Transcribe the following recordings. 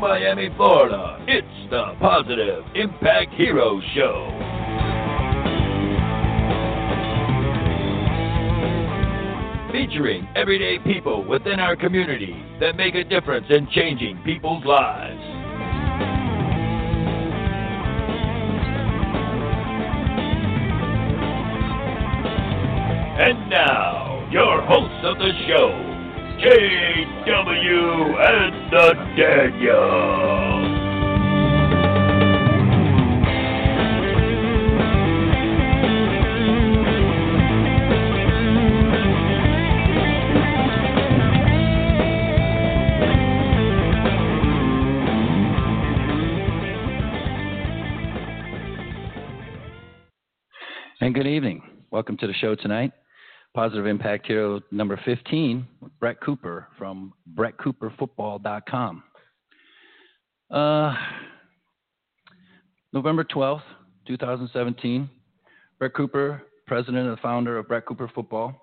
Miami, Florida, it's the Positive Impact Hero Show. Featuring everyday people within our community that make a difference in changing people's lives. And now, your hosts of the show, JW and the Daniel. And good evening. Welcome to the show tonight. Positive Impact Hero number 15, Bret Cooper from BretCooperFootball.com. Uh, November 12th, 2017, Bret Cooper, president and founder of Bret Cooper Football,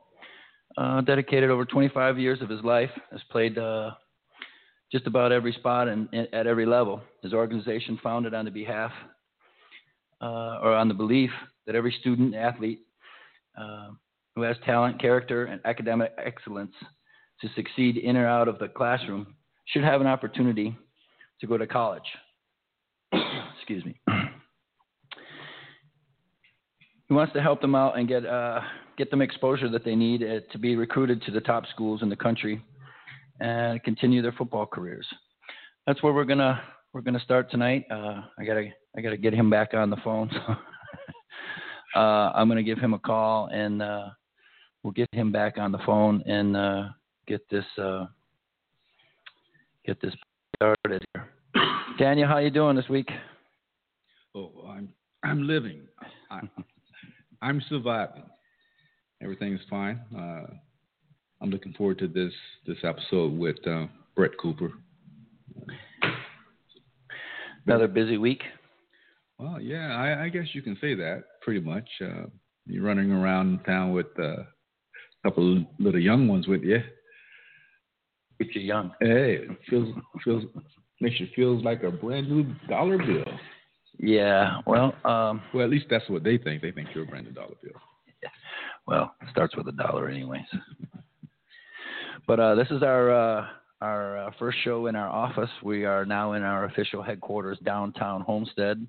uh, dedicated over 25 years of his life, has played uh, just about every spot and, at every level. His organization founded on the behalf uh, or on the belief that every student athlete uh, who has talent, character, and academic excellence to succeed in or out of the classroom should have an opportunity to go to college. Excuse me. he wants to help them out and get uh, get them exposure that they need uh, to be recruited to the top schools in the country and continue their football careers. That's where we're gonna we're gonna start tonight. Uh, I gotta I gotta get him back on the phone. So uh, I'm to give him a call and uh, we'll get him back on the phone and get this uh, get this started here. Daniel, how you doing this week? Oh, I'm I'm living. I, I'm surviving. Everything's fine. Uh, I'm looking forward to this this episode with uh, Bret Cooper. Another busy week. Well, yeah, I, I guess you can say that pretty much. Uh, you're running around town with uh, a couple of little young ones with you. If you're young, hey, it feels feels makes you feels like a brand new dollar bill. Yeah, well, um, well, at least that's what they think. They think you're a brand new dollar bill. Yeah. Well, it starts with a dollar, anyways. But uh, this is our uh, our uh, first show in our office. We are now in our official headquarters, downtown Homestead,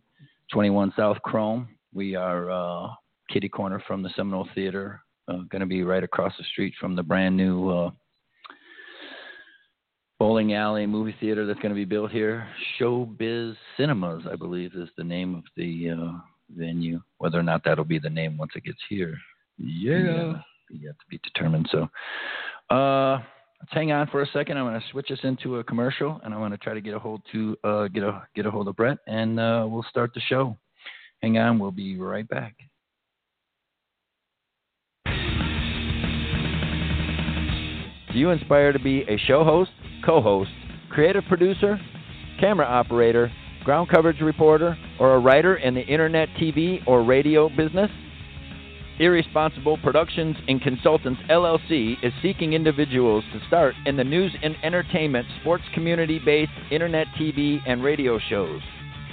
21 South Krome. We are uh, kitty corner from the Seminole Theater. Uh, going to be right across the street from the brand new uh, bowling alley movie theater that's going to be built here. Showbiz Cinemas, I believe, is the name of the uh, venue. Whether or not that'll be the name once it gets here, yeah, yet to be determined. So, uh, let's hang on for a second. I'm going to switch us into a commercial, and I'm going to try to get a hold to uh, get a get a hold of Bret, and uh, we'll start the show. Hang on, we'll be right back. Do you aspire to be a show host, co host, creative producer, camera operator, ground coverage reporter, or a writer in the internet, TV, or radio business? Irresponsible Productions and Consultants LLC is seeking individuals to start in the news and entertainment, sports community based internet, TV, and radio shows.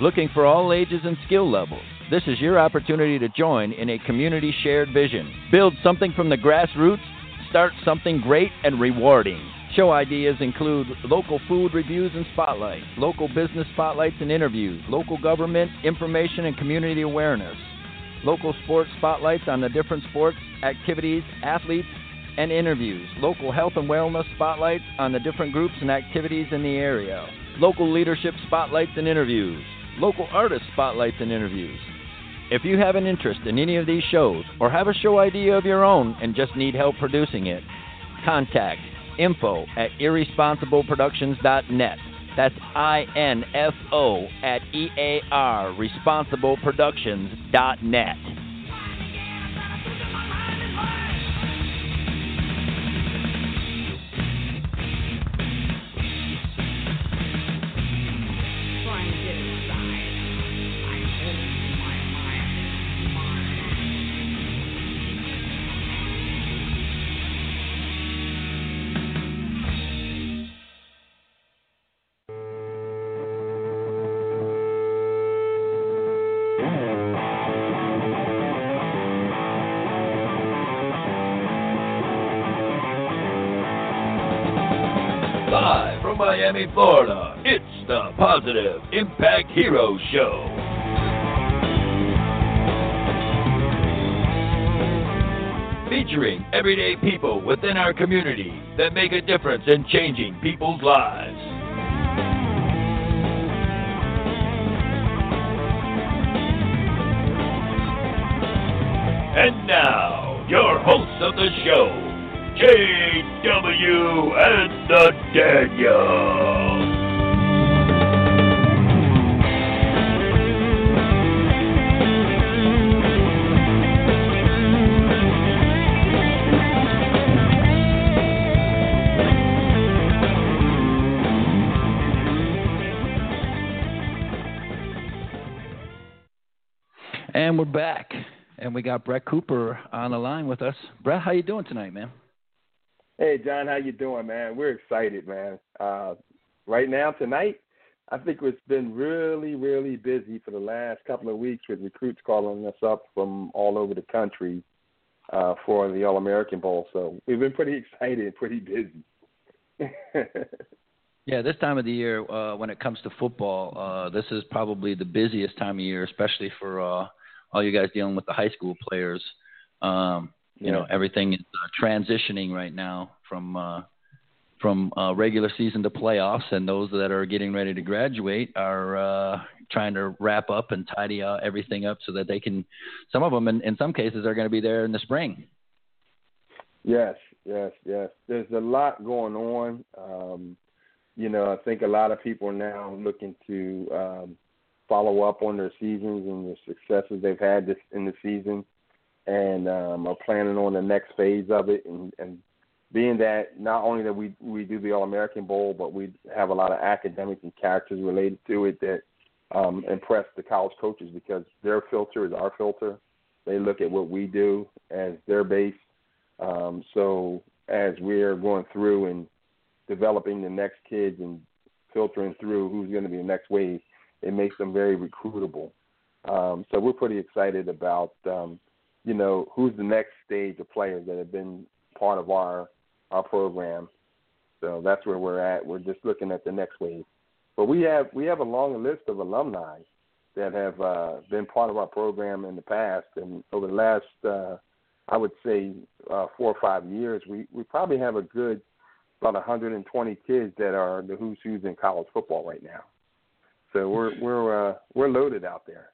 Looking for all ages and skill levels. This is your opportunity to join in a community shared vision. Build something from the grassroots, start something great and rewarding. Show ideas include local food reviews and spotlights, local business spotlights and interviews, local government information and community awareness, local sports spotlights on the different sports, activities, athletes, and interviews, local health and wellness spotlights on the different groups and activities in the area, local leadership spotlights and interviews, local artist spotlights and interviews. If you have an interest in any of these shows or have a show idea of your own and just need help producing it, contact info at irresponsibleproductions.net. That's I N F O at E A R, responsibleproductions.net. Miami, Florida, it's the Positive Impact Hero Show. Featuring everyday people within our community that make a difference in changing people's lives. And now, your hosts of the show, JW and the Daniel. And we're back, and we got Bret Cooper on the line with us. Bret, how you doing tonight, man? Hey John, how you doing, man? We're excited, man. Uh, right now, tonight, I think it's been really, really busy for the last couple of weeks with recruits calling us up from all over the country uh, for the All American Bowl. So we've been pretty excited pretty busy. Yeah, this time of the year, uh, when it comes to football, uh, this is probably the busiest time of year, especially for uh, all you guys dealing with the high school players. Um, you know, everything is uh, transitioning right now from uh, from uh, regular season to playoffs, and those that are getting ready to graduate are uh, trying to wrap up and tidy uh, everything up so that they can. Some of them, in, in some cases, are going to be there in the spring. Yes, yes, yes. There's a lot going on. Um, you know, I think a lot of people are now looking to um, follow up on their seasons and the successes they've had this in the season, and um, are planning on the next phase of it. And, and being that not only that we we do the All American Bowl, but we have a lot of academics and characters related to it that um, impress the college coaches because their filter is our filter. They look at what we do as their base. Um, so as we're going through and developing the next kids and filtering through who's going to be the next wave, it makes them very recruitable. Um, so we're pretty excited about, um, you know, who's the next stage of players that have been part of our our program. So that's where we're at. We're just looking at the next wave. But we have we have a long list of alumni that have uh, been part of our program in the past, and over the last, uh, I would say, uh, four or five years, we we probably have a good about 120 kids that are the who's who's in college football right now. So we're we're uh, we're loaded out there.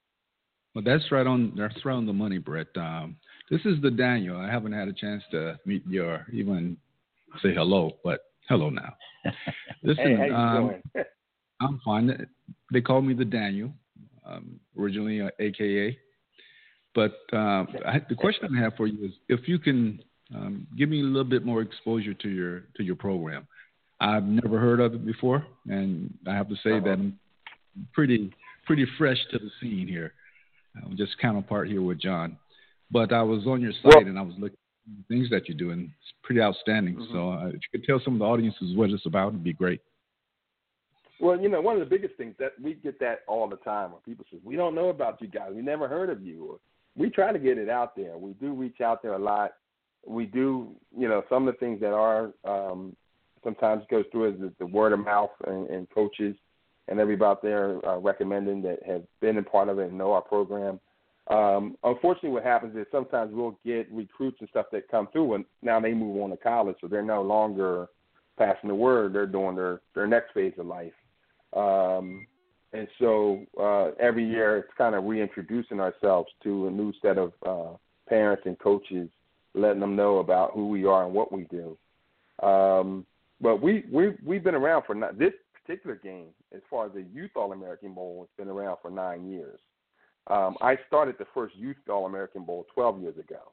Well, that's right on. That's right on the money, Bret. Um, this is the Daniel. I haven't had a chance to meet your even say hello, but hello now. Listen, hey, you um? I'm fine. They call me the Daniel, um, originally uh, AKA. But uh, I, the question I have for you is if you can um, give me a little bit more exposure to your to your program. I've never heard of it before, and I have to say Uh-huh. that I'm pretty pretty fresh to the scene here. I'm just counterpart here with John, but I was on your site Well- and I was looking at the things that you're doing. it's pretty outstanding. Mhm. So uh, if you could tell some of the audiences what it's about, it'd be great. Well, you know, one of the biggest things that we get that all the time when people say, "We don't know about you guys. We never heard of you." Or we try to get it out there. We do reach out there a lot. We do, you know, some of the things that are um, sometimes goes through is the, the word of mouth and, and coaches and everybody out there uh, recommending that have been a part of it and know our program. Um, unfortunately, what happens is sometimes we'll get recruits and stuff that come through, and now they move on to college, so they're no longer passing the word. They're doing their their next phase of life. Um, and so uh, every year it's kind of reintroducing ourselves to a new set of uh, parents and coaches, letting them know about who we are and what we do. Um, but we we we've been around for not, this particular game as far as the Youth All American Bowl. It's been around for nine years. Um, I started the first Youth All American Bowl 12 years ago,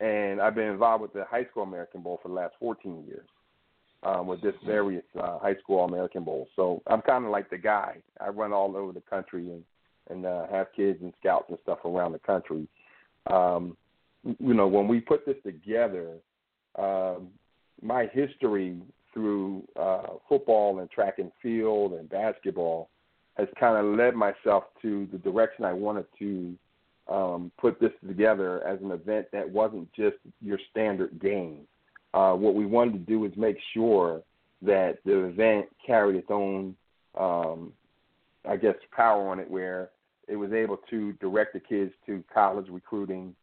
and I've been involved with the High School American Bowl for the last 14 years um, with this various uh, high school American Bowl. So I'm kind of like the guy. I run all over the country and and uh, have kids and scouts and stuff around the country. Um, you know, when we put this together, um, my history through uh, football and track and field and basketball has kind of led myself to the direction I wanted to um, put this together as an event that wasn't just your standard game uh, what we wanted to do is make sure that the event carried its own, um, I guess, power on it, where it was able to direct the kids to college recruiting,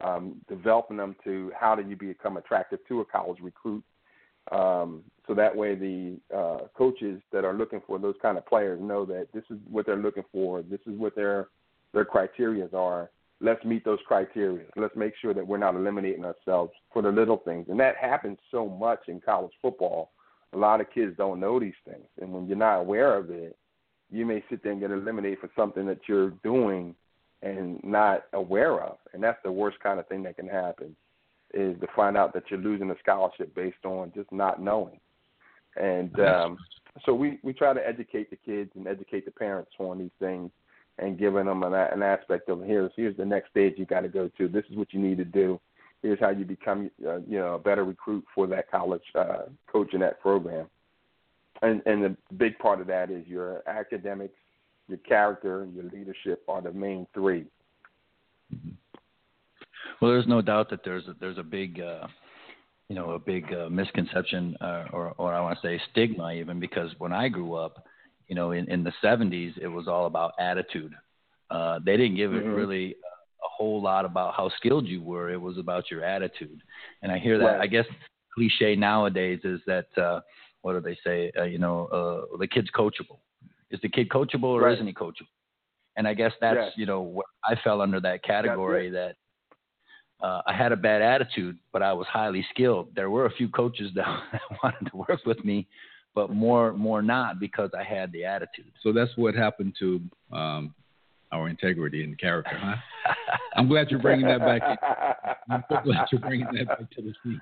um, developing them to how do you become attractive to a college recruit. Um, so that way, the uh, coaches that are looking for those kind of players know that this is what they're looking for. This is what their their criterias are. Let's meet those criteria. Let's make sure that we're not eliminating ourselves for the little things. And that happens so much in college football. A lot of kids don't know these things, and when you're not aware of it, you may sit there and get eliminated for something that you're doing and not aware of. And that's the worst kind of thing that can happen is to find out that you're losing a scholarship based on just not knowing. And um, so we we try to educate the kids and educate the parents on these things and giving them an, an aspect of here's here's the next stage you got to go to. This is what you need to do. Here's how you become uh, you know a better recruit for that college uh, coach in that program. And and the big part of that is your academics, your character, and your leadership are the main three. Well, there's no doubt that there's a, there's a big, uh, you know, a big uh, misconception, uh, or or I want to say stigma, even because when I grew up, you know, in, in the 70s, it was all about attitude. Uh, they didn't give mm-hmm. it really a whole lot about how skilled you were. It was about your attitude. And I hear that. Right. I guess cliche nowadays is that uh, what do they say? Uh, you know, uh, the kid's coachable. Is the kid coachable or Right. isn't he coachable? And I guess that's Yes. you know I fell under that category that uh, I had a bad attitude, but I was highly skilled. There were a few coaches that, that wanted to work with me, but more more not because I had the attitude. So that's what happened to um, our integrity and character, huh? I'm glad you're bringing that back. In. I'm so glad you're bringing that back to the scene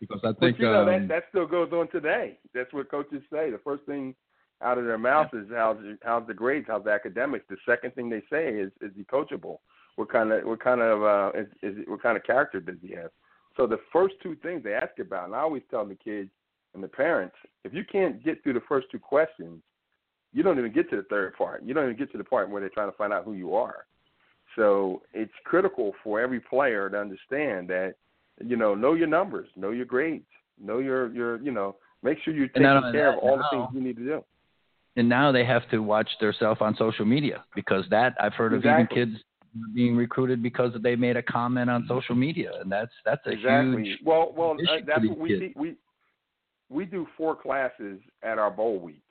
because I think but you know um, that that still goes on today. That's what coaches say. The first thing out of their mouth is how's how's the grades, how's the academics. The second thing they say is is he coachable? What kind of what kind of uh, is, is what kind of character does he have? So the first two things they ask about, and I always tell the kids and the parents, if you can't get through the first two questions, you don't even get to the third part. You don't even get to the part where they're trying to find out who you are. So it's critical for every player to understand that, you know, know your numbers, know your grades, know your your you know, make sure you're taking care of all now- the things you need to do. And now they have to watch themselves on social media because that I've heard of even kids being recruited because they made a comment on social media, and that's that's a exactly. huge well, well, uh, that's what we kids. We we do four classes at our bowl week.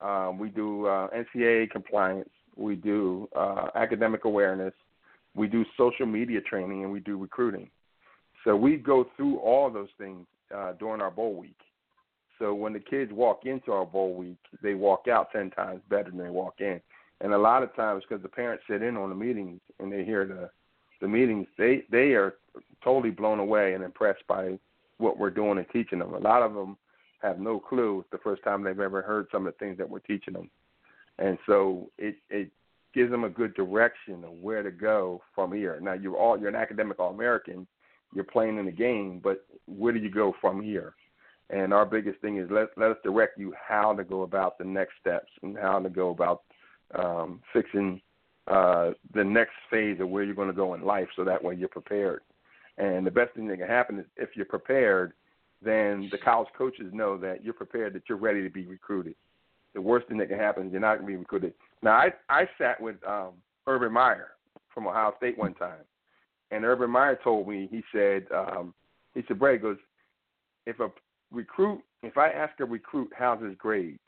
Um, we do uh, NCAA compliance. We do uh, academic awareness. We do social media training, and we do recruiting. So we go through all those things uh, during our bowl week. So when the kids walk into our bowl week, they walk out ten times better than they walk in. And a lot of times, because the parents sit in on the meetings and they hear the the meetings, they they are totally blown away and impressed by what we're doing and teaching them. A lot of them have no clue. It's the first time they've ever heard some of the things that we're teaching them, and so it it gives them a good direction of where to go from here. Now you're all you're an academic all American, you're playing in the game, but where do you go from here? And our biggest thing is let let us direct you how to go about the next steps and how to go about um, fixing uh, the next phase of where you're going to go in life, so that way you're prepared. And the best thing that can happen is if you're prepared, then the college coaches know that you're prepared, that you're ready to be recruited. The worst thing that can happen is you're not going to be recruited. Now, I I sat with um, Urban Meyer from Ohio State one time, and Urban Meyer told me he said um, he said Bray goes if a recruit if I ask a recruit how's his grades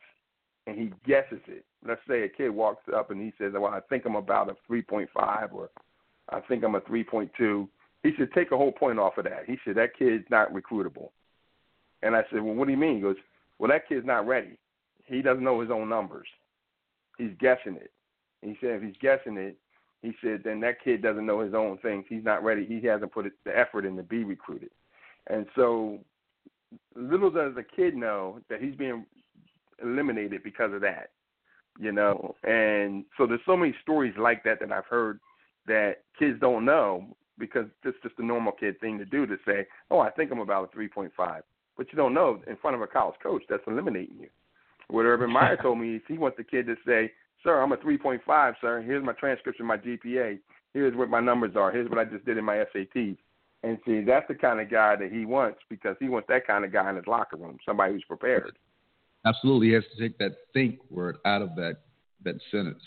and he guesses it. Let's say a kid walks up and he says, "Well, I think I'm about a 3.5 or I think I'm a 3.2." He should take a whole point off of that. He said that kid's not recruitable. And I said, "Well, what do you mean?" He goes, "Well, that kid's not ready. He doesn't know his own numbers. He's guessing it." And he said, "If he's guessing it, he said then that kid doesn't know his own things. He's not ready. He hasn't put the effort in to be recruited." And so, little does the kid know that he's being eliminated because of that, you know. And so there's so many stories like that that I've heard that kids don't know because it's just a normal kid thing to do to say, "Oh, I think I'm about a 3.5," but you don't know in front of a college coach that's eliminating you. What Urban Meyer told me is he wants the kid to say, "Sir, I'm a 3.5, sir. Here's my transcription, my GPA. Here's what my numbers are. Here's what I just did in my SATs." And see, that's the kind of guy that he wants because he wants that kind of guy in his locker room, somebody who's prepared. Absolutely, he has to take that think word out of that that sentence.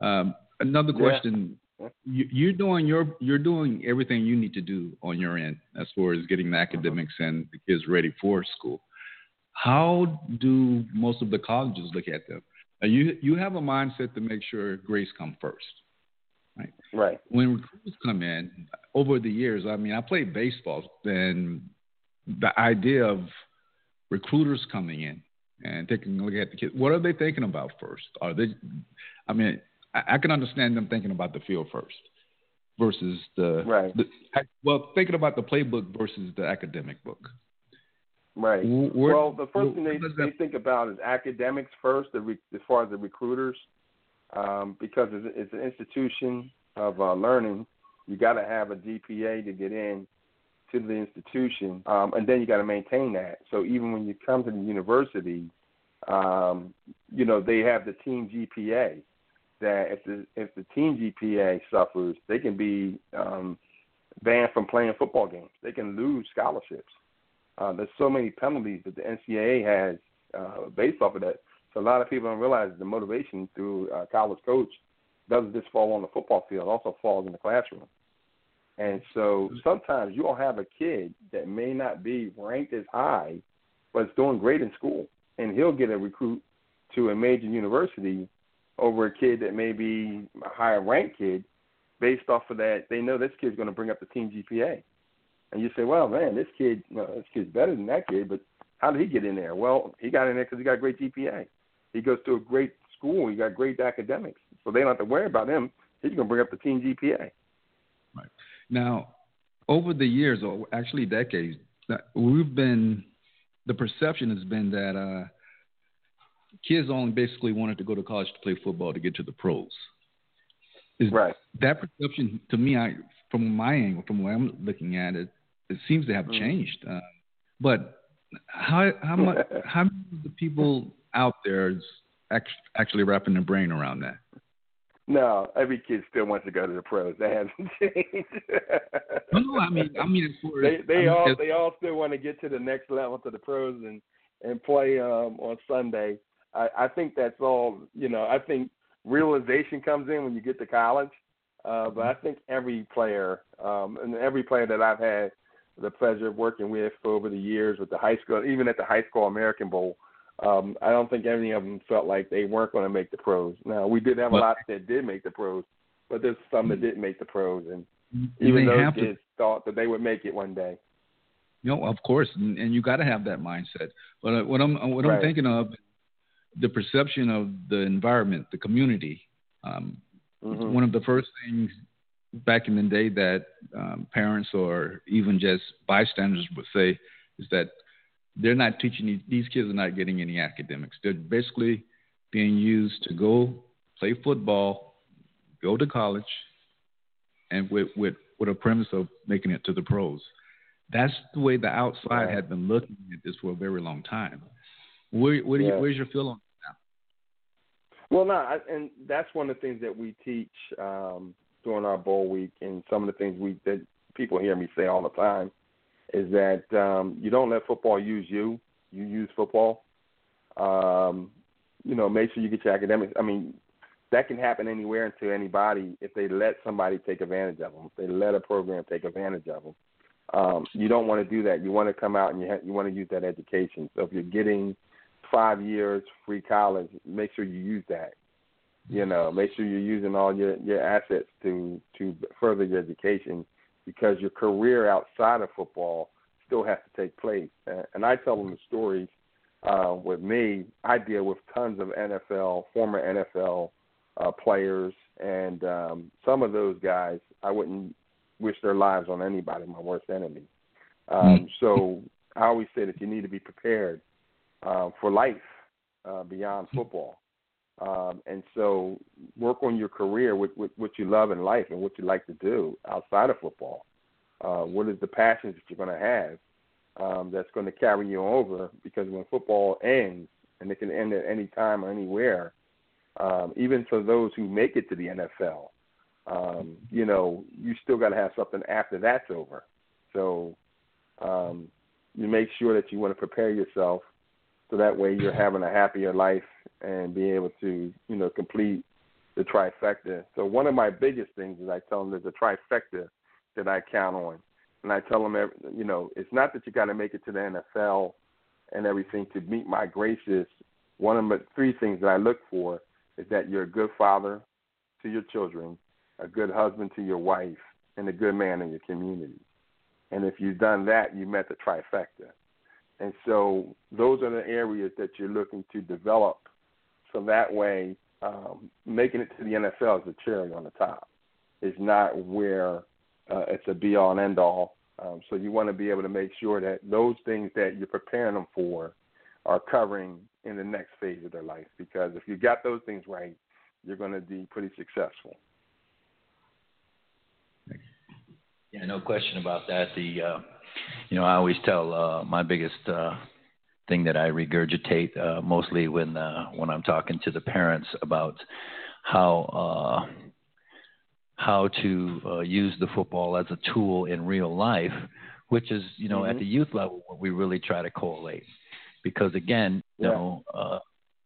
Um, another question: Yeah. you, you're doing your you're doing everything you need to do on your end as far as getting the academics and the kids ready for school. How do most of the colleges look at them? Now, you you have a mindset to make sure grades come first. Right. When recruits come in over the years, I mean, I played baseball, and the idea of recruiters coming in and taking a look at the kids, what are they thinking about first? Are they? I mean, I, I can understand them thinking about the field first versus the Right. The, well, thinking about the playbook versus the academic book. Right. Where- well, the first thing they, they think about is academics first, the re, as far as the recruiters, um, because it's, it's an institution of uh, learning. You got to have a GPA to get in to the institution, um, and then you got to maintain that. So even when you come to the university, um, you know they have the team GPA. That if the if the team GPA suffers, they can be um, banned from playing football games. They can lose scholarships. Uh, there's so many penalties that the NCAA has uh, based off of that. So a lot of people don't realize the motivation through a college coach doesn't just fall on the football field; it also falls in the classroom. And so sometimes you'll have a kid that may not be ranked as high, but is doing great in school, and he'll get a recruit to a major university over a kid that may be a higher ranked kid, based off of that. They know this kid's going to bring up the team GPA and you say, well, man, this kid, you know, this kid's better than that kid, but how did he get in there? Well, he got in there because he got a great GPA. He goes to a great school. He got great academics, so they don't have to worry about him. He's going to bring up the team GPA. Now, over the years, or actually decades, we've been the perception has been that uh, kids only basically wanted to go to college to play football to get to the pros. Is Right. that perception to me? I from my angle, from where I'm looking at it, it seems to have Mm. changed. Uh, but how how much how many of the people out there is act, actually wrapping their brain around that? No, every kid still wants to go to the pros. That hasn't changed. No, I mean, I mean, as far they as, they I mean, all as- they all still want to get to the next level to the pros and and play um on Sunday. I I think that's all. You know, I think realization comes in when you get to college. Uh, but I think every player, um, and every player that I've had the pleasure of working with over the years with the high school, even at the high school American Bowl, um, I don't think any of them felt like they weren't going to make the pros. Now we did have a lot that did make the pros, but there's some that didn't make the pros, and even may those have to kids thought that they would make it one day. You know, of course, and, and you got to have that mindset. But uh, what I'm what Right. I'm thinking of, the perception of the environment, the community. Um, Mhm. One of the first things back in the day that um, parents or even just bystanders would say is that they're not teaching these, these kids are not getting any academics. They're basically being used to go play football, go to college, and with with with a premise of making it to the pros. That's the way the outside had been looking at this for a very long time. Where, where do you, where's your feel on Well, no, I, and that's one of the things that we teach um, during our bowl week, and some of the things we that people hear me say all the time is that um, you don't let football use you; you use football. Um, you know, make sure you get your academics. I mean, that can happen anywhere and to anybody if they let somebody take advantage of them. If they let a program take advantage of them, um, you don't want to do that. You want to come out and you ha- you want to use that education. So if you're getting five years free college, make sure you use that. You know, make sure you're using all your your assets to to further your education because your career outside of football still has to take place. And I tell them the stories. Uh, with me, I deal with tons of NFL, former NFL uh, players, and um, some of those guys, I wouldn't wish their lives on anybody, my worst enemy. Um, so I always say that you need to be prepared uh, for life uh, beyond football. Um, and so work on your career with, with what you love in life and what you like to do outside of football. Uh, what is the passions that you're going to have um, that's going to carry you over? Because when football ends, and it can end at any time or anywhere, um, even for those who make it to the NFL, um, you know, you still got to have something after that's over. So um, you make sure that you want to prepare yourself so that way you're having a happier life and being able to, you know, complete the trifecta. So one of my biggest things is I tell them there's a trifecta that I count on, and I tell them, you know, it's not that you got to make it to the NFL and everything to meet my graces. One of the three things that I look for is that you're a good father to your children, a good husband to your wife, and a good man in your community. And if you've done that, you met the trifecta. And so those are the areas that you're looking to develop. So that way, um, making it to the NFL is a cherry on the top. It's not where uh, it's a be all and end all. Um, so you want to be able to make sure that those things that you're preparing them for are covering in the next phase of their life. Because if you got those things right, you're going to be pretty successful. Yeah, no question about that. The uh, you know, I always tell uh, my biggest uh, thing that I regurgitate uh, mostly when uh, when I'm talking to the parents about how uh, how to uh, use the football as a tool in real life, which is you know mm-hmm. at the youth level what we really try to collate, because again, you Yeah. know. Uh,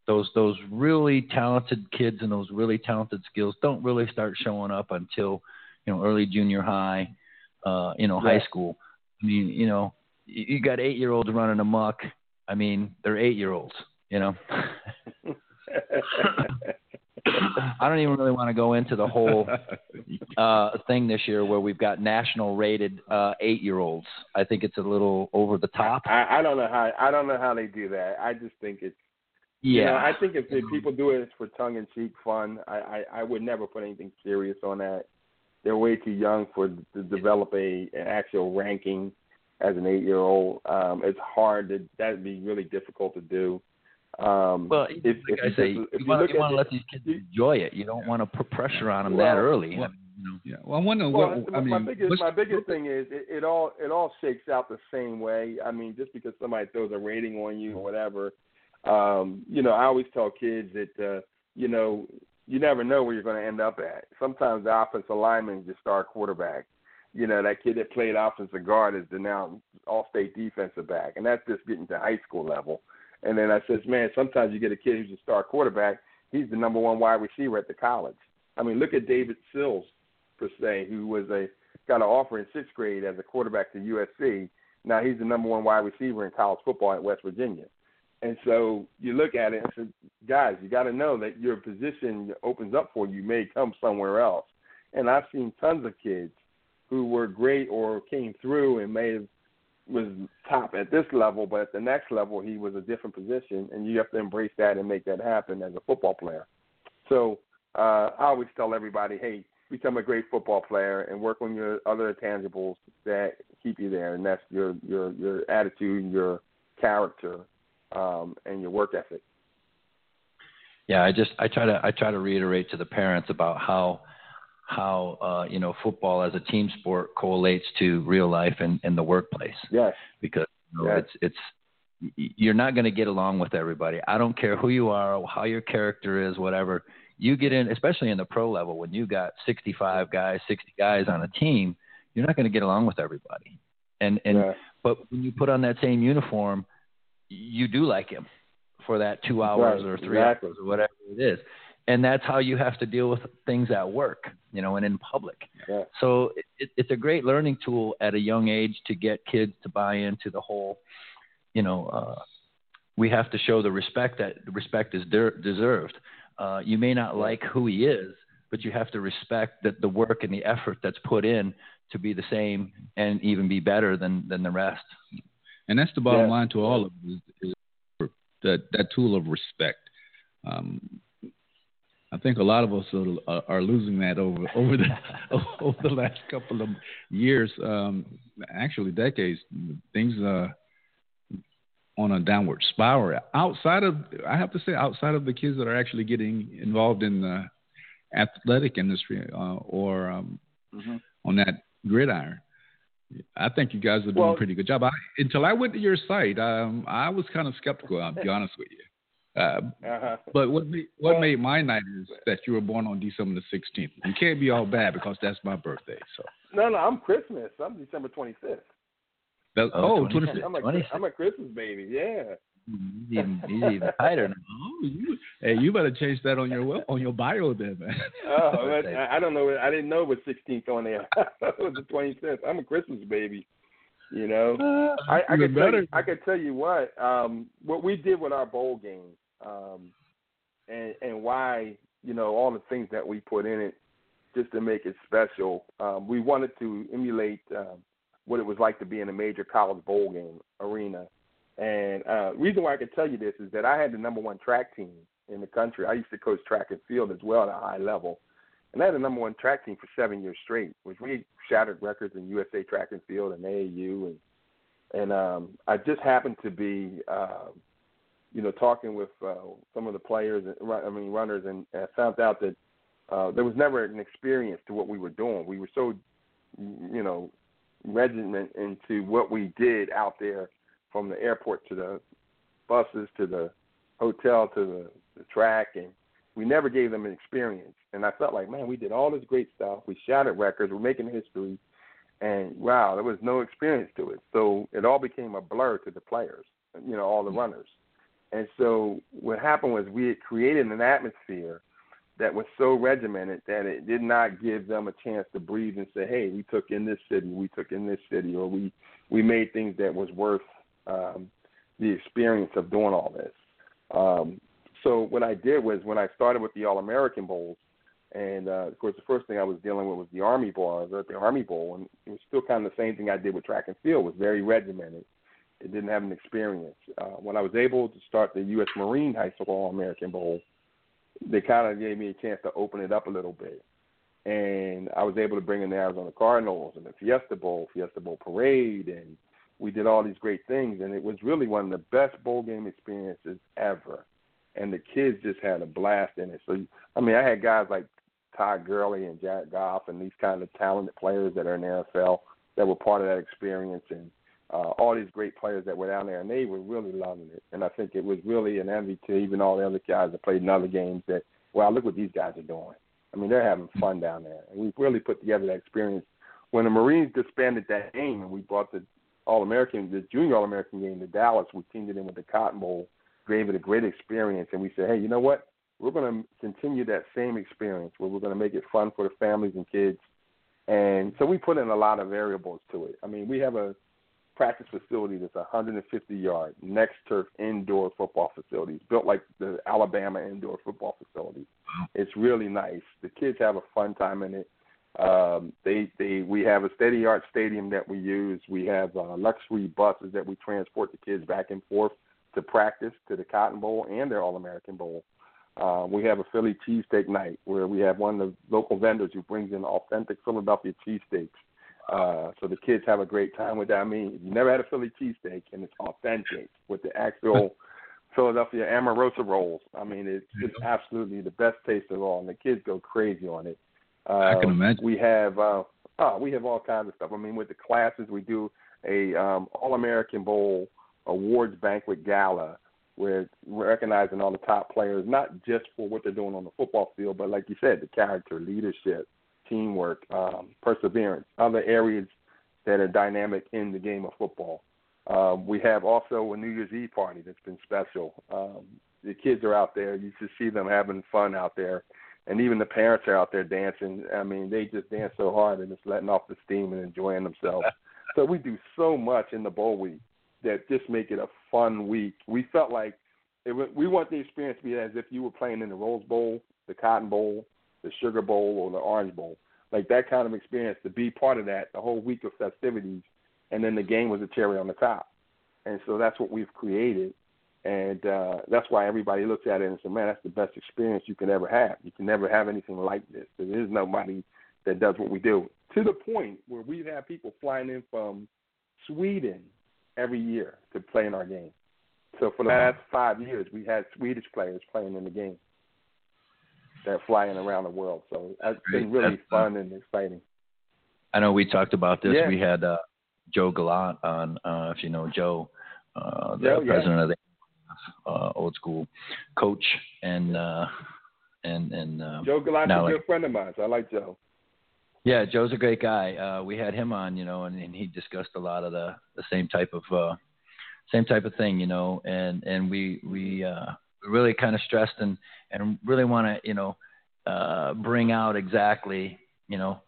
those those really talented kids and those really talented skills don't really start showing up until you know early junior high, uh, you know high school. I mean, you know, you you got eight year olds running amok. I mean, they're eight year olds. You know, I don't even really want to go into the whole uh, thing this year where we've got national rated uh, eight year olds. I think it's a little over the top. I, I don't know how I don't know how they do that. I just think it's Yeah, You know, I think if, if people do it for tongue in cheek fun, I, I I would never put anything serious on that. They're way too young for to develop a an actual ranking as an eight year old. Um, it's hard to that'd be really difficult to do. Um, Well, if, like if I you say, if you, you want, you want to let these kids enjoy it. You don't want to put pressure on them that early. well, you know. Yeah. Well, I wonder Well, what my, I mean. my biggest my biggest thing is it, it all it all shakes out the same way. I mean, just because somebody throws a rating on you or whatever, um, you know, I always tell kids that uh, you know you never know where you're going to end up at. Sometimes the offensive lineman is your star quarterback. You know, that kid that played offensive guard is the now all-state defensive back, and that's just getting to high school level. And then I says, man, sometimes you get a kid who's a star quarterback. He's the number one wide receiver at the college. I mean, look at David Sills per se, who was a got an offer in sixth grade as a quarterback to USC. Now he's the number one wide receiver in college football at West Virginia. And so you look at it and say, guys, you got to know that your position opens up for you may come somewhere else. And I've seen tons of kids who were great or came through and may have was top at this level, but at the next level he was a different position, and you have to embrace that and make that happen as a football player. So uh, I always tell everybody, hey, become a great football player and work on your other tangibles that keep you there, and that's your your your attitude, your character, um, and your work ethic. Yeah, I just I try to I try to reiterate to the parents about how how uh, you know football as a team sport correlates to real life and, and the workplace Yes. because you know, yes. it's it's you're not going to get along with everybody. I don't care who you are, how your character is, whatever. You get in, especially in the pro level, when you got 65 guys, 60 guys on a team, you're not going to get along with everybody. And and yeah. but when you put on that same uniform, you do like him for that two hours Right, or three exactly. hours or whatever it is. And that's how you have to deal with things at work, you know, and in public. Yeah. So it, it's a great learning tool at a young age to get kids to buy into the whole, you know, uh, we have to show the respect that respect is der- deserved. Uh, you may not like who he is, but you have to respect that the work and the effort that's put in to be the same and even be better than than the rest. And that's the bottom Yeah. line to all of it is, is that that tool of respect. Um, I think a lot of us are, are losing that over over the over the last couple of years, um, actually decades. Things uh, on a downward spiral. Outside of, I have to say, outside of the kids that are actually getting involved in the athletic industry uh, or um, Mhm. on that gridiron. I think you guys are doing Well- a pretty good job. I, until I went to your site, um, I was kind of skeptical. I'll be honest with you. Uh, Uh-huh. but what made, what Well- made my night is that you were born on December the 16th. You can't be all bad because that's my birthday. So No, no, I'm Christmas. I'm December 25th. that, Oh, oh, 26. 25th. I'm a 26. I'm a Christmas baby. Yeah. He's even, he's even tighter now. Oh, you, hey, you better change that on your on your bio then, man. Oh, I, don't know. I didn't know it was 16th on there. it was the 25th. I'm a Christmas baby. You know, Uh, I, I tell you, I can tell you what um, what we did with our bowl game, um, and and why you know all the things that we put in it just to make it special. Um, we wanted to emulate um, what it was like to be in a major college bowl game arena. And uh, reason why I can tell you this is that I had the number one track team in the country. I used to coach track and field as well at a high level. And I had the number one track team for seven years straight, which we shattered records in USA track and field and AAU. And and um, I just happened to be, uh, you know, talking with uh, some of the players, I mean runners, and I found out that uh, there was never an experience to what we were doing. We were so, you know, regiment into what we did out there from the airport to the buses to the hotel to the, the track and we never gave them an experience. And i felt like man we did all this great stuff. We shattered records. We're making history. And wow there was no experience to it. So it all became a blur to the players you know all the mm-hmm. runners. And so what happened was we had created an atmosphere that was so regimented that it did not give them a chance to breathe and say, "Hey, we took in this city, we took in this city, or we we made things that was worth um, the experience of doing all this." Um, so what I did was when I started with the All American Bowls, and uh, of course the first thing I was dealing with was the Army Bowl. I was at the Army Bowl, and it was still kind of the same thing I did with track and field. It was very regimented. It didn't have an experience. Uh, when I was able to start the U.S. Marine High School All American Bowl they kind of gave me a chance to open it up a little bit. And I was able to bring in the Arizona Cardinals and the Fiesta Bowl, Fiesta Bowl Parade, and we did all these great things. And it was really one of the best bowl game experiences ever. And the kids just had a blast in it. So, I mean, I had guys like Todd Gurley and Jack Goff and these kind of talented players that are in the NFL that were part of that experience. And uh, all these great players that were down there, and they were really loving it. And I think it was really an envy to even all the other guys that played in other games. That wow, look what these guys are doing. I mean, they're having fun down there, and we really put together that experience. When the Marines disbanded that game, and we brought the All American, the Junior All American game to Dallas, we teamed it in with the Cotton Bowl, gave it a great experience, and we said, hey, you know what? We're going to continue that same experience where we're going to make it fun for the families and kids. And so we put in a lot of variables to it. I mean, we have a practice facility that's 150 yard next turf indoor football facility. It's built like the Alabama indoor football facility. It's really nice. The kids have a fun time in it. Um, they they we have a of art stadium that we use. We have uh, luxury buses that we transport the kids back and forth to practice to the Cotton Bowl and their All American Bowl. Uh, we have a Philly cheesesteak night where we have one of the local vendors who brings in authentic Philadelphia cheesesteaks. Uh, so the kids have a great time with that. I mean, if you never had a Philly cheesesteak and it's authentic with the actual Philadelphia Amoroso rolls, I mean, it's just absolutely the best taste of all, and the kids go crazy on it. Uh, I can imagine. We have uh, oh, we have all kinds of stuff. I mean, with the classes, we do a um, All American Bowl awards banquet gala where we're recognizing all the top players, not just for what they're doing on the football field, but like you said, the character, leadership, teamwork, um, perseverance, other areas that are dynamic in the game of football. Um, we have also a New Year's Eve party that's been special. Um, the kids are out there; you just see them having fun out there, and even the parents are out there dancing. I mean, they just dance so hard and just letting off the steam and enjoying themselves. so we do so much in the bowl week that just make it a fun week. We felt like it, we want the experience to be as if you were playing in the Rose Bowl, the Cotton Bowl, the Sugar Bowl, or the Orange Bowl. Like that kind of experience to be part of that, the whole week of festivities, and then the game was a cherry on the top. And so that's what we've created, and uh, that's why everybody looks at it and says, "Man, that's the best experience you can ever have. You can never have anything like this. There is nobody that does what we do." To the point where we've had people flying in from Sweden every year to play in our game. So for the last five years, we had Swedish players playing in the game. They're flying around the world, so it's been really That's, uh, fun and exciting. I know we talked about this. Yeah. We had uh, Joe Gallant on, uh, if you know Joe, uh, the Joe, yeah. president of the uh, old school coach, and uh, and and uh, Joe Galant's now, a good friend of mine, so I like Joe. yeah, Joe's a great guy. Uh, we had him on, you know, and, and he discussed a lot of the the same type of uh, same type of thing, you know. And and we we uh, really kind of stressed and and really want to you know uh, bring out exactly you know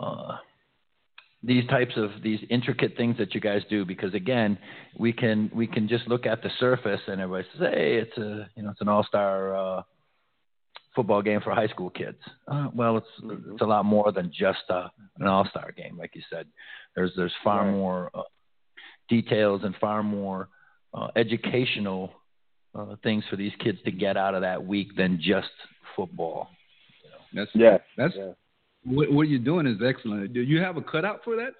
uh, these types of these intricate things that you guys do because again we can we can just look at the surface and everybody says hey it's a you know it's an all star uh, football game for high school kids. Uh, well, it's it's a lot more than just uh, an all star game, like you said. There's there's far Right. more uh, details and far more uh, educational uh, things for these kids to get out of that week than just football. That's Yes. That's yes. What, what you're doing is excellent. Do you have a cutout for that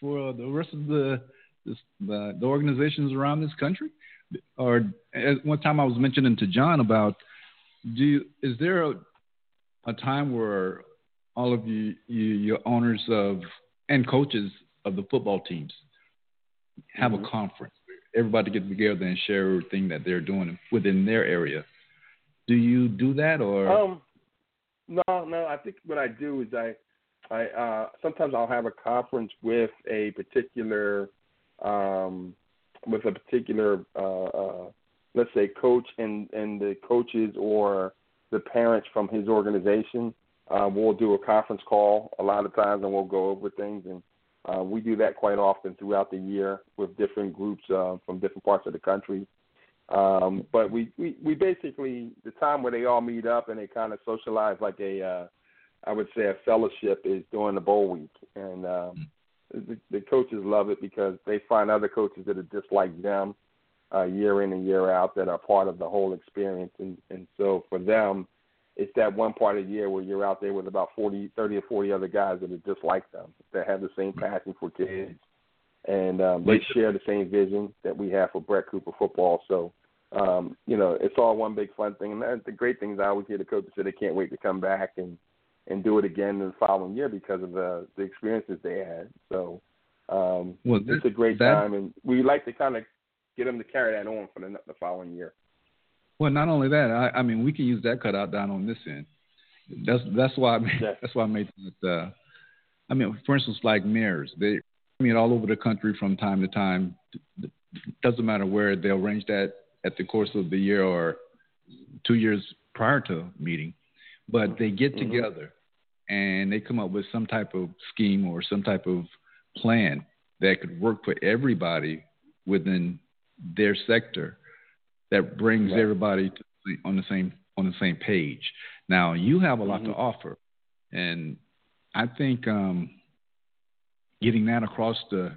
for uh, the rest of the this, the, the organizations around this country? Or at one time I was mentioning to John about do you, is there a, a time where all of you, you your owners of and coaches of the football teams have Mhm. a conference everybody get together and share everything that they're doing within their area? Do you do that or Um, no, no. I think what I do is I, I uh, sometimes I'll have a conference with a particular, um, with a particular, uh, uh, let's say, coach and and the coaches or the parents from his organization. Uh, we'll do a conference call a lot of times, and we'll go over things. And uh, we do that quite often throughout the year with different groups uh, from different parts of the country. Um, but we, we, we basically the time where they all meet up and they kind of socialize like a uh, I would say a fellowship is during the bowl week, and um, the, the coaches love it because they find other coaches that are just like them uh, year in and year out that are part of the whole experience, and and so for them, it's that one part of the year where you're out there with about 40, 30 or 40 other guys that are just like them, that have the same passion for kids, and um, they share the same vision that we have for Bret Cooper football. So, um, you know, it's all one big fun thing. And the great thing is I always hear the coaches say they can't wait to come back and and do it again in the following year because of the the experiences they had. So, um, Well, it's a great that- time, and we like to kind of get them to carry that on for the, the following year. Well, not only that, I, I mean, we can use that cutout down on this end. That's that's why I made, Yeah. that's why I made that. Uh, I mean, for instance, like mayors, they I mean all over the country from time to time. Doesn't matter where they'll arrange that at the course of the year or two years prior to meeting, but they get Mhm. together and they come up with some type of scheme or some type of plan that could work for everybody within their sector that brings Right. everybody to, on the same on the same page. Now you have a lot to Mhm. offer, and I think um, getting that across the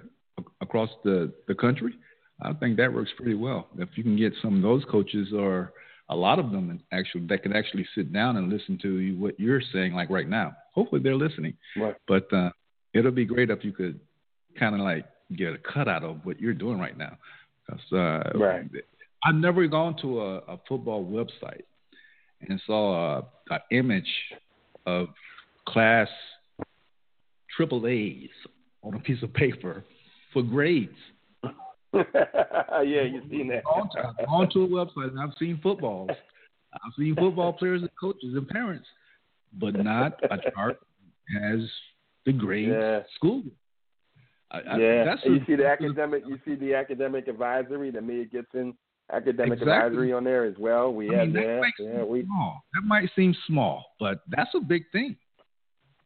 across the the country, I think that works pretty well. If you can get some of those coaches or a lot of them actually that can actually sit down and listen to you, what you're saying, like right now. Hopefully they're listening. Right. But uh, it'll be great if you could kind of like get a cutout of what you're doing right now. 'Cause, uh, Right. I've never gone to a, a football website and saw a, a image of class triple A's on a piece of paper for grades. yeah, you've seen that. I've gone to a website and I've seen footballs. I've seen football players and coaches and parents, but not a chart has the grade Yeah. school. I, I, yeah, that's and a- you see the academic. You see the academic advisory, the Mia Gibson academic Exactly. advisory on there as well. We I have mean, that yeah, might yeah, seem we small. That might seem small, but that's a big thing.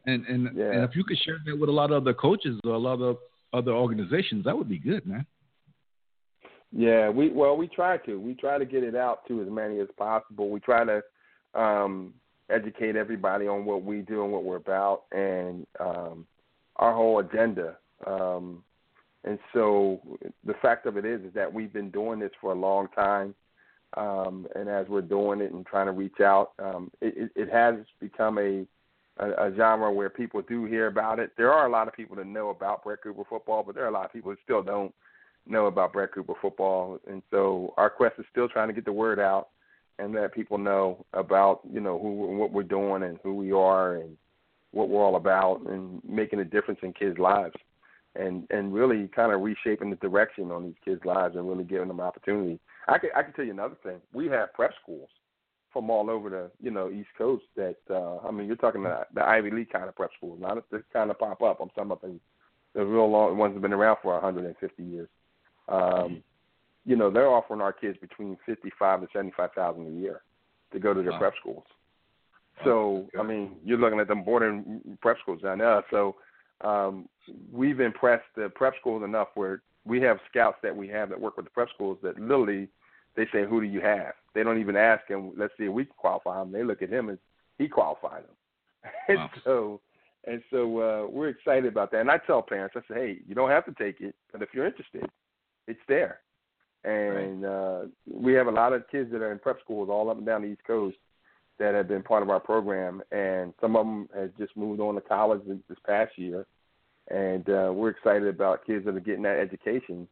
And and, Yeah. and if you could share that with a lot of other coaches or a lot of other organizations, that would be good, man. Yeah, we well we try to. We try to get it out to as many as possible. We try to um educate everybody on what we do and what we're about and um our whole agenda. Um and so the fact of it is is that we've been doing this for a long time. Um and as we're doing it and trying to reach out, um it, it, has become a a, a genre where people do hear about it. There are a lot of people that know about Bret Cooper football, but there are a lot of people that still don't know about Bret Cooper football, and so our quest is still trying to get the word out and let people know about you know who and what we're doing and who we are and what we're all about and making a difference in kids' lives and and really kind of reshaping the direction on these kids' lives and really giving them opportunity. I can I can tell you another thing. We have prep schools from all over the you know East Coast that uh I mean you're talking the, the Ivy League kind of prep schools, not the kind of pop up. I'm talking about the the real long ones that have been around for 150 years um, you know, they're offering our kids between fifty-five and seventy-five thousand a year to go to their Wow. prep schools. So I mean, you're looking at them boarding prep schools down there. So um, we've impressed the prep schools enough where we have scouts that we have that work with the prep schools that literally they say, "Who do you have?" They don't even ask him. Let's see if we can qualify him. They look at him and he qualified them. and Wow. so and so uh, we're excited about that. And I tell parents, I say, "Hey, you don't have to take it, but if you're interested, it's there." And uh, we have a lot of kids that are in prep schools all up and down the East Coast that have been part of our program, and some of them have just moved on to college this past year. And uh, we're excited about kids that are getting that education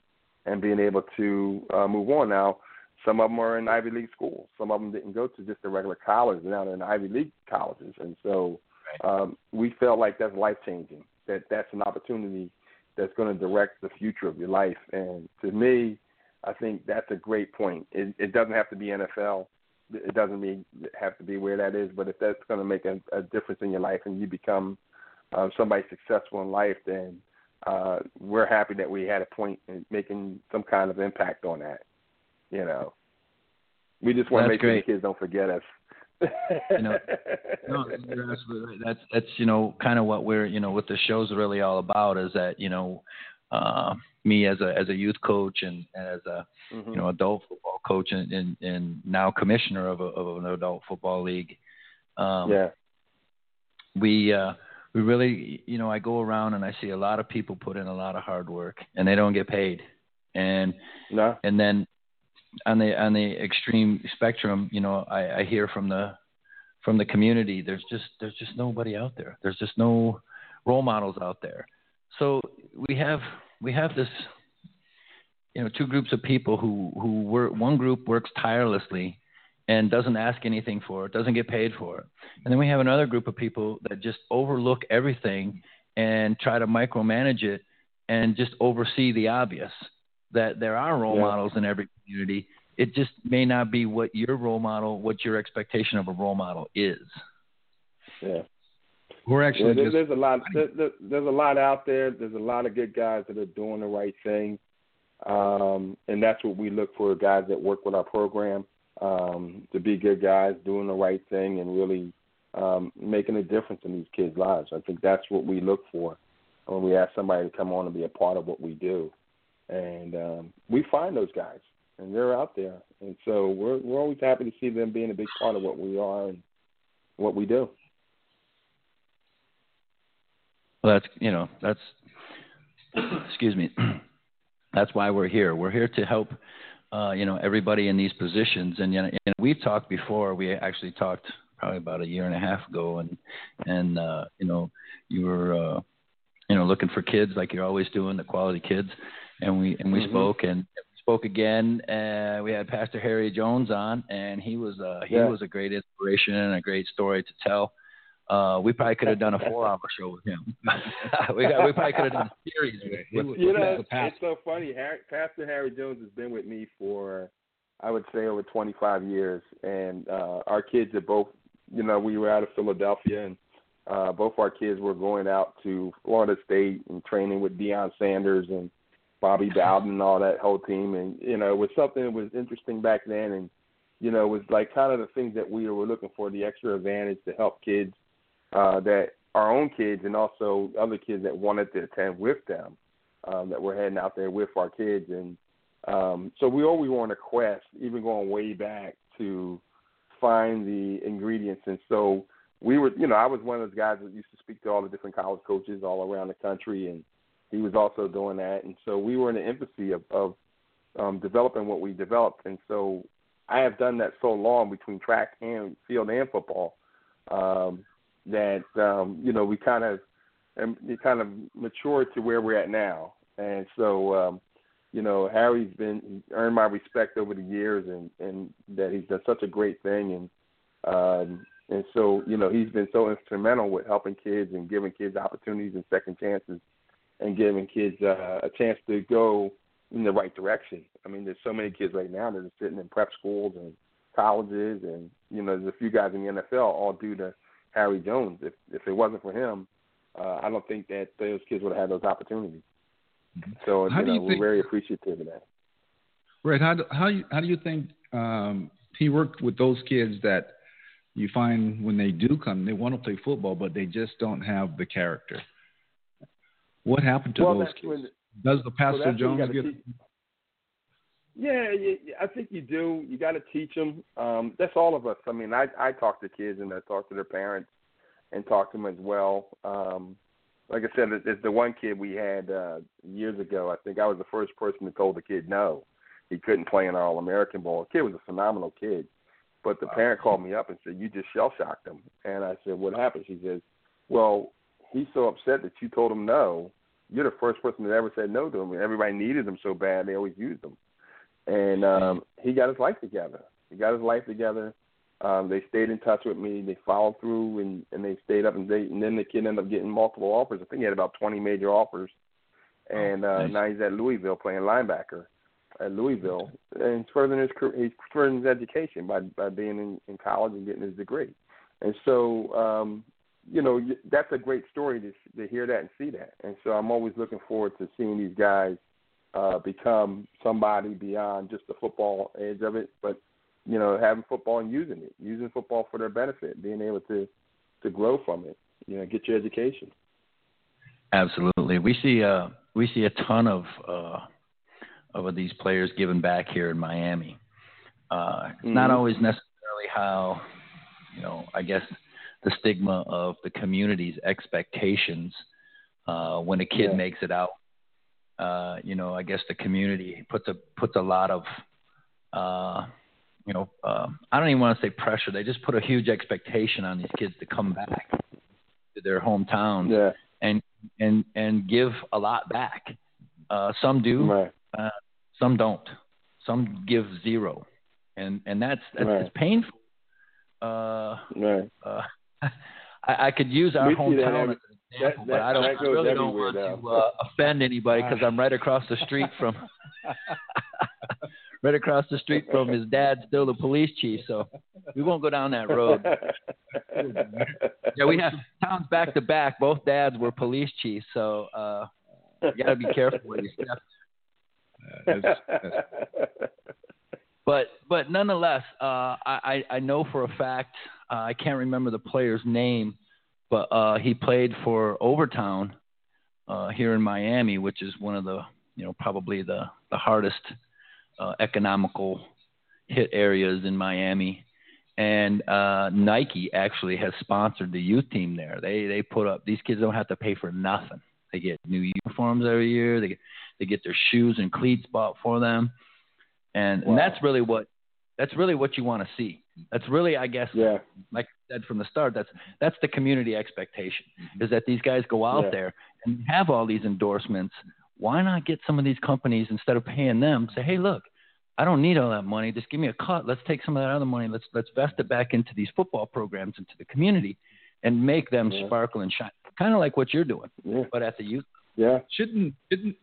and being able to uh, move on. Now, some of them are in Ivy League schools. Some of them didn't go to just a regular college. Now they're in Ivy League colleges, and so um, we felt like that's life changing. That that's an opportunity that's going to direct the future of your life. And to me, I think that's a great point. It, it doesn't have to be NFL. It doesn't mean have to be where that is. But if that's going to make a, a difference in your life and you become uh, somebody successful in life, then uh, we're happy that we had a point in making some kind of impact on that. You know, we just want to make sure the kids don't forget us. You know, No, you're absolutely right. That's that's you know kind of what we're you know what the show's really all about is that you know uh, me as a as a youth coach and, and as a Mhm. you know adult football coach and, and, and now commissioner of a, of an adult football league. Um, yeah, we uh we really you know I go around and I see a lot of people put in a lot of hard work and they don't get paid and no, and then on the on the extreme spectrum you know I, I hear from the from the community there's just there's just nobody out there. There's just no role models out there. So we have we have this you know two groups of people who who work one group works tirelessly and doesn't ask anything for it doesn't get paid for it. And then we have another group of people that just overlook everything and try to micromanage it and just oversee the obvious that there are role Yeah. models in every community it just may not be what your role model what your expectation of a role model is yeah. we're Yeah, actually there, just there's a lot. There, there, there's a lot out there. There's a lot of good guys that are doing the right thing, um, and that's what we look for: guys that work with our program um, to be good guys, doing the right thing, and really um, making a difference in these kids' lives. I think that's what we look for when we ask somebody to come on and be a part of what we do, and um, we find those guys, and they're out there, and so we're we're always happy to see them being a big part of what we are and what we do. Well, that's you know that's excuse me. That's why we're here. We're here to help uh, you know everybody in these positions. And you know, and we've talked before. We actually talked probably about a year and a half ago, and and uh, you know you were uh, you know looking for kids like you're always doing, the quality kids. And we and we Mhm. spoke and spoke again. Uh, we had Pastor Harry Jones on, and he was uh, he Yeah. was a great inspiration and a great story to tell. Uh, we probably could have done a four-hour show with him. we, got, we probably could have done a series with, He with, You with know, it's so funny. Harry, Pastor Harry Jones has been with me for, I would say, over 25 years, and uh, our kids are both. You know, we were out of Philadelphia, and uh, both our kids were going out to Florida State and training with Deion Sanders and Bobby Bowden and all that whole team. And you know, it was something that was interesting back then, and you know, it was like kind of the things that we were looking for, the extra advantage to help kids uh, that our own kids and also other kids that wanted to attend with them um, that we're heading out there with our kids. And um, so we always were on a quest, even going way back to find the ingredients. And so we were, you know, I was one of those guys that used to speak to all the different college coaches all around the country, and he was also doing that. And so we were in the infancy of, of um, developing what we developed. And so I have done that so long between track and field and football um, that um, you know we kind of and we kind of matured to where we're at now. And so um, you know Harry's been earned my respect over the years, and and that he's done such a great thing, and um, and so you know he's been so instrumental with helping kids and giving kids opportunities and second chances, and giving kids uh, a chance to go in the right direction. I mean, there's so many kids right now that are sitting in prep schools and colleges, and you know, there's a few guys in the NFL all due to Harry Jones. If if it wasn't for him, uh, I don't think that those kids would have had those opportunities. So How you know, you we're think- very appreciative of that. Right. How do, how you, how do you think um, he worked with those kids that you find when they do come, they want to play football, but they just don't have the character? What happened to well, those kids? when, Does the Pastor you Jones get? teach- Yeah, I think you do. You got to teach them. Um, that's all of us. I mean, I I talk to kids and I talk to their parents and talk to them as well. Um, like I said, it's the one kid we had uh, years ago. I think I was the first person that told the kid no, he couldn't play in our All American Bowl. The kid was a phenomenal kid, but the parent called me up and said you just shell shocked him. And I said, what happened? She says, well, he's so upset that you told him no. You're the first person that ever said no to him. And everybody needed him so bad they always used him. And um, he got his life together. He got his life together. Um, they stayed in touch with me. They followed through, and and they stayed up and they and then the kid ended up getting multiple offers. I think he had about 20 major offers, and uh, nice. now he's at Louisville playing linebacker at Louisville, and he's furthering his career, he's furthering his education by by being in, in college and getting his degree. And so, um, you know, that's a great story to to hear that and see that. And so, I'm always looking forward to seeing these guys uh, become somebody beyond just the football edge of it, but you know, having football and using it, using football for their benefit, being able to to grow from it, you know, get your education. Absolutely. We see uh we see a ton of uh of these players giving back here in Miami. Uh it's not Mhm. always necessarily how you know, I guess the stigma of the community's expectations uh when a kid Yeah. makes it out. Uh, you know, I guess the community puts a puts a lot of uh you know, uh, I don't even want to say pressure. They just put a huge expectation on these kids to come back to their hometowns Yeah, and and and give a lot back. Uh, some do, right. uh, some don't. Some give zero, and and that's that's Right. it's painful. Uh, Right. I, I could use our We that hometown as an example, that- but I don't. I really don't want to uh, offend anybody because I'm right across the street from. right across the street from his dad, still the police chief. So we won't go down that road. Yeah, we have towns back to back. Both dads were police chiefs, so uh, you got to be careful where you step. Uh, that's, that's, But but nonetheless, uh, I I know for a fact uh, I can't remember the player's name, but uh, he played for Overtown uh, here in Miami, which is one of the you know probably the the hardest uh, economical hit areas in Miami. And uh, Nike actually has sponsored the youth team there. They they put up these kids don't have to pay for nothing. They get new uniforms every year. They get they get their shoes and cleats bought for them, and, and that's really what that's really what you want to see. That's really, I guess, yeah. like I said from the start, that's that's the community expectation mm-hmm. is that these guys go out Yeah. there and have all these endorsements. Why not get some of these companies instead of paying them? Say, hey, look, I don't need all that money. Just give me a cut. Let's take some of that other money. Let's let's vest it back into these football programs, into the community, and make them Yeah. sparkle and shine. Kind of like what you're doing, Yeah. but at the youth. Yeah. shouldn't shouldn't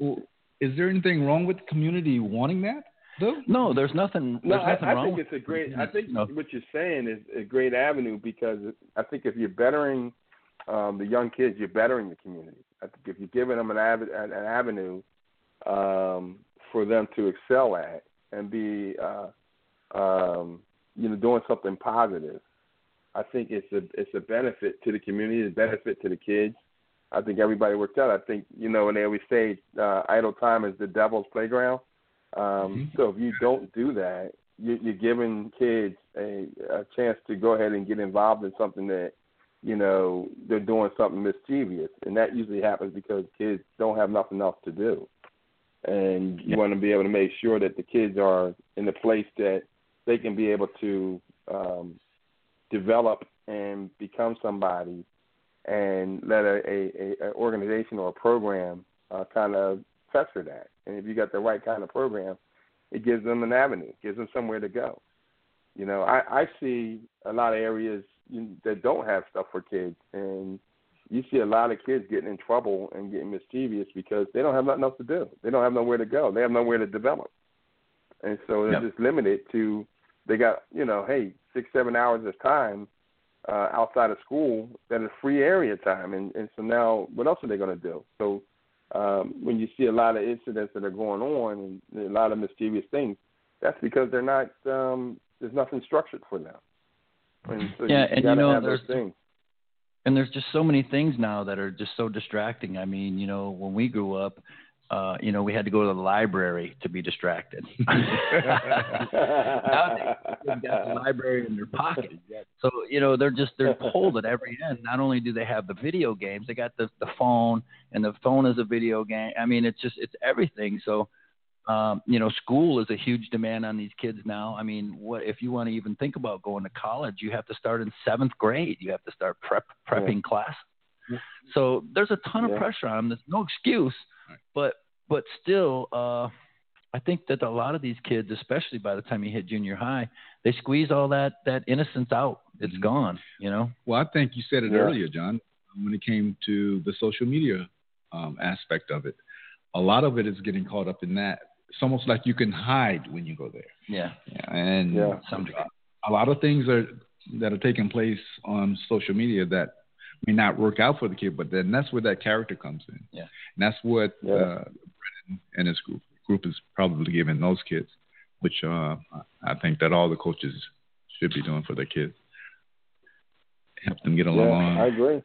is there anything wrong with the community wanting that though? No, there's nothing. No, there's I, nothing I wrong. think with it's a great. I think No. what you're saying is a great avenue because I think if you're bettering um, the young kids, you're bettering the community. I think if you're giving them an, av- an, an avenue um, for them to excel at and be, uh, um, you know, doing something positive, I think it's a it's a benefit to the community, it's a benefit to the kids. I think everybody works out. I think you know, and they always say uh, idle time is the devil's playground. Um, Mhm. So if you don't do that, you, you're giving kids a, a chance to go ahead and get involved in something that you know they're doing something mischievous, and that usually happens because kids don't have nothing else to do, and you Yeah. want to be able to make sure that the kids are in a place that they can be able to um, develop and become somebody, and let a, a, a, a organization or a program uh, kind of fester that. And if you got the right kind of program, it gives them an avenue, gives them somewhere to go. You know, I, I see a lot of areas that don't have stuff for kids, and you see a lot of kids getting in trouble and getting mischievous because they don't have nothing else to do. They don't have nowhere to go. They have nowhere to develop, and so they're Yep. just limited to. They got you know, hey, six seven hours of time uh, outside of school that is free area time, and and so now what else are they going to do? So um, when you see a lot of incidents that are going on and a lot of mysterious things, that's because they're not. Um, there's nothing structured for them. And so Yeah, you, and you know, there's- things. and there's just so many things now that are just so distracting. I mean, you know, when we grew up, uh, you know, we had to go to the library to be distracted. Nowadays, they've got the library in their pocket. So, you know, they're just they're pulled at every end. Not only do they have the video games, they got the the phone, and the phone is a video game. I mean, it's just it's everything. So, um, you know, school is a huge demand on these kids now. I mean, what if you want to even think about going to college? You have to start in seventh grade. You have to start prep prepping class. So there's a ton of pressure on them. There's no excuse, but but still, uh, I think that a lot of these kids, especially by the time you hit junior high, they squeeze all that that innocence out. It's Mhm. gone. You know. Well, I think you said it Yeah. earlier, John, when it came to the social media um, aspect of it. A lot of it is getting caught up in that. It's almost like you can hide when you go there. Yeah. Yeah, and Yeah. A lot of things are that are taking place on social media that may not work out for the kid, but then that's where that character comes in. Yeah. and that's what Yeah. uh, and his group group is probably giving those kids, which uh, I think that all the coaches should be doing for their kids. Help them get along. Yeah, along. I agree.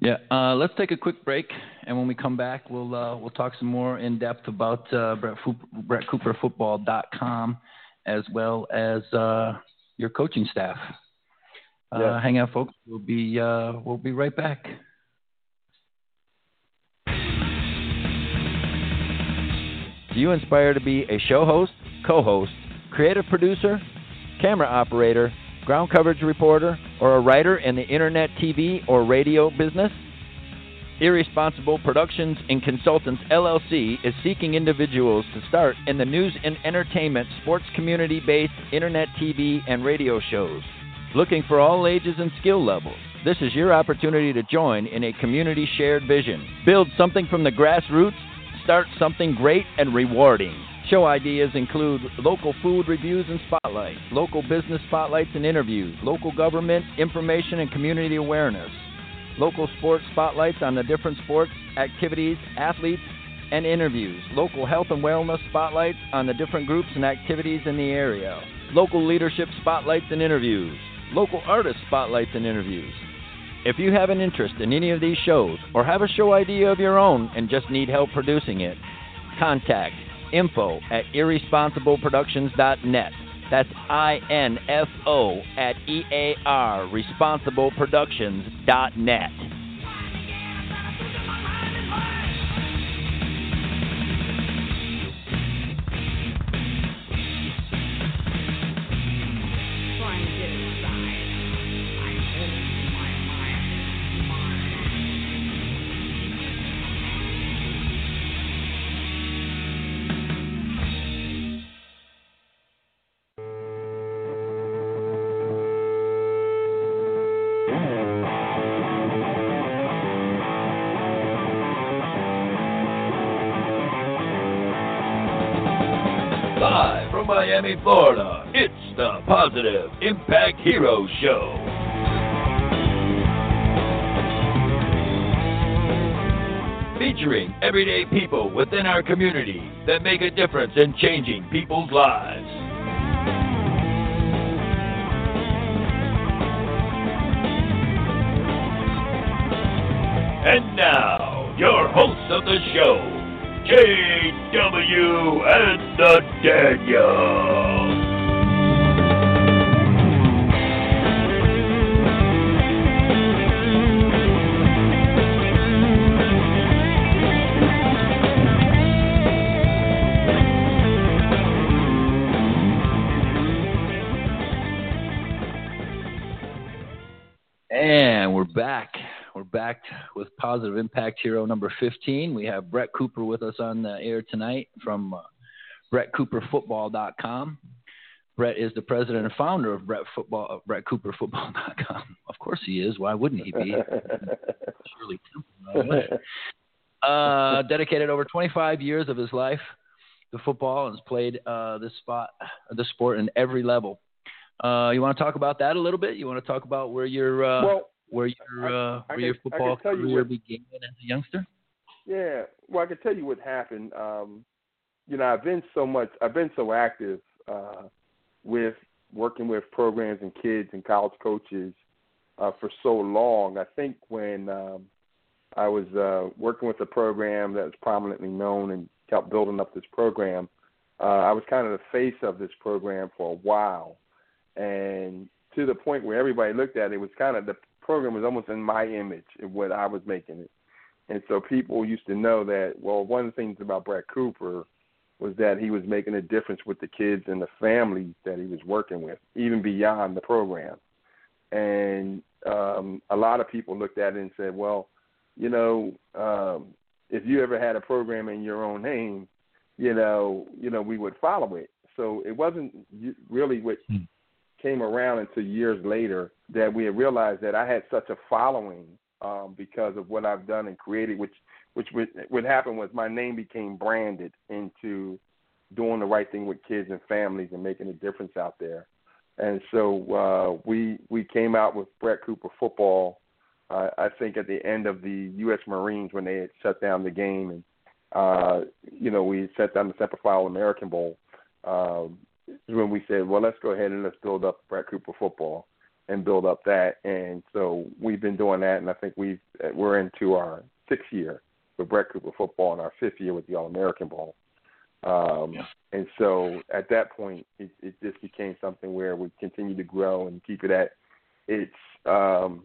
Yeah. Uh, let's take a quick break, and when we come back, we'll uh, we'll talk some more in depth about uh, Bret, Fu- Bret Cooper Football.com, as well as uh, your coaching staff. Uh, Yeah. Hang out, folks. We'll be uh, we'll be right back. Do you aspire to be a show host, co host, creative producer, camera operator, ground coverage reporter, or a writer in the internet, TV, or radio business? Irresponsible Productions and Consultants LLC is seeking individuals to start in the news and entertainment, sports community based internet, TV, and radio shows. Looking for all ages and skill levels. This is your opportunity to join in a community shared vision. Build something from the grassroots start something great and rewarding. Show ideas include local food reviews and spotlights, local business spotlights and interviews, local government information and community awareness, local sports spotlights on the different sports, activities, athletes, and interviews, local health and wellness spotlights on the different groups and activities in the area, local leadership spotlights and interviews, local artist spotlights and interviews. If you have an interest in any of these shows or have a show idea of your own and just need help producing it, contact info at irresponsibleproductions.net. That's I N F O at E A R, responsibleproductions.net. Miami, Florida, it's the Positive Impact Hero Show. Featuring everyday people within our community that make a difference in changing people's lives. And now, your hosts of the show, JW and the Daniels. And we're back. We're with Positive Impact Hero number 15. We have Bret Cooper with us on the air tonight from uh, BretCooperFootball.com. Bret is the president and founder of Bret Football, uh, BretCooperFootball.com. Of course he is. Why wouldn't he be? Shirley Temple. Uh, dedicated over 25 years of his life to football and has played uh, this spot, the sport in every level. Uh, you want to talk about that a little bit? You want to talk about where your uh, well, where your uh, I where can- I football career what- began as a youngster? Yeah, well, I can tell you what happened. Um, you know, I've been so much, I've been so active uh, with working with programs and kids and college coaches uh, for so long. I think when um, I was uh, working with a program that was prominently known and helped building up this program, uh, I was kind of the face of this program for a while, and to the point where everybody looked at it, it was kind of the program was almost in my image of what I was making it. And so people used to know that, well, one of the things about Bret Cooper was that he was making a difference with the kids and the families that he was working with, even beyond the program. And um, a lot of people looked at it and said, well, you know, um, if you ever had a program in your own name, you know, you know, we would follow it. So it wasn't really what hmm. came around until years later that we had realized that I had such a following um, because of what I've done and created, which which would what happened was my name became branded into doing the right thing with kids and families and making a difference out there. And so uh, we we came out with Bret Cooper football. Uh, I think at the end of the U.S. Marines when they had shut down the game, and uh, you know we set down the Semper Fi American Bowl. Um, when we said, well, let's go ahead and let's build up Bret Cooper football and build up that. And so we've been doing that, and I think we've we're into our sixth year with Bret Cooper football and our fifth year with the All American Bowl. Um, yeah. And so at that point, it, it just became something where we continue to grow and keep it at its, um,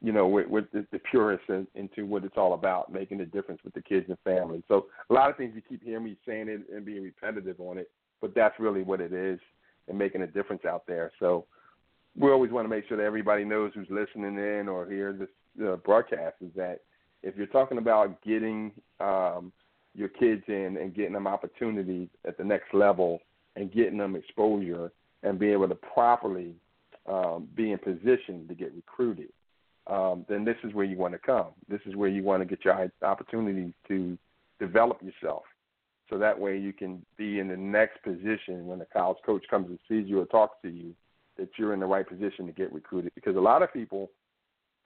you know, with, with the, the purest in, into what it's all about, making a difference with the kids and families. So a lot of things you keep hearing me saying it and being repetitive on it, but that's really what it is and making a difference out there. So we always want to make sure that everybody knows who's listening in or hear this uh, broadcast is that if you're talking about getting um, your kids in and getting them opportunities at the next level and getting them exposure and being able to properly um, be in position to get recruited, um, then this is where you want to come. This is where you want to get your opportunities to develop yourself. So that way you can be in the next position when the college coach comes and sees you or talks to you, that you're in the right position to get recruited. Because a lot of people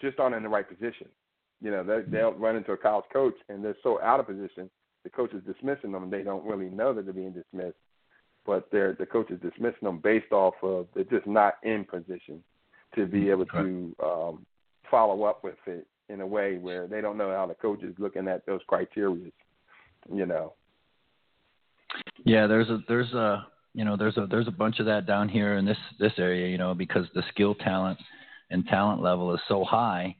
just aren't in the right position. You know, they, they'll run into a college coach and they're so out of position, the coach is dismissing them and they don't really know that they're being dismissed, but they're, the coach is dismissing them based off of they're just not in position to be able to um, follow up with it in a way where they don't know how the coach is looking at those criteria, you know. Yeah, there's a there's a you know there's a there's a bunch of that down here in this this area, you know, because the skill talent and talent level is so high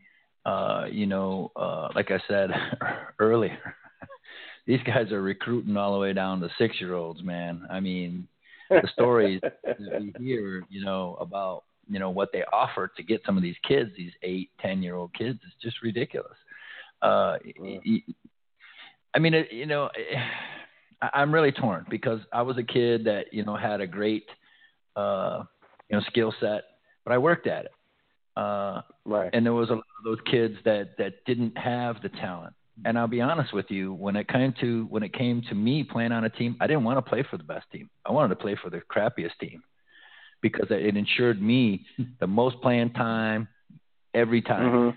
uh, you know, uh, like I said earlier, these guys are recruiting all the way down to six year olds, man. I mean, the stories that we hear, you know, about you know what they offer to get some of these kids, these eight, ten year old kids, is just ridiculous. Uh, I mean, you know, I'm really torn because I was a kid that you know had a great, uh, you know, skill set, but I worked at it. Uh, right. And there was a lot of those kids that that didn't have the talent. And I'll be honest with you, when it came to when it came to me playing on a team, I didn't want to play for the best team. I wanted to play for the crappiest team because it ensured me the most playing time every time. Mm-hmm.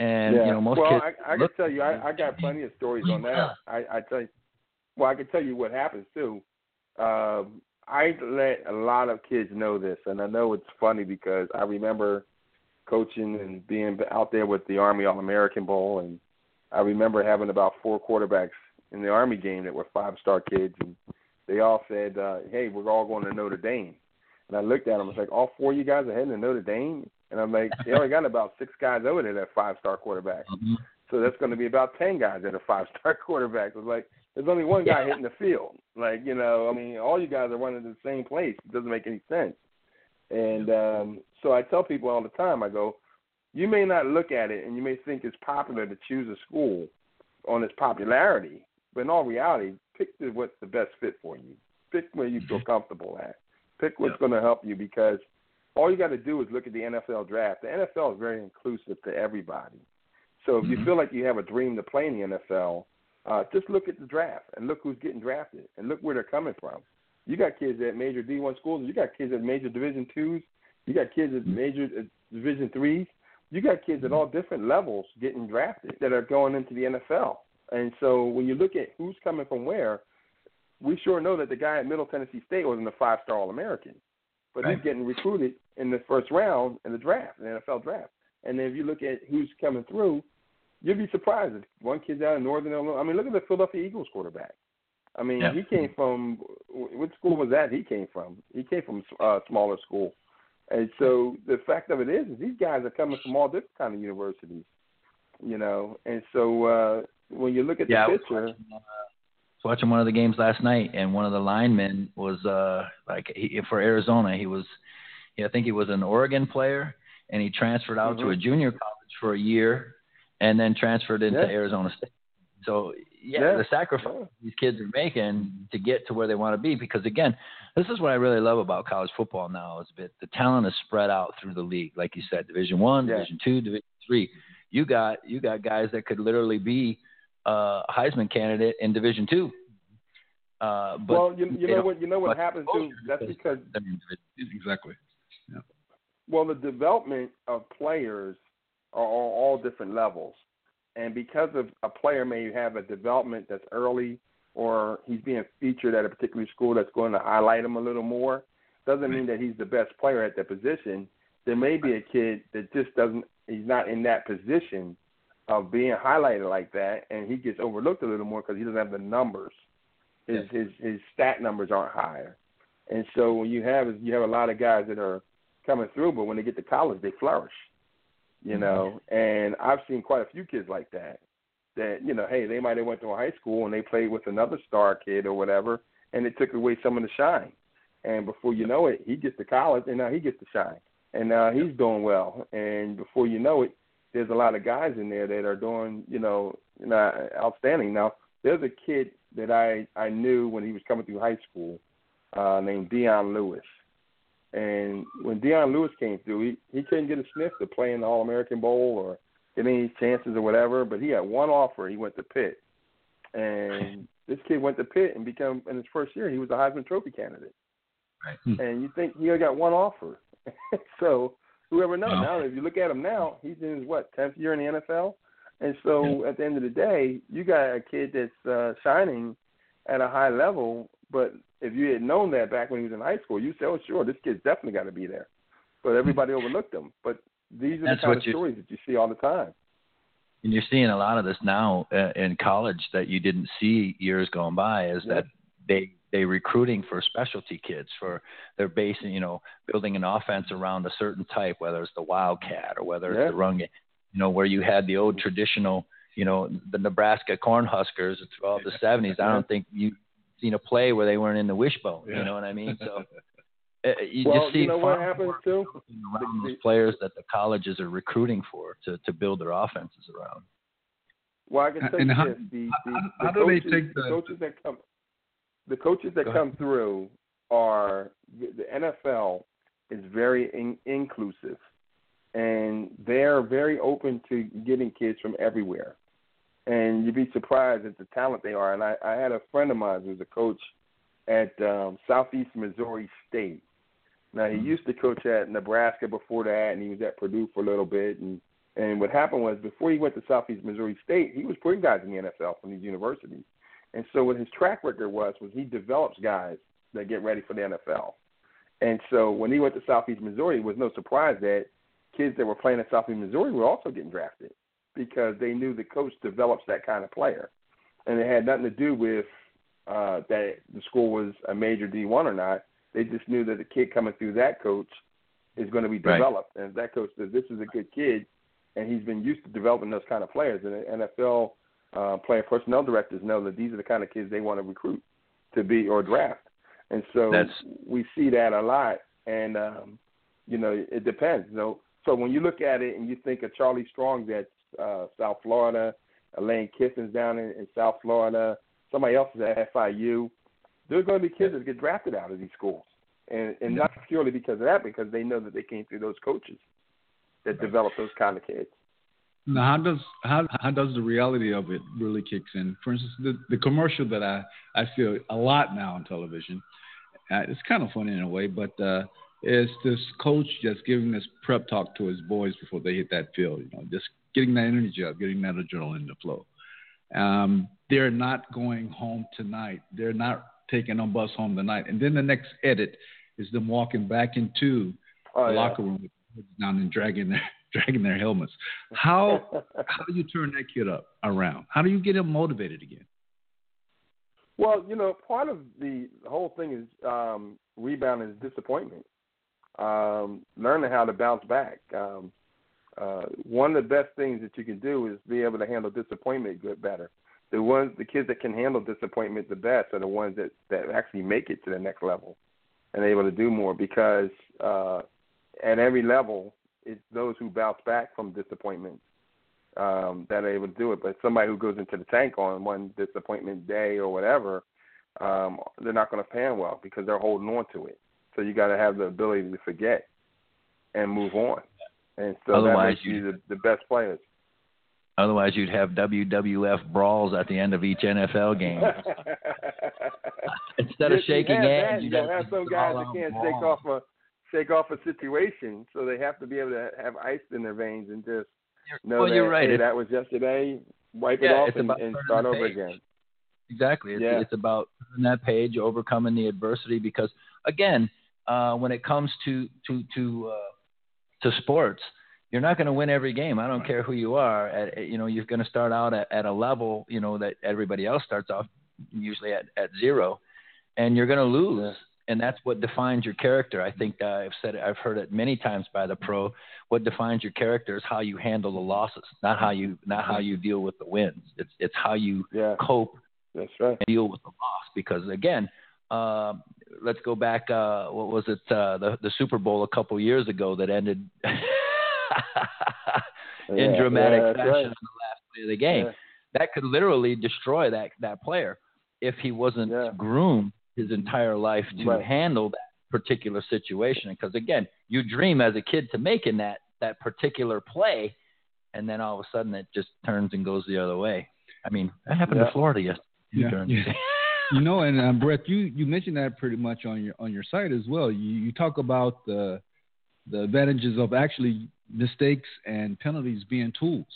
And yeah. you know, most well, kids. I, I can tell you, I, I got plenty of stories on that. I, I tell you, well, I can tell you what happens too. Um, I let a lot of kids know this, and I know it's funny because I remember coaching and being out there with the Army All American Bowl, and I remember having about four quarterbacks in the Army game that were five star kids, and they all said, uh, "Hey, we're all going to Notre Dame." And I looked at them, I was like, "All four of you guys are heading to Notre Dame?" And I'm like, "They only got about six guys over there that five star quarterback, mm-hmm. so that's going to be about ten guys that are five star quarterbacks." I was like, there's only one guy hitting the field. Like, you know, I mean, all you guys are running to the same place. It doesn't make any sense. And um, so I tell people all the time, I go, you may not look at it and you may think it's popular to choose a school on its popularity, but in all reality, pick the, what's the best fit for you. Pick where you feel mm-hmm. comfortable at. Pick what's yeah. going to help you because all you got to do is look at the NFL draft. The NFL is very inclusive to everybody. So if mm-hmm. you feel like you have a dream to play in the NFL – uh, just look at the draft and look who's getting drafted and look where they're coming from. You got kids at major D1 schools. You got kids at major Division twos. You got kids at major uh, Division threes. You got kids at all different levels getting drafted that are going into the NFL. And so when you look at who's coming from where, we sure know that the guy at Middle Tennessee State wasn't a five star All American, but Right. he's getting recruited in the first round in the draft, in the NFL draft. And then if you look at who's coming through, you'd be surprised if one kid's out of Northern Illinois. I mean, look at the Philadelphia Eagles quarterback. I mean, Yeah. he came from what school was that? He came from. He came from a uh, smaller school, and so the fact of it is, is these guys are coming from all different kind of universities, you know. And so uh, when you look at Yeah, I the was picture, watching, uh, I was watching one of the games last night, and one of the linemen was uh like he, for Arizona. He was, yeah, I think he was an Oregon player, and he transferred out to Mhm. a junior college for a year, and then transferred into Yeah. Arizona State. So yeah, Yeah. the sacrifice these kids are making to get to where they want to be. Because again, this is what I really love about college football now is that the talent is spread out through the league. Like you said, Division One, Yeah. Division Two, Division Three. You got you got guys that could literally be uh, a Heisman candidate in Division Two. Uh, but well, you, you know what you know what happens too. That's because they're in Division Two. Exactly. Well, the development of players are on all different levels. And because of a player may have a development that's early or he's being featured at a particular school that's going to highlight him a little more, doesn't mean that he's the best player at that position. There may be a kid that just doesn't he's not in that position of being highlighted like that and he gets overlooked a little more because he doesn't have the numbers. His his his stat numbers aren't higher. And so when you have you have a lot of guys that are coming through, but when they get to college, they flourish. You know, and I've seen quite a few kids like that. That you know, hey, they might have went to a high school and they played with another star kid or whatever, and it took away some of the shine. And before you know it, he gets to college and now he gets to shine, and now he's doing well. And before you know it, there's a lot of guys in there that are doing, you know, you know, outstanding. Now, there's a kid that I I knew when he was coming through high school, uh, named Dion Lewis. And when Dion Lewis came through, he, he couldn't get a sniff to play in the All American Bowl or get any chances or whatever. But he had one offer. He went to Pitt, and this kid went to Pitt and become in his first year he was a Heisman Trophy candidate. Right. And you think he only got one offer, so whoever knows. Wow. Now, if you look at him now, he's in his what tenth year in the NFL, and so at the end of the day, you got a kid that's uh, shining at a high level. But if you had known that back when he was in high school, you say, "Oh, sure, this kid's definitely got to be there." But everybody overlooked him. But these are That's the kind of stories that you see all the time. And you're seeing a lot of this now uh, in college that you didn't see years going by. Is Yeah. that they they recruiting for specialty kids for they're basing you know building an offense around a certain type, whether it's the wildcat or whether Yeah. it's the run game. You know where you had the old traditional, you know, the Nebraska Cornhuskers throughout the '70s. I don't think you seen a play where they weren't in the wishbone. Yeah. You know what I mean? So. Uh, you well, just see you know what happens more too? around The- those players that the colleges are recruiting for to to build their offenses around. Well, I can tell And you how- this: the, the, how the do they coaches, take the the- coaches that come, the coaches that Go come through are the the NFL is very in, inclusive, and they're very open to getting kids from everywhere. And you'd be surprised at the talent they are. And I, I had a friend of mine who's a coach at um, Southeast Missouri State. Now he used to coach at Nebraska before that, and he was at Purdue for a little bit. And and what happened was before he went to Southeast Missouri State, he was putting guys in the NFL from these universities. And so what his track record was was he develops guys that get ready for the NFL. And so when he went to Southeast Missouri, it was no surprise that kids that were playing at Southeast Missouri were also getting drafted because they knew the coach develops that kind of player. And it had nothing to do with uh, that the school was a major D1 or not. They just knew that the kid coming through that coach is going to be Right. developed. And if that coach says this is a good kid, and he's been used to developing those kind of players. And the NFL uh, player personnel directors know that these are the kind of kids they want to recruit to be or draft. And so That's- we see that a lot. And um, you know, it depends. You know, so when you look at it and you think of Charlie Strong that's uh, South Florida, Lane Kiffin's down in, in South Florida, somebody else is at FIU. There's going to be kids that get drafted out of these schools, and and not purely because of that, because they know that they came through those coaches that develop those kind of kids. Now, how does how how does the reality of it really kicks in? For instance, the the commercial that I I see a lot now on television, uh, it's kind of funny in a way, but uh, is this coach just giving this prep talk to his boys before they hit that field? You know, just getting that energy up, getting that adrenaline to flow. Um, they're not going home tonight. They're not taking on bus home tonight. And then the next edit is them walking back into Oh, the yeah. locker room with their heads down and dragging their dragging their helmets. How how do you turn that kid up around? How do you get him motivated again? Well, you know, part of the whole thing is um, rebounding is disappointment. Um, learning how to bounce back. Um, uh, one of the best things that you can do is be able to handle disappointment good better. The ones, the kids that can handle disappointment the best are the ones that that actually make it to the next level and able to do more because uh, at every level, it's those who bounce back from disappointment um, that are able to do it. But somebody who goes into the tank on one disappointment day or whatever, um, they're not going to pan well because they're holding on to it. So you got to have the ability to forget and move on. And so Otherwise that makes you- the, the best players. Otherwise, you'd have WWF brawls at the end of each NFL game. Instead of you shaking hands, you got have some guys that can't shake off a shake off a situation, so they have to be able to have ice in their veins and just know well, that you're right. hey, that was yesterday. Wipe it off and, and start over page. again. Exactly. It's, Yeah. it's about that page, overcoming the adversity. Because again, uh, when it comes to to to uh, to sports, you're not going to win every game. I don't care who you are. At, you know, you're going to start out at, at a level, you know, that everybody else starts off usually at, at zero, and you're going to lose. And that's what defines your character. I think uh, I've said it, I've heard it many times by the pro. What defines your character is how you handle the losses, not how you not how you deal with the wins. It's it's how you Yeah, cope that's right. and deal with the loss. Because again, uh, let's go back. Uh, what was it? Uh, the the Super Bowl a couple years ago that ended in Yeah, dramatic yeah, fashion right. on the last play of the game. Yeah. That could literally destroy that that player if he wasn't Yeah. groomed his entire life to Right. handle that particular situation. Because again, you dream as a kid to making that that particular play, and then all of a sudden it just turns and goes the other way. I mean, that happened Yeah. to Florida yesterday. Yeah. you know, and um, Bret, you you mentioned that pretty much on your on your site as well. You you talk about the the advantages of actually mistakes and penalties being tools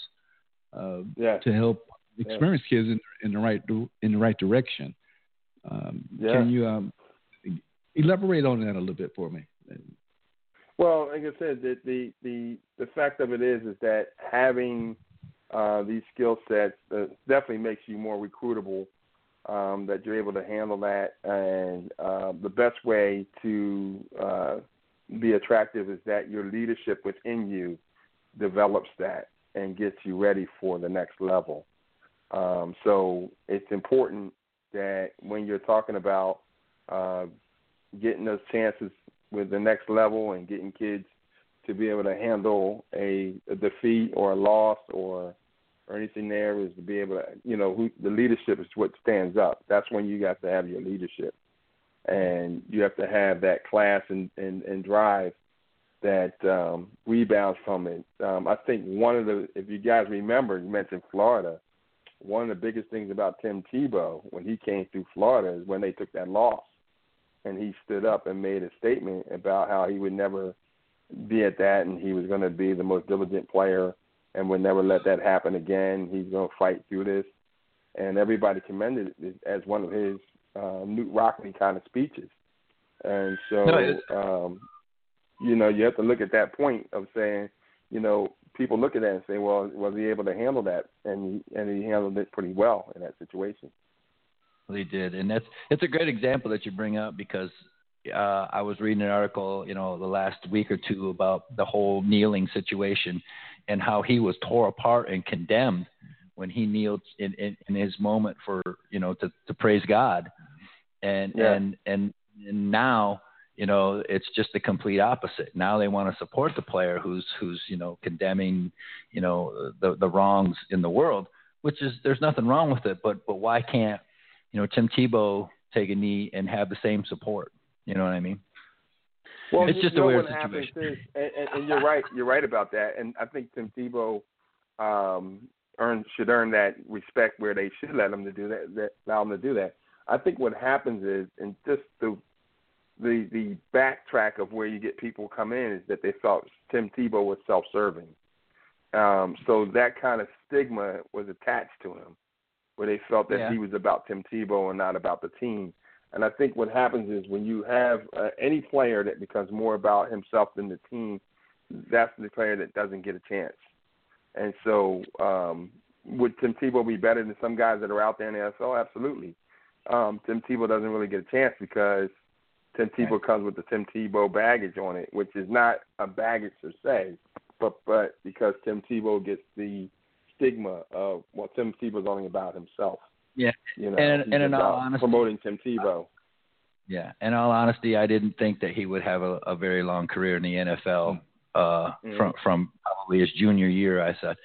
uh, Yeah. to help Yeah. experienced kids in in the right in the right direction. Um, Yeah. Can you um, elaborate on that a little bit for me? Well, like I said, the the the, the fact of it is is that having uh, these skill sets uh, definitely makes you more recruitable. Um, that you're able to handle that, and uh, the best way to uh, be attractive is that your leadership within you develops that and gets you ready for the next level. Um, so it's important that when you're talking about uh, getting those chances with the next level and getting kids to be able to handle a, a defeat or a loss or or anything there is to be able to you know who the leadership is what stands up. That's when you got to have your leadership, and you have to have that class and and, and drive that um, rebounds from it. Um, I think one of the if you guys remember, you mentioned Florida. One of the biggest things about Tim Tebow when he came through Florida is when they took that loss and he stood up and made a statement about how he would never be at that and he was going to be the most diligent player and would never let that happen again. He's going to fight through this. And everybody commended it as one of his uh, Knute Rockne kind of speeches. And so, No, um, you know, you have to look at that point of saying, you know, people look at that and say, well, was he able to handle that? And he, and he handled it pretty well in that situation. They did, and that's it's a great example that you bring up because uh, I was reading an article, you know, the last week or two about the whole kneeling situation and how he was tore apart and condemned when he kneeled in, in, in his moment for you know to, to praise God, and Yeah. and and and now you know it's just the complete opposite. Now they want to support the player who's who's you know condemning you know the the wrongs in the world, which is there's nothing wrong with it, but but why can't you know, Tim Tebow take a knee and have the same support. You know what I mean? Well, It's you just a weird what happens situation. Is, and, and, and you're right. You're right about that. And I think Tim Tebow um, earn should earn that respect where they should let him to do that, that. Allow him to do that. I think what happens is, and just the the the backtrack of where you get people come in is that they felt Tim Tebow was self-serving. Um, so that kind of stigma was attached to him, where they felt that Yeah. he was about Tim Tebow and not about the team. And I think what happens is when you have uh, any player that becomes more about himself than the team, that's the player that doesn't get a chance. And so, um, would Tim Tebow be better than some guys that are out there in the NFL? Absolutely. Um, Tim Tebow doesn't really get a chance because Tim Tebow right. comes with the Tim Tebow baggage on it, which is not a baggage per se, but but because Tim Tebow gets the stigma of well, Tim Tebow's only about himself. Yeah, you know, and, and in all honesty, promoting Tim Tebow. Yeah, in all honesty, I didn't think that he would have a, a very long career in the NFL uh, mm-hmm. from from probably his junior year. I said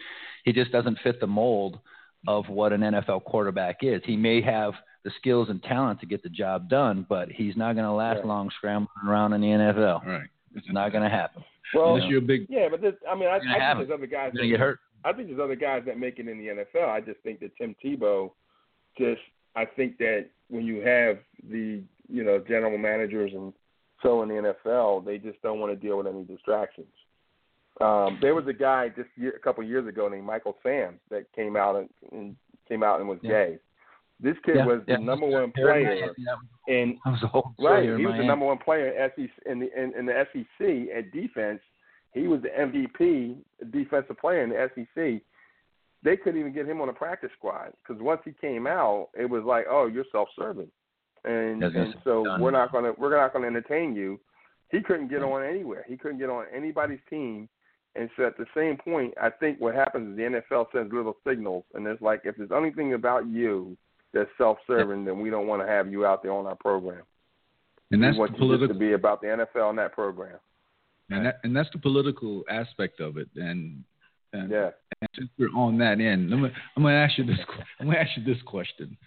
he just doesn't fit the mold of what an NFL quarterback is. He may have the skills and talent to get the job done, but he's not going to last right. long scrambling around in the NFL. Right. It's not going to happen. Well, unless you're a big. Yeah, but this, I mean, I, I think there's other guys. That, get hurt. I think there's other guys that make it in the NFL. I just think that Tim Tebow, just I think that when you have the you know general managers and so in the NFL, they just don't want to deal with any distractions. Um, there was a guy just year, a couple of years ago named Michael Sam that came out and, and came out and was yeah. gay. This kid yeah, was yeah. the number one player in right. He was the number one player in, SEC, in the in, in the SEC at defense. He was the MVP defensive player in the SEC. They couldn't even get him on a practice squad because once he came out, it was like, oh, you're self-serving, and and so done. we're not gonna we're not gonna entertain you. He couldn't get on anywhere. He couldn't get on anybody's team. And so at the same point, I think what happens is the NFL sends little signals, and it's like if there's anything about you that's self-serving, then we don't want to have you out there on our program. And that's we want the political to be about the NFL and that program. And that, and that's the political aspect of it. And, and yeah. And since we're on that end, I'm gonna, I'm gonna ask you this. I'm gonna ask you this question.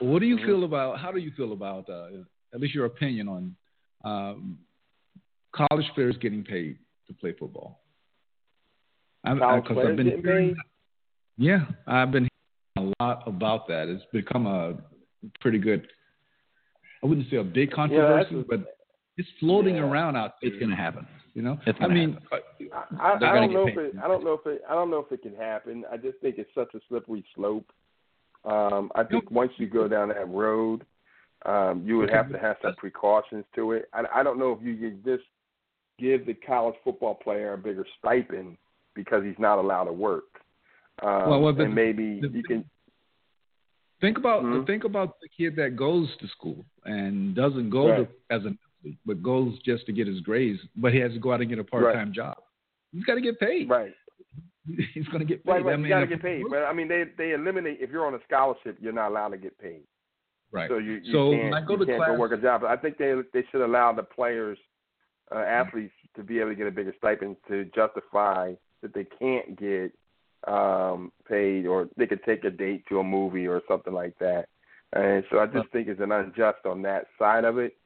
What do you mm-hmm. feel about? How do you feel about? Uh, at least your opinion on um, college players getting paid to play football. College I, players I've been getting hearing, paid. Yeah, I've been hearing a lot about that. It's become a pretty good. I wouldn't say a big controversy, yeah, but it's floating yeah. around out there. It's going to happen. You know, I mean, I, I, I don't know if it. I don't know if it. I don't know if it can happen. I just think it's such a slippery slope. Um, I think once you go down that road, um, you would have to have some precautions to it. I, I don't know if you could just give the college football player a bigger stipend because he's not allowed to work. Um, well, well, and maybe the, you can think about mm-hmm. think about the kid that goes to school and doesn't go right. to, as an athlete, but goes just to get his grades, but he has to go out and get a part time right. job. He's got to get paid. Right. He's going to get paid. Right, right. I mean, got to get paid. But I mean, they they eliminate if you're on a scholarship, you're not allowed to get paid. Right. So you, you so can't, I go you to can't class, go work a job. But I think they they should allow the players, uh, athletes, to be able to get a bigger stipend to justify that they can't get um, paid, or they could take a date to a movie or something like that. And so I just think it's an unjust on that side of it.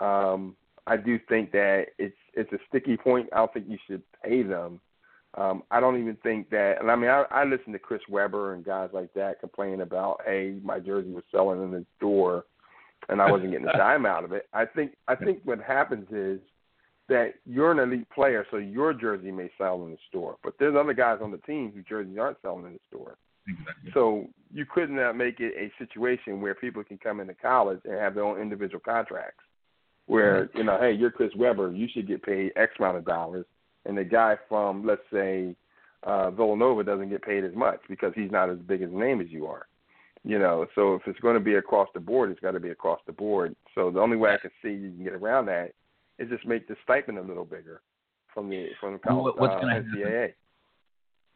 Um, I do think that it's it's a sticky point. I don't think you should pay them. Um, I don't even think that. And I mean, I, I listen to Chris Webber and guys like that complaining about, hey, my jersey was selling in the store, and I wasn't getting a dime out of it. I think I think what happens is that you're an elite player, so your jersey may sell in the store, but there's other guys on the team whose jerseys aren't selling in the store. Exactly. So you could not make it a situation where people can come into college and have their own individual contracts, where you know, hey, you're Chris Webber, you should get paid X amount of dollars, and the guy from let's say uh, Villanova doesn't get paid as much because he's not as big a name as you are. You know, so if it's going to be across the board, it's got to be across the board. So the only way I can see you can get around that is just make the stipend a little bigger from the from the college, what's uh, gonna NCAA. Happen?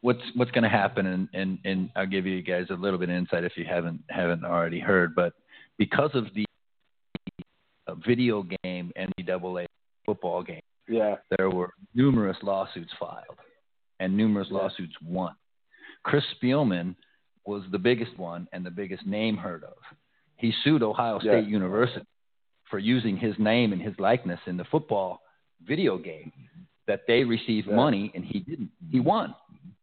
What's what's going to happen, and, and and I'll give you guys a little bit of insight if you haven't haven't already heard, but because of the video game NCAA football game, yeah, there were numerous lawsuits filed, and numerous yeah. lawsuits won. Chris Spielman was the biggest one and the biggest name heard of. He sued Ohio State yeah. University for using his name and his likeness in the football video game that they received yeah. money and he didn't. He won.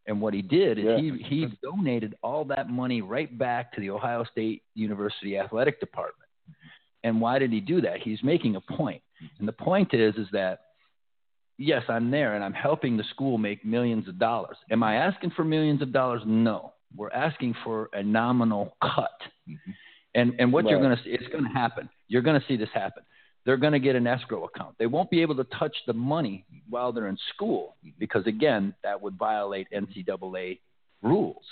And what he did is yeah. he he donated all that money right back to the Ohio State University athletic department. And why did he do that? He's making a point. And the point is is that yes, I'm there and I'm helping the school make millions of dollars. Am I asking for millions of dollars? No. We're asking for a nominal cut. Mm-hmm. And and what you're going to see, it's going to happen. You're going to see this happen. They're going to get an escrow account. They won't be able to touch the money while they're in school because again, that would violate NCAA rules.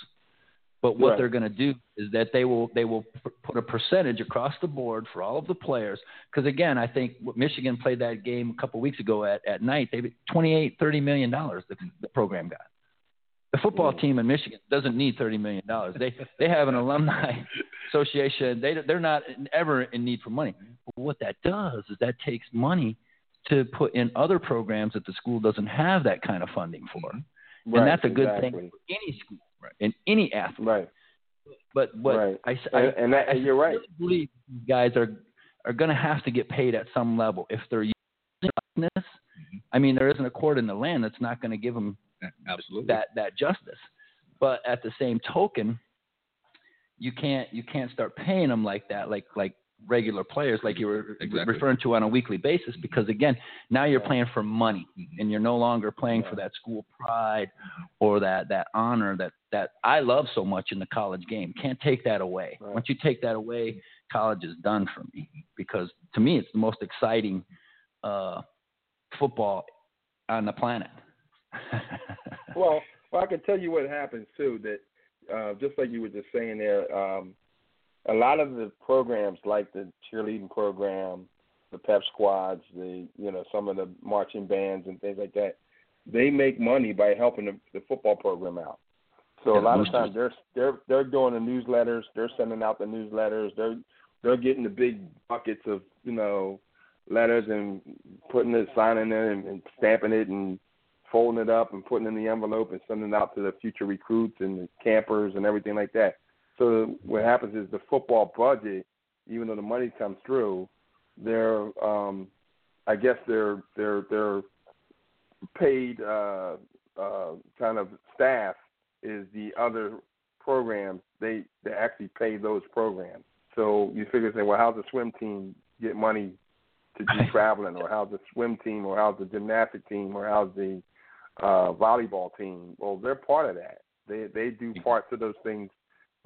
But what Right. they're going to do is that they will they will p- put a percentage across the board for all of the players. Because again, I think what Michigan played that game a couple weeks ago at, at night. They 28, 30 million dollars the, the program got. The football team in Michigan doesn't need thirty million dollars. They they have an alumni association. They they're not ever in need for money. But what that does is that takes money to put in other programs that the school doesn't have that kind of funding for, Right, and that's a good exactly. thing for any school and any athlete. Right. But what Right. I, I, And, and that, I and you're right. believe these guys are are going to have to get paid at some level if they're using this. Mm-hmm. I mean, there isn't a court in the land that's not going to give them Absolutely. that that justice. But at the same token, you can't you can't start paying them like that, like like regular players, like you were Exactly. referring to on a weekly basis, because again, now you're playing for money, Mhm. and you're no longer playing for that school pride or that that honor that that I love so much in the college game. Can't take that away. Right. Once you take that away, college is done for me because to me it's the most exciting uh, football on the planet. Well, well, I can tell you what happens too. That uh, just like you were just saying there, um, a lot of the programs like the cheerleading program, the pep squads, the you know some of the marching bands and things like that, they make money by helping the, the football program out. So Yeah, a lot of times they're they're they're doing the newsletters, they're sending out the newsletters, they're they're getting the big buckets of you know letters and putting it, signing it, and, and stamping it, and folding it up and putting it in the envelope and sending it out to the future recruits and the campers and everything like that. So what happens is the football budget, even though the money comes through, they're um, I guess they're they're they're paid uh, uh, kind of staff is the other programs they they actually pay those programs. So you figure say, well, how's the swim team get money to do traveling, or how's the swim team, or how's the gymnastic team, or how's the uh, volleyball team? Well, they're part of that. They they do parts of those things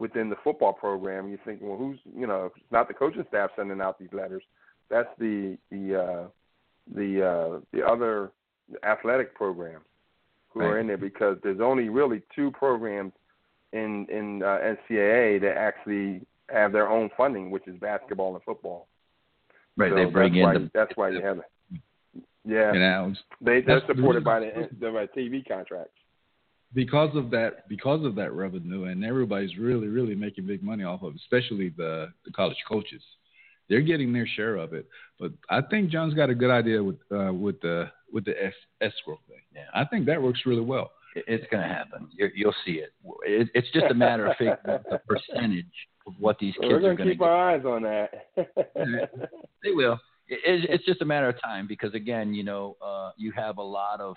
within the football program. You think, well, who's you know, if it's not the coaching staff sending out these letters. That's the the uh, the uh, the other athletic programs who are in there because there's only really two programs in in uh, NCAA that actually have their own funding, which is basketball and football. Right, So they bring that's in why, the that's why you have it. Yeah, they they're supported by the the by TV contracts. Because of that because of that revenue and everybody's really really making big money off of it, especially the the college coaches they're getting their share of it but i think john's got a good idea with uh with the with the es- escrow thing Yeah. i think that works really well It's going to happen. You're, you'll see it. it. It's just a matter of figuring out the percentage of what these kids we're gonna going to keep get. our eyes on that. They will. It, it's- it's just a matter of time because again, you know, uh, you have a lot of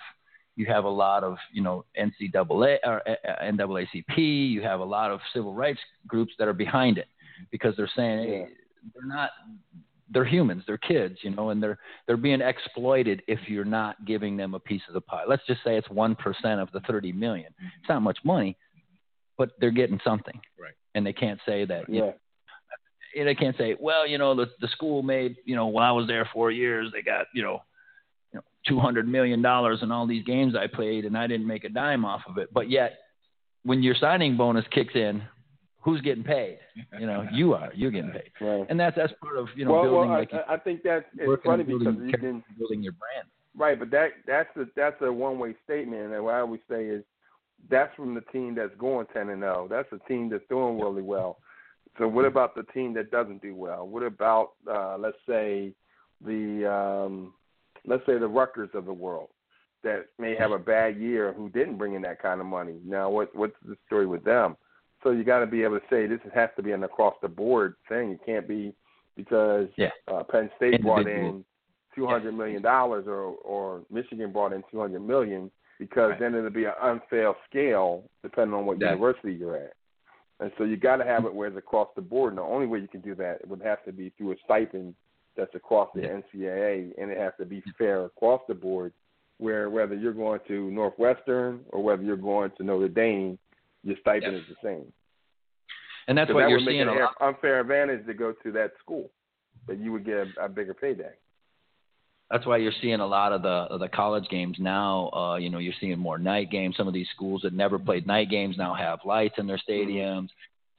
you have a lot of you know NCAA or uh, NAACP. You have a lot of civil rights groups that are behind it because they're saying hey, they're not they're humans, they're kids, you know, and they're they're being exploited if you're not giving them a piece of the pie. Let's just say it's one percent of the thirty million. It's not much money, but they're getting something, Right. And they can't say that. you yeah. and they can't say, well, you know, the the school made, you know, when I was there four years, they got, you know, you know, two hundred million dollars in all these games I played, and I didn't make a dime off of it. But yet, when your signing bonus kicks in, who's getting paid? You know, you are. You're getting paid, Right. and that's that's part of you know well, building well, like I, I think that's it's funny building because you can building your brand. Right, but that that's a that's a one way statement, and what I always say is that's from the team that's going ten and zero. That's a team that's doing really well. So what about the team that doesn't do well? What about uh, let's say the um, let's say the Rutgers of the world that may have a bad year who didn't bring in that kind of money. Now what what's the story with them? So you got to be able to say this has to be an across the board thing. It can't be because Yeah. uh, Penn State brought Individual. in two hundred million dollars, or or Michigan brought in two hundred million, because Right. then it'll be an unfair scale depending on what Yeah. university you're at. And so you got to have it where it's across the board. And the only way you can do that would have to be through a stipend that's across the NCAA, and it has to be fair across the board. Where whether you're going to Northwestern or whether you're going to Notre Dame, your stipend Yes. is the same. and that's 'Cause what that you're would make seeing an a lot. unfair advantage to go to that school, but you would get a, a bigger payday. That's why you're seeing a lot of the of the college games now. Uh, you know, you're seeing more night games. Some of these schools that never played night games now have lights in their stadiums.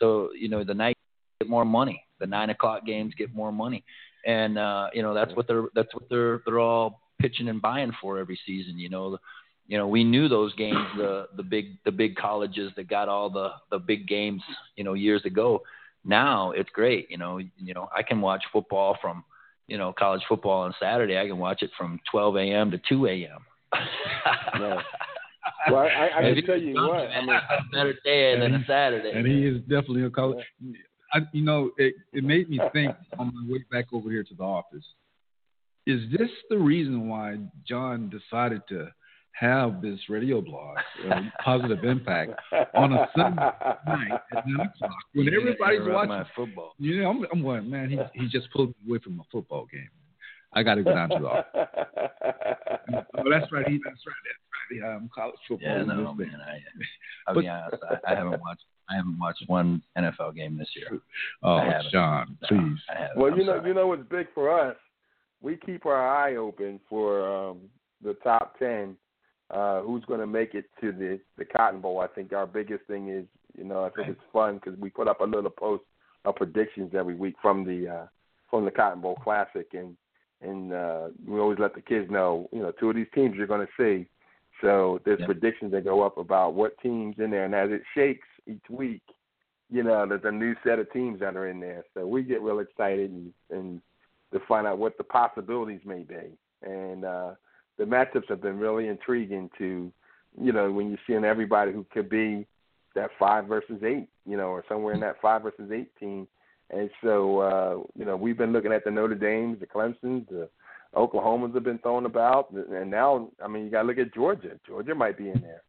So you know, the night get more money. The nine o'clock games get more money, and uh, you know that's what they're that's what they're they're all pitching and buying for every season. You know, you know we knew those games, the the big the big colleges that got all the the big games. You know, years ago. Now it's great. You know, you know I can watch football from you know, college football on Saturday, I can watch it from 12 a.m. to 2 a.m. Yeah. Well, I, I can tell you what. I mean, a better day than a Saturday. And he is definitely a college. I, you know, it, it made me think on my way back over here to the office. Is this the reason why John decided to have this radio blog, uh, Positive Impact, on a Sunday night at 9 o'clock when everybody's watching? my football. You know, I'm, I'm going, man, he, he just pulled me away from a football game. I got to go down to the office. Oh, that's right. He, that's right. That's right. Um, college football. Yeah, no, man. I, I'll But- be honest. I, I haven't watched. I haven't watched one NFL game this year. Oh, I haven't. John, No, please. Well, I'm you know, sorry. you know what's big for us. We keep our eye open for um, the top ten. Uh, who's going to make it to the the Cotton Bowl? I think our biggest thing is, you know, I think it's fun because we put up a little post of predictions every week from the uh, from the Cotton Bowl Classic, and and uh, we always let the kids know, you know, two of these teams you're going to see. So there's Yeah. predictions that go up about what teams in there, and as it shakes each week, you know, there's a new set of teams that are in there. So we get real excited and, and to find out what the possibilities may be. And uh, the matchups have been really intriguing to, you know, when you're seeing everybody who could be that five versus eight, you know, or somewhere in that five versus eight team. And so, uh, you know, we've been looking at the Notre Dames, the Clemsons, the Oklahomans have been thrown about, and now, I mean, you got to look at Georgia. Georgia might be in there,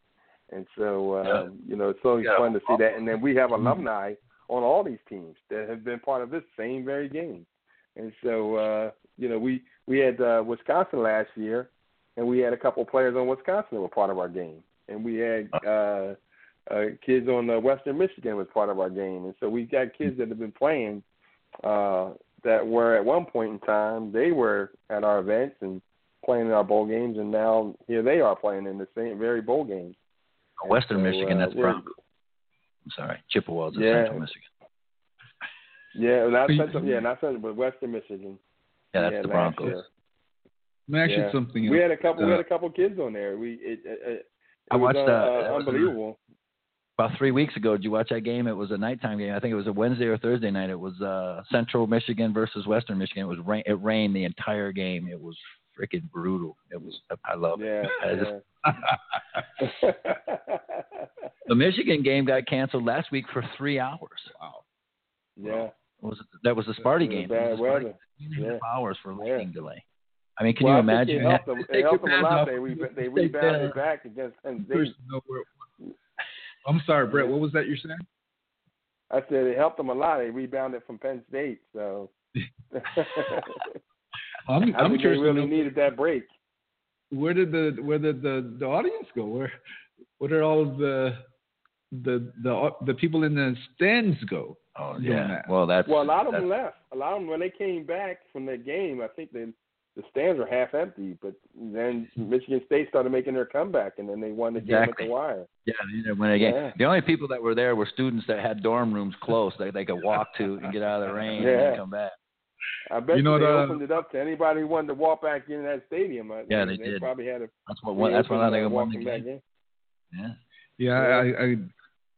and so, um, you know, it's always Yeah. fun to see that. And then we have alumni on all these teams that have been part of this same very game, and so, uh, you know, we we had uh, Wisconsin last year, and we had a couple of players on Wisconsin that were part of our game, and we had. Uh, uh, kids on uh, Western Michigan was part of our game, and so we've got kids that have been playing uh, that were at one point in time they were at our events and playing in our bowl games, and now here they are playing in the same very bowl games. And Western so, Michigan. uh, That's we're- Broncos. I'm sorry, Chippewas is Yeah. Central Michigan. Yeah, not Central, yeah, not Central, but Western Michigan. Yeah, that's Yeah, the Broncos. year. Let me ask Yeah. you something We else. had a couple. we Uh, had a couple kids on there. We it, it, it, I was, watched, uh, uh, uh, that was unbelievable. About three weeks ago, did you watch that game? It was a nighttime game. I think it was a Wednesday or Thursday night. It was uh, Central Michigan versus Western Michigan. It was rain. It rained the entire game. It was freaking brutal. It was. I love it. Yeah, yeah. The Michigan game got canceled last week for three hours. wow. yeah. It was that was the Sparty game? bad It was a Sparty weather. game. Three and a half Yeah. hours for Yeah. lightning delay. I mean, can well, you I imagine? It helped them, it helped them a lot. off. They, re- they rebounded that. back against Penn State. Person know where- I'm sorry, Bret. What was that you're saying? I said it helped them a lot. They rebounded from Penn State, so I'm, I I'm think they curious really know needed that break. where did the where did the, the audience go? Where what did all of the the the the people in the stands go? Oh yeah. that? Well, that's Well, a lot of them left. A lot of them when they came back from that game, I think the the stands were half empty. But then Michigan State started making their comeback, and then they won the game Exactly. at the wire. Yeah, you know, when again, Yeah. the only people that were there were students that had dorm rooms close that they could walk to and get out of the rain and Yeah. then come back. I bet You know they the- opened it up to anybody who wanted to walk back in that stadium. I- Yeah, they did. probably had a. That's what one. That's one I think reopen, uh, won the walking back in. Yeah. Yeah, Yeah. I, I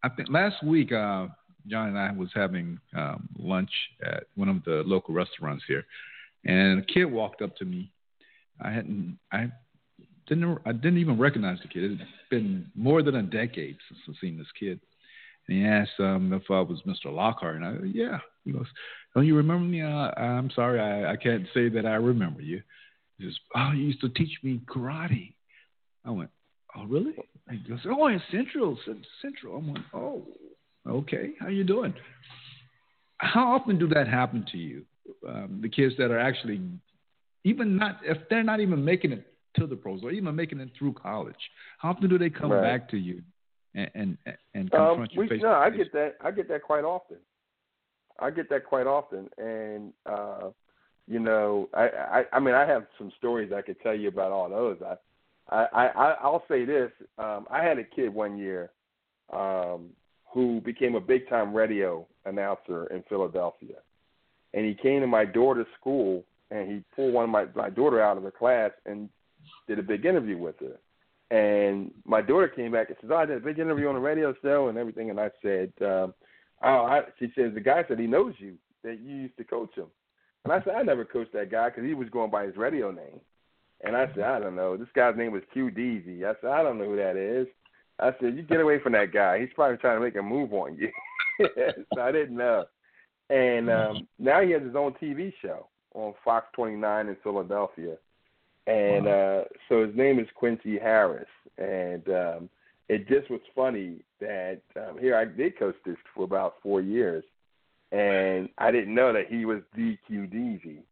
I think last week uh, John and I was having um, lunch at one of the local restaurants here, and a kid walked up to me. I hadn't I didn't I didn't even recognize the kid. It's been more than a decade since I've seen this kid. And he asked um, if I was Mr. Lockhart, and I yeah. He goes, "Don't you remember me? Uh, I'm sorry, I, I can't say that I remember you." He says, "Oh, you used to teach me karate." I went, "Oh, really?" He goes, "Oh, it's Central, Central." I'm like, "Oh, okay. How you doing?" How often do that happen to you? Um, the kids that are actually even not if they're not even making it to the pros or even making it through college, how often do they come Right. back to you and and, and Um, confront you we, face no, I get that. I get that quite often. I get that quite often, and uh, you know, I, I, I mean, I have some stories I could tell you about all those. I, I, I I'll say this: um, I had a kid one year um, who became a big time radio announcer in Philadelphia, and he came to my daughter's school and he pulled one of my my daughter out of the class and did a big interview with her. And my daughter came back and says, "Oh, I did a big interview on the radio show and everything." And I said, um, "Oh," I, she says, "The guy said he knows you, that you used to coach him." And I said, "I never coached that guy because he was going by his radio name." And I said, "I don't know. This guy's name was Q Deasy." I said, "I don't know who that is." I said, "You get away from that guy. He's probably trying to make a move on you." so I didn't know. And um, now he has his own TV show on Fox 29 in Philadelphia and uh, so his name is Quincy Harris, and um, it just was funny that um, here I did coach this for about four years, and I didn't know that he was DQ Deasy,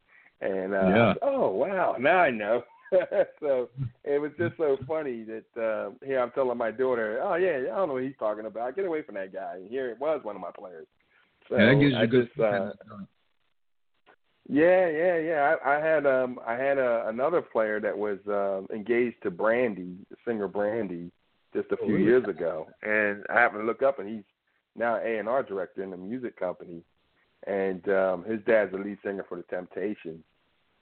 and uh, Yeah. oh wow, now I know. so it was just so funny that uh, here I'm telling my daughter, oh yeah, I don't know what he's talking about. Get away from that guy. And here it was one of my players. So yeah, that gives you I good just, uh, yeah, yeah, yeah. I, I had um I had a, another player that was um engaged to Brandy, singer Brandy, just a few years ago, and I happened to look up, and he's now A and R director in the music company, and um his dad's the lead singer for the Temptations.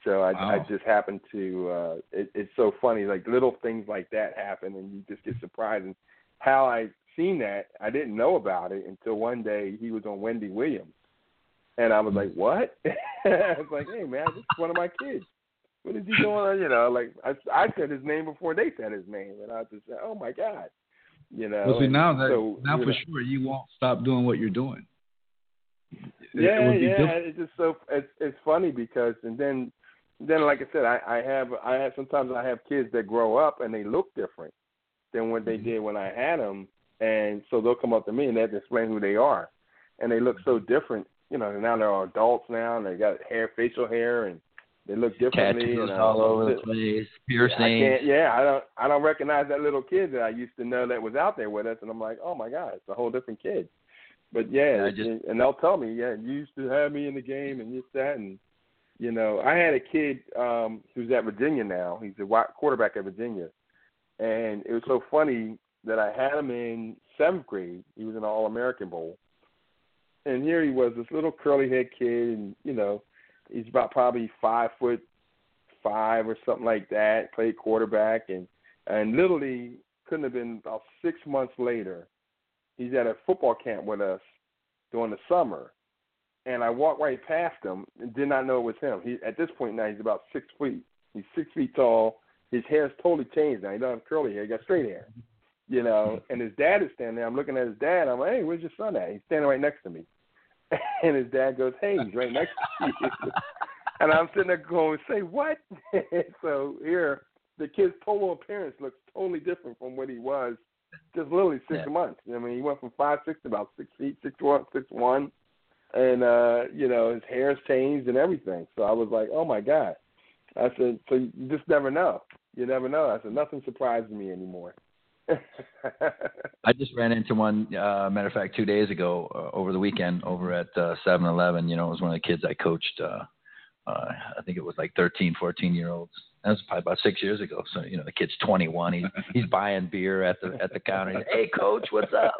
So I, I just happened to. uh it, It's so funny, like little things like that happen, and you just get surprised. And how I seen that, I didn't know about it until one day he was on Wendy Williams. And I was like, "What?" I was like, "Hey, man, this is one of my kids. What is he doing?" You know, like I, I said his name before they said his name, and I just said, "Oh my god," you know. Well, see now that so, now for know, sure you won't stop doing what you're doing. It- it yeah, be yeah. difficult. It's just so it's it's funny because and then then like I said, I I have I have sometimes I have kids that grow up and they look different than what they mm-hmm. did when I had them, and so they'll come up to me and they have to explain who they are, and they look so different. You know, now they're all adults now and they got hair, facial hair, and they look differently. Tattoos and, uh, all over the I place, piercings. yeah, I don't, I don't recognize that little kid that I used to know that was out there with us, and I'm like, oh my god, it's a whole different kid. But yeah, I just- and they'll tell me, yeah, you used to have me in the game and this that, and you know, I had a kid um who's at Virginia now. He's a quarterback at Virginia, and it was so funny that I had him in seventh grade. He was in the All American Bowl, and here he was, this little curly head kid, and you know, he's about probably five foot five or something like that. Played quarterback, and and literally couldn't have been about six months later. He's at a football camp with us during the summer, and I walked right past him and did not know it was him. He at this point now he's about six feet. He's six feet tall. His hair's totally changed now. He doesn't have curly hair. He got straight hair. You know, and his dad is standing there. I'm looking at his dad. I'm like, hey, where's your son at? He's standing right next to me. And his dad goes, hey, he's right next to you. and I'm sitting there going, say what? so here, the kid's total appearance looks totally different from what he was just literally six Yeah. months. I mean, he went from five six to about six feet, six one, six one, and uh, you know his hair's changed and everything. So I was like, oh my god. I said, so you just never know. You never know. I said, nothing surprises me anymore. I just ran into one. Uh, matter of fact, two days ago, uh, over the weekend, over at uh, 7-Eleven. You know, it was one of the kids I coached. Uh, uh, I think it was like 13, 14 year olds. That was probably about six years ago. So you know, the kid's 21. He's he's buying beer at the at the counter. He's, hey, coach, what's up?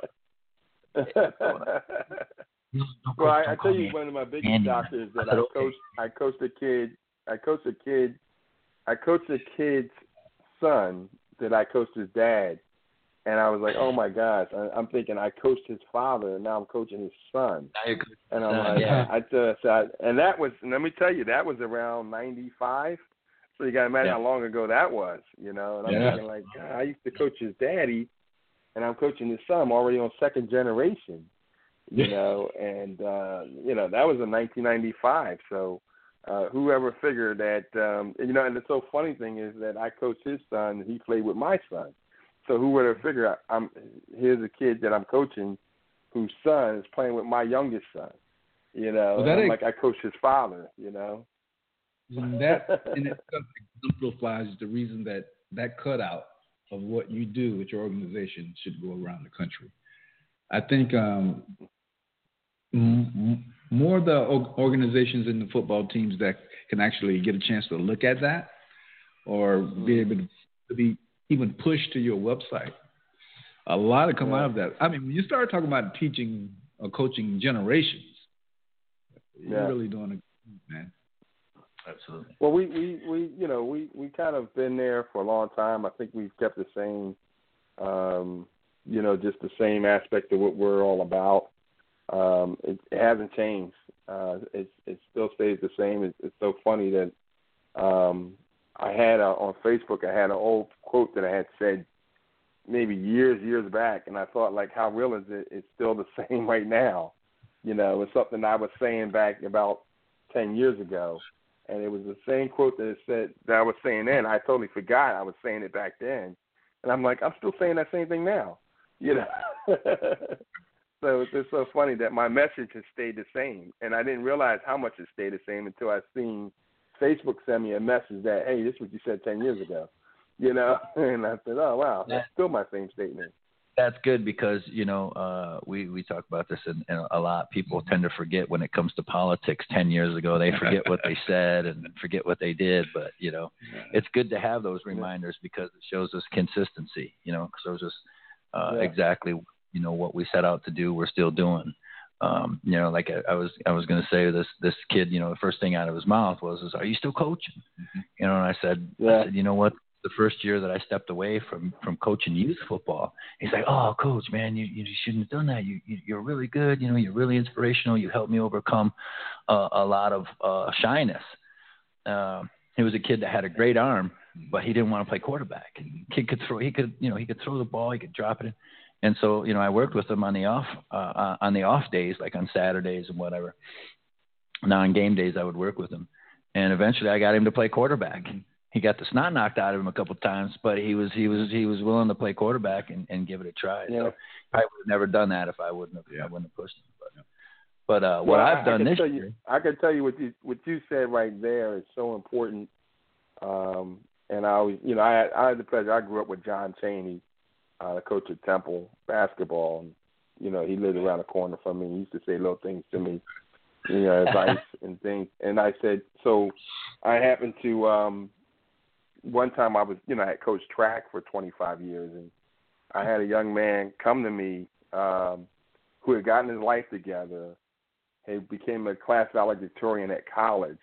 No, no, well, I, I tell you, me. one of my biggest Andy. doctors I that said, I okay. coached. I coached a kid. I coached a kid. I coached a kid's son that I coached his dad, and I was like, oh my gosh! I, I'm thinking I coached his father, and now I'm coaching his son. And I'm like, yeah. I just, I, and that was, and let me tell you, that was around '95. So you got to imagine Yeah. how long ago that was, you know. And I'm Yeah. thinking like, God, I used to coach his daddy, and I'm coaching his son. I'm already on second generation, you know. And uh, you know that was in 1995. So uh, whoever figured that, um, you know, and the so funny thing is that I coached his son, and he played with my son. So who would have figured? I'm here's a kid that I'm coaching, whose son is playing with my youngest son. You know, Well, that ex- like I coach his father. You know. And that exemplifies the reason that that cutout of what you do with your organization should go around the country. I think um, more the organizations in the football teams that can actually get a chance to look at that or be able to be even pushed to your website. A lot of come out of that. I mean, when you start talking about teaching or coaching generations, you're Yeah. really doing a man. Absolutely. Well, we, we, we you know we we kind of been there for a long time. I think we've kept the same, um, you know, just the same aspect of what we're all about. Um, it, it hasn't changed. Uh, it it still stays the same. It's, it's so funny that um, I had a, on Facebook. I had an old quote that I had said maybe years years back, and I thought like, how real is it? It's still the same right now. You know, it's something I was saying back about ten years ago and it was the same quote that it said that I was saying then. I totally forgot I was saying it back then, and I'm like, I'm still saying that same thing now, you know. so it's just so funny that my message has stayed the same, and I didn't realize how much it stayed the same until I seen Facebook sent me a message that, hey, this is what you said ten years ago, you know, and I said, oh wow, that's still my same statement. that's good because you know uh, we we talk about this in, in a lot. People tend to forget when it comes to politics. Ten years ago, they forget what they said and forget what they did. But you know, it's good to have those reminders because it shows us consistency. You know, shows us uh, Yeah. exactly you know what we set out to do. We're still doing. Um, you know, like I, I was I was going to say this this kid. You know, the first thing out of his mouth was, "Is are you still coaching?" You know, and I said, Yeah. I said, you know what? The first year that I stepped away from from coaching youth football, he's like, "Oh, coach, man, you you shouldn't have done that. You, you you're really good. You know, you're really inspirational. You helped me overcome uh, a lot of uh, shyness." Um, he was a kid that had a great arm, but he didn't want to play quarterback. Kid could throw. He could you know he could throw the ball. He could drop it in. And so you know I worked with him on the off uh, on the off days, like on Saturdays and whatever. Now on game days I would work with him, and eventually I got him to play quarterback he got the snot knocked out of him a couple of times, but he was he was he was willing to play quarterback and, and give it a try. Yeah. So I would have never done that if I wouldn't have Yeah. I wouldn't have pushed him. But, but uh, what Well, I've I- done I this tell year, you, I can tell you what you what you said right there is so important. Um, and I always, you know, I had, I had the pleasure. I grew up with John Chaney, uh, the coach of Temple basketball, and you know, he lived around the corner from me. He used to say little things to me, you know, advice and things. And I said, so I happened to um, one time I was, you know, I had coached track for 25 years, and I had a young man come to me um, who had gotten his life together. He became a class valedictorian at college,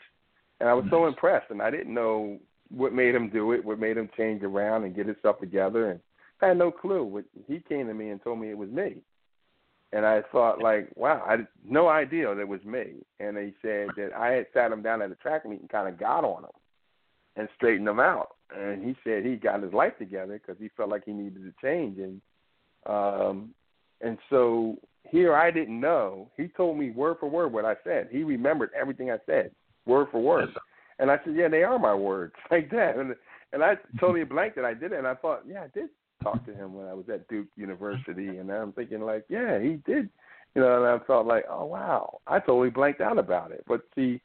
and I was so impressed. And I didn't know what made him do it, what made him change around and get himself together, and I had no clue. He came to me and told me it was me, and I thought like, wow, I had no idea that it was me. And he said that I had sat him down at a track meet and kind of got on him and straightened him out. And he said he got his life together because he felt like he needed to change. And um, and so here I didn't know. He told me word for word what I said. He remembered everything I said, word for word. And I said, yeah, they are my words, like that. And and I totally blanked that I did it. And I thought, yeah, I did talk to him when I was at Duke University. And I'm thinking like, yeah, he did. You know, and I felt like, oh wow, I totally blanked out about it. But see,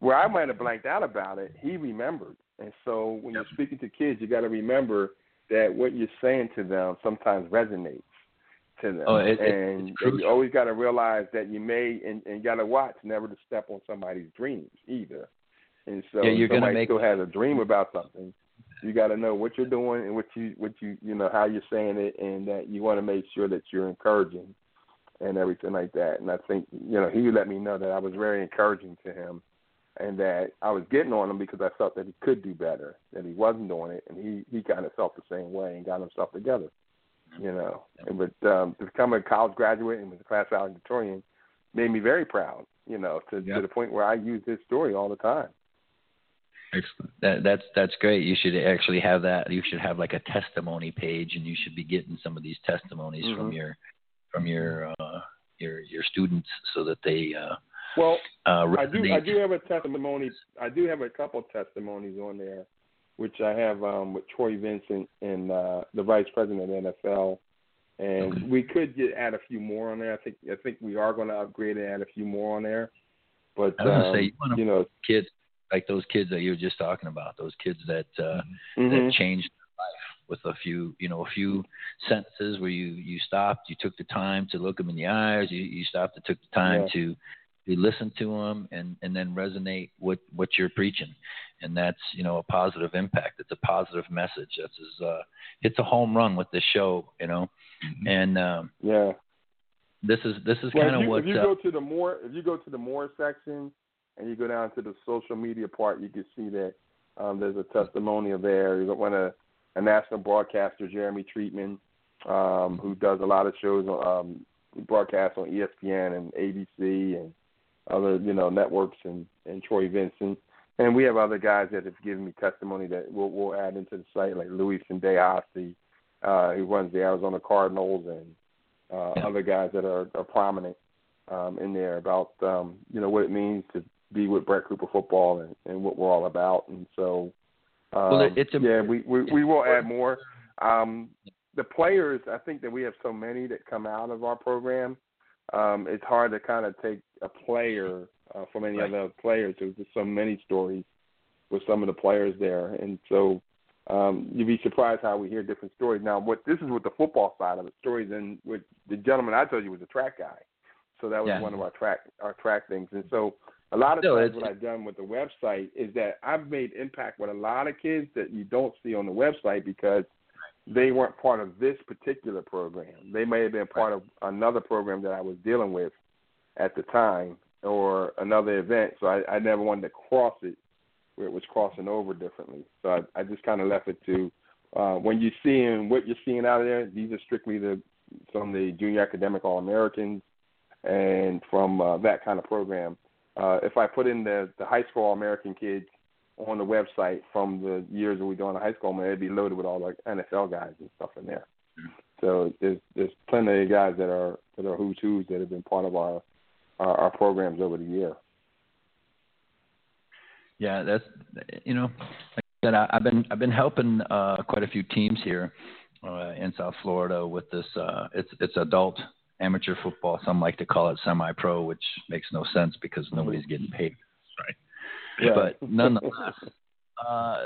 where I might have blanked out about it, he remembered. And so when you're speaking to kids, you got to remember that what you're saying to them sometimes resonates to them. Oh, it- it- and you always got to realize that you may and, and got to watch never to step on somebody's dreams either. And so Yeah, you're somebody make- still has a dream about something, you got to know what you're doing and what you what you you know how you're saying it, and that you want to make sure that you're encouraging and everything like that. And I think you know he let me know that I was very encouraging to him, and that I was getting on him because I felt that he could do better, that he wasn't doing it, and he he kind of felt the same way and got himself together. You know, and but um, to become a college graduate and was a class valedictorian made me very proud. You know, to Yep. to the point where I use his story all the time. Excellent. that that's that's great. You should actually have that. You should have like a testimony page, and you should be getting some of these testimonies from Mhm. your from your uh, your your students so that they uh, Well, uh, I do. I do have a testimony. I do have a couple of testimonies on there, which I have um, with Troy Vincent and uh, the vice president of NFL, and Okay. we could get add a few more on there. I think. I think we are going to upgrade and add a few more on there. But I was um, say, you you know, kids like those kids that you were just talking about. Those kids that uh, mhm. that changed life. with a few, you know, a few sentences where you you stopped, you took the time to look them in the eyes, you you stopped and took the time Yeah. to to listen to them and and then resonate with what you're preaching, and that's you know a positive impact. It's a positive message. That's is uh, it's a home run with this show, you know, and um, Yeah. this is this is Well, kind of what if you uh, go to the more if you go to the more section and you go down to the social media part, you can see that um, there's a testimonial there. You got one a national broadcaster, Jeremy Treatman, um, who does a lot of shows um, broadcasts on ESPN and ABC and other you know networks and and Troy Vincent. And we have other guys that have given me testimony that we'll, we'll add into the site, like Luis Sandeasi, uh, who runs the Arizona Cardinals, and uh, Yeah. other guys that are, are prominent um, in there about um, you know what it means to be with Bret Cooper football and, and what we're all about. And so, um, Well, it's a- yeah, we, we we will add more. Um, the players, I think that we have so many that come out of our program. Um, it's hard to kind of take a player uh, from any Right. other players. There's just so many stories with some of the players there, and so um, you'd be surprised how we hear different stories. Now, what this is with the football side of it, stories, and with the gentleman I told you was a track guy, so that was Yeah. one of our track our track things. And so, a lot of No, times, what I've done with the website is that I've made impact with a lot of kids that you don't see on the website because they weren't part of this particular program. They may have been part of another program that I was dealing with at the time or another event. So I, I never wanted to cross it where it was crossing over differently. So I, I just kind of left it to uh, when you're seeing what you're seeing out of there. These are strictly the some of the junior academic All Americans and from uh, that kind of program. Uh, if I put in the the high school American kids on the website from the years that we doing the high school, man, it'd be loaded with all the NFL guys and stuff in there. So there's there's plenty of guys that are that are who's who's that have been part of our our, our programs over the year. Yeah, that's you know, like I said, I, I've been I've been helping uh, quite a few teams here uh, in South Florida with this. Uh, it's it's adult amateur football. Some like to call it semi-pro, which makes no sense because nobody's getting paid. Yeah. But nonetheless, uh,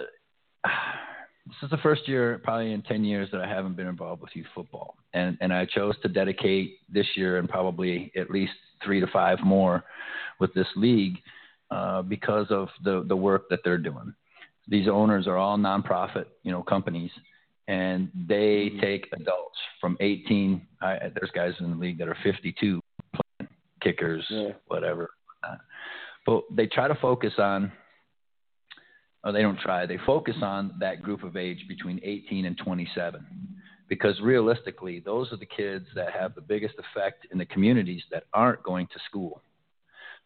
this is the first year, probably in ten years, that I haven't been involved with youth football, and and I chose to dedicate this year and probably at least three to five more with this league uh, because of the the work that they're doing. These owners are all nonprofit, you know, companies, and they take adults from 18. I, there's guys in the league that are 52 playing kickers, Yeah. whatever. But they try to focus on, or they don't try. They focus on that group of age between 18 and 27, because realistically, those are the kids that have the biggest effect in the communities that aren't going to school.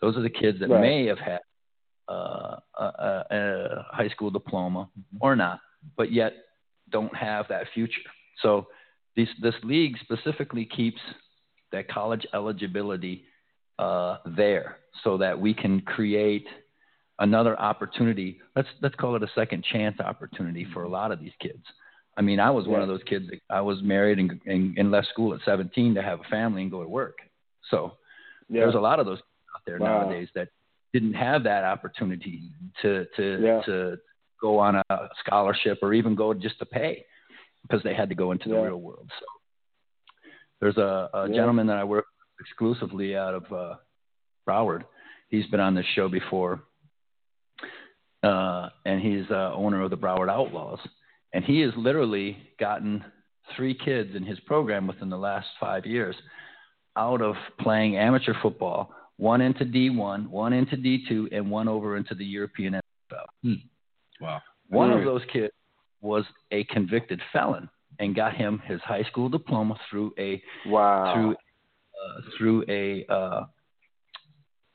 Those are the kids that Right. may have had uh, a, a, a high school diploma or not, but yet don't have that future. So these, this league specifically keeps that college eligibility uh, there so that we can create another opportunity. Let's let's call it a second chance opportunity for a lot of these kids. I mean, I was one of those kids. That I was married and, and, and left school at 17 to have a family and go to work. So yeah. there's a lot of those out there Wow. nowadays that didn't have that opportunity to to Yeah. to go on a scholarship or even go just to pay because they had to go into the Yeah. real world. So there's a, a Yeah. gentleman that I work exclusively out of uh, Broward. He's been on this show before, uh, and he's uh, owner of the Broward Outlaws. And he has literally gotten three kids in his program within the last five years out of playing amateur football, one into D1, one into D2, and one over into the European NFL. Wow. One of those kids was a convicted felon and got him his high school diploma through a wow. through uh, through a uh,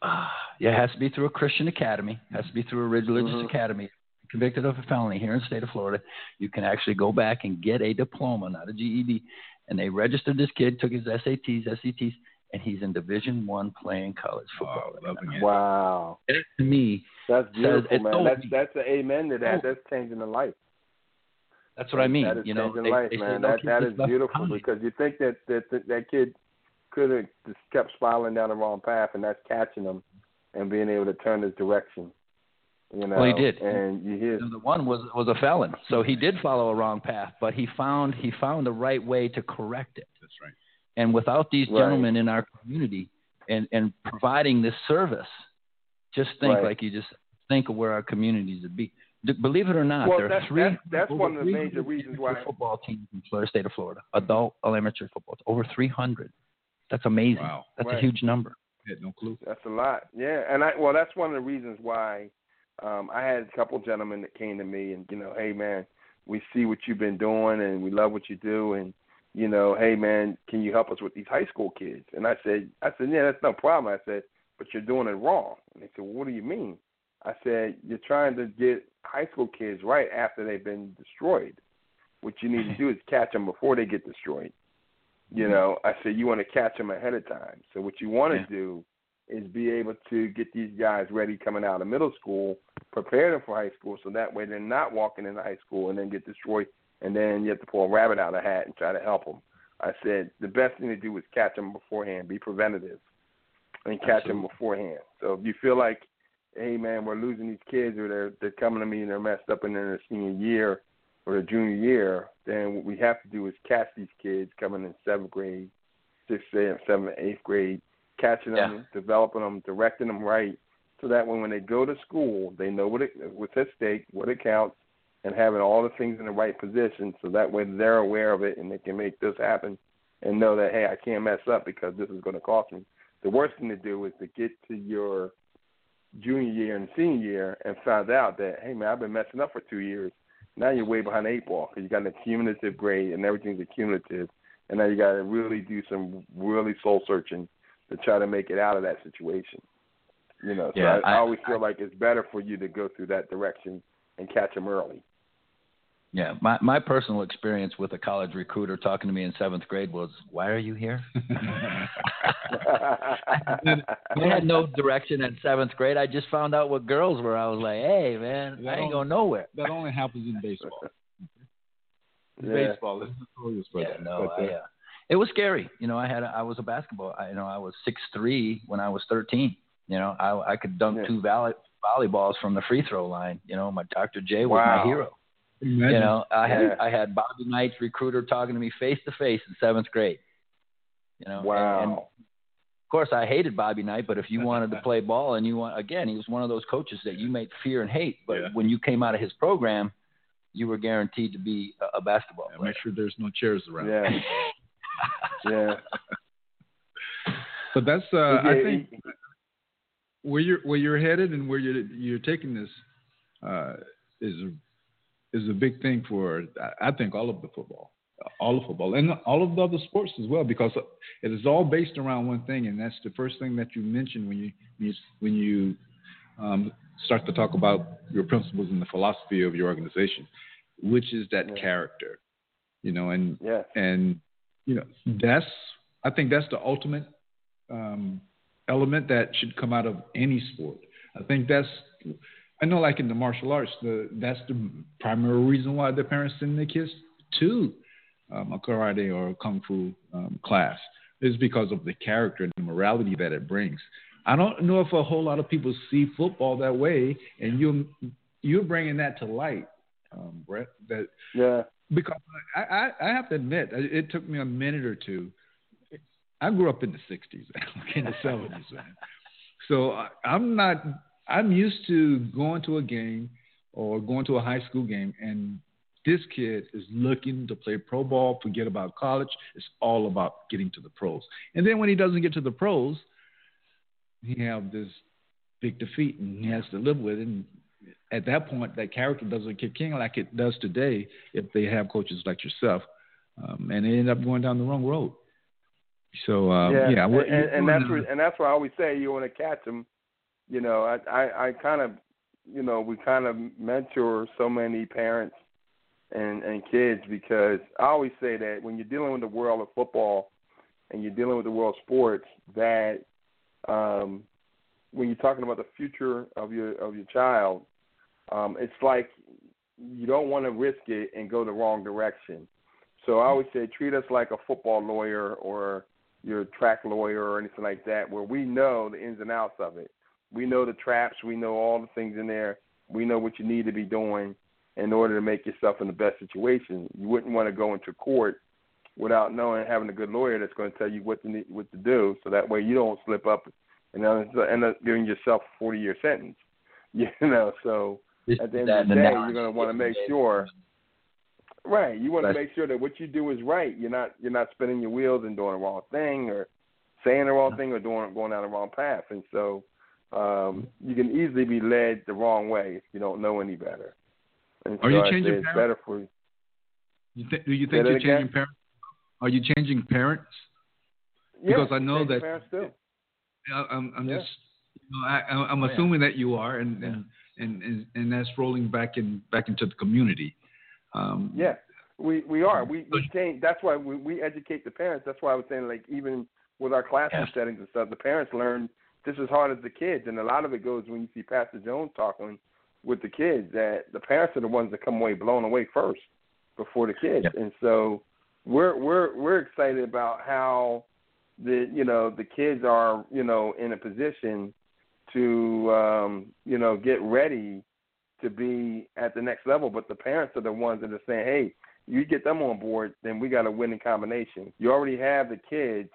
uh, yeah, it has to be through a Christian academy, has to be through a religious Mhm. academy. Convicted of a felony here in the state of Florida, you can actually go back and get a diploma, not a GED. And they registered this kid, took his SATs, SETs, and he's in Division One playing college oh, football. Wow, loving it. Wow. And to me, That's beautiful, it's man. so- That's that's an amen to that. Oh. That's changing the life. that's what I mean. That is you know, changing they, life, they say man. no That kid that gets is left beautiful because you think that that that, that kid could have just kept spiraling down the wrong path, and that's catching him and being able to turn his direction. You know, Well, he did. and you hear You the one was was a felon, so he did follow a wrong path, but he found he found the right way to correct it. That's right. And without these Right. gentlemen in our community and and providing this service, just think Right. like you just think of where our communities would be. D- believe it or not, Well, there are that's- three. that's- that's one of the major reasons why- football teams in Florida, state of Florida, adult amateur football, over three hundred. That's amazing. Wow. That's a huge number. I had no clue. That's a lot. Yeah, and I well, that's one of the reasons why um, I had a couple gentlemen that came to me and you know, hey man, we see what you've been doing and we love what you do and you know, hey man, can you help us with these high school kids? And I said, I said, yeah, that's no problem. I said, but you're doing it wrong. And they said, well, what do you mean? I said, you're trying to get high school kids right after they've been destroyed. What you need to do is catch them before they get destroyed. You mm-hmm. know, I said you want to catch them ahead of time. So what you want to Yeah. do is be able to get these guys ready coming out of middle school, prepare them for high school, so that way they're not walking into high school and then get destroyed, and then you have to pull a rabbit out of the hat and try to help them. I said the best thing to do is catch them beforehand, be preventative, and catch them beforehand. So if you feel like, hey man, we're losing these kids, or they're they're coming to me and they're messed up in their senior year or their junior year, then what we have to do is catch these kids coming in seventh grade, sixth, seventh, seventh, eighth grade, catching them, developing them, directing them right, so that when when they go to school, they know what it what's at stake, what it counts, and having all the things in the right position, so that way they're aware of it and they can make this happen, and know that hey, I can't mess up because this is going to cost me. The worst thing to do is to get to your junior year and senior year and find out that hey man, I've been messing up for two years. Now you're way behind the eight ball because you got an accumulative grade and everything's accumulative, and now you got to really do some really soul searching to try to make it out of that situation. You know, so Yeah, I, I, I- always feel like it's better for you to go through that direction and catch them early. Yeah, my my personal experience with a college recruiter talking to me in seventh grade was, "Why are you here?" I had no direction in seventh grade. I just found out what girls were. I was like, "Hey, man, I ain't going nowhere." That only happens in baseball. Yeah. Baseball is notorious for Yeah, that. no, I, uh, it was scary. You know, I had a, I was a basketball. I, you know, I was six three when I was thirteen. You know, I I could dunk Yeah. two volley, volleyballs from the free throw line. You know, my Dr. J was Wow. my hero. Imagine, You know, I had I had Bobby Knight's recruiter talking to me face to face in seventh grade. You know, and- wow. and of course, I hated Bobby Knight, but if you wanted to play ball and you want, again, he was one of those coaches that you may fear and hate. But Yeah. when you came out of his program, you were guaranteed to be a, a basketball Yeah, player. make sure there's no chairs around. yeah. yeah. But that's uh, I think where you're where you're headed and where you're you're taking this uh, is a, is a big thing for I- think all of the football, all of football, and all of the other sports as well, because it is all based around one thing, and that's the first thing that you mentioned when you when you, when you um, start to talk about your principles and the philosophy of your organization, which is that Yeah. character, you know, and yeah. and you know that's I think that's the ultimate um, element that should come out of any sport. I think that's I know like in the martial arts, the that's the primary reason why the parents send their kids to um, a karate or a kung fu um, class is because of the character and the morality that it brings. I don't know if a whole lot of people see football that way, and you you're bringing that to light, um, Bret. That Yeah. because I, I, I have to admit, it took me a minute or two. I grew up in the '60s, in the '70s, man. So I, I'm not. I'm used to going to a game or going to a high school game, and this kid is looking to play pro ball. Forget about college. It's all about getting to the pros. And then when he doesn't get to the pros, he have this big defeat, and he has to live with it. And at that point, that character doesn't kick in like it does today if they have coaches like yourself, um, and they end up going down the wrong road. So um, yeah, yeah, and, and, and that's where, and that's why I always say you want to catch them. You know, I I, I kind of, you know, we kind of mentor so many parents and and kids because I always say that when you're dealing with the world of football and you're dealing with the world of sports, that um, when you're talking about the future of your of your child, um, it's like you don't want to risk it and go the wrong direction. So I always say treat us like a football lawyer or your track lawyer or anything like that, where we know the ins and outs of it. We know the traps, we know all the things in there, We know what you need to be doing in order to make yourself in the best situation. You wouldn't want to go into court without knowing having a good lawyer that's going to tell you what to what to do, so that way you don't slip up and end up giving yourself a 40 year sentence. You know, so at the end of the day, you're going to want to make sure. Right, you want to make sure that what you do is right. You're not you're not spinning your wheels and doing the wrong thing, or saying the wrong thing, or doing going down the wrong path. And so, um, you can easily be led the wrong way if you don't know any better. And Are so you I changing parents? better for you. You th- do you think you're again? changing parents? Are you changing parents? Yeah, Because I know that- parents too. I- I'm, I'm Yeah. just, you know, I, I'm Oh, yeah. assuming that you are, and, and, and, and, and that's rolling back in back into the community. Um, Yeah, we we are. We we change. That's why we we educate the parents. That's why I was saying like even with our classroom settings and stuff, the parents learn just as hard as the kids, and a lot of it goes when you see Pastor Jones talking with the kids that the parents are the ones that come away blown away first before the kids, Yep. and so we're we're we're excited about how the you know the kids are you know in a position to um, you know get ready to be at the next level, but the parents are the ones that are saying, "Hey, you get them on board, then we got a winning combination." You already have the kids,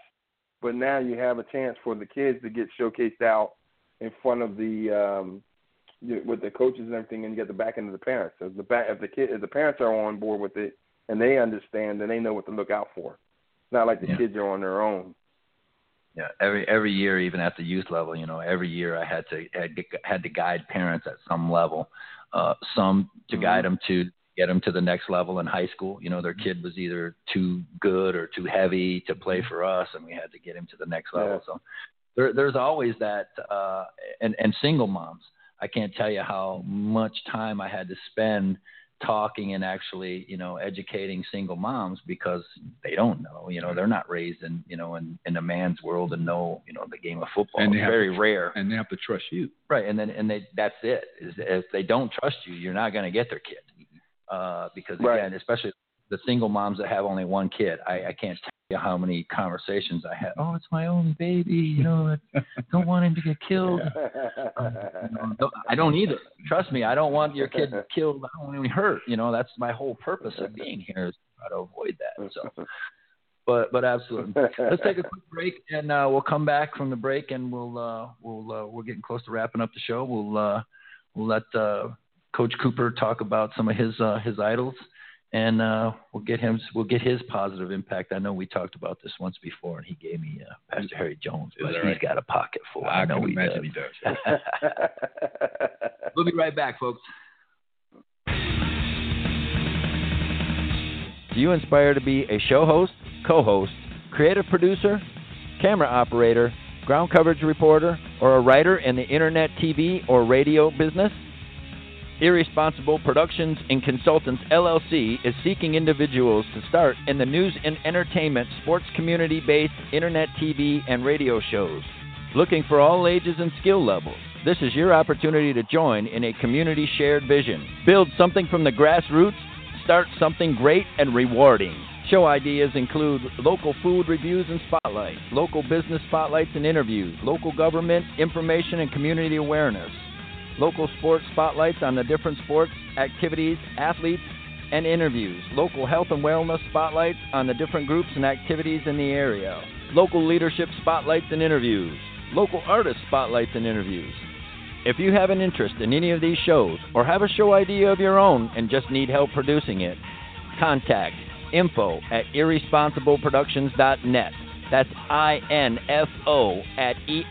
but now you have a chance for the kids to get showcased out in front of the um, with the coaches and everything, and you get the back end of the parents. So the back, if the kid, if the parents are on board with it and they understand, then they know what to look out for. It's not like the Yeah. kids are on their own. Yeah, every every year, even at the youth level, you know, every year I had to had to, had to guide parents at some level, uh, some to Mhm. guide them to get them to the next level in high school. You know, their mm-hmm. kid was either too good or too heavy to play mm-hmm. for us, and we had to get him to the next level. Yeah. So there, there's always that, uh, and and single moms. I can't tell you how much time I had to spend talking and actually, you know, educating single moms because they don't know, you know, mm-hmm. they're not raised in, you know, in, in a man's world and know, you know, the game of football. And they it's very to- rare. and they have to trust you. Right. And then, and they, that's it is if they don't trust you, you're not going to get their kid. Uh, because Right. again, especially the single moms that have only one kid, I, I can't tell you how many conversations I had. Oh, it's my only baby. You know, I don't want him to get killed. Don't- I don't either. Trust me, I don't want your kid killed. I don't want him hurt. You know, that's my whole purpose of being here is to try to avoid that. So, but but absolutely. Let's take a quick break, and uh, we'll come back from the break, and we'll uh, we'll uh, we're getting close to wrapping up the show. We'll uh, we'll let uh, Coach Cooper talk about some of his uh, his idols, and uh, we'll get him we'll get his positive impact. I know we talked about this once before, and he gave me uh, Pastor Harry Jones, Is but that he's right? got a pocket full. I, know can he imagine does. he does. we'll be right back, folks. Do you aspire to be a show host, co host, creative producer, camera operator, ground coverage reporter, or a writer in the internet, TV, or radio business? Irresponsible Productions and Consultants LLC is seeking individuals to start in the news and entertainment, sports community based internet, TV, and radio shows. Looking for all ages and skill levels. This is your opportunity to join in a community shared vision. Build something from the grassroots start something great and rewarding. Show ideas include local food reviews and spotlights, local business spotlights and interviews, local government information and community awareness, local sports spotlights on the different sports, activities, athletes, and interviews, local health and wellness spotlights on the different groups and activities in the area, local leadership spotlights and interviews, local artist spotlights and interviews. If you have an interest in any of these shows or have a show idea of your own and just need help producing it, contact info at irresponsibleproductions.net. That's I N F O at E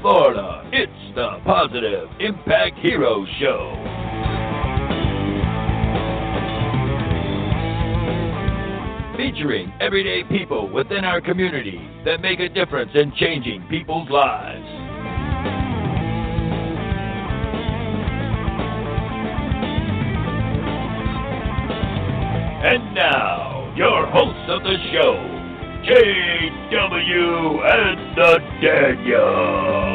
Florida, it's the Positive Impact Hero Show. featuring everyday people within our community that make a difference in changing people's lives. And now, your hosts of the show, J.W. and the Daniels.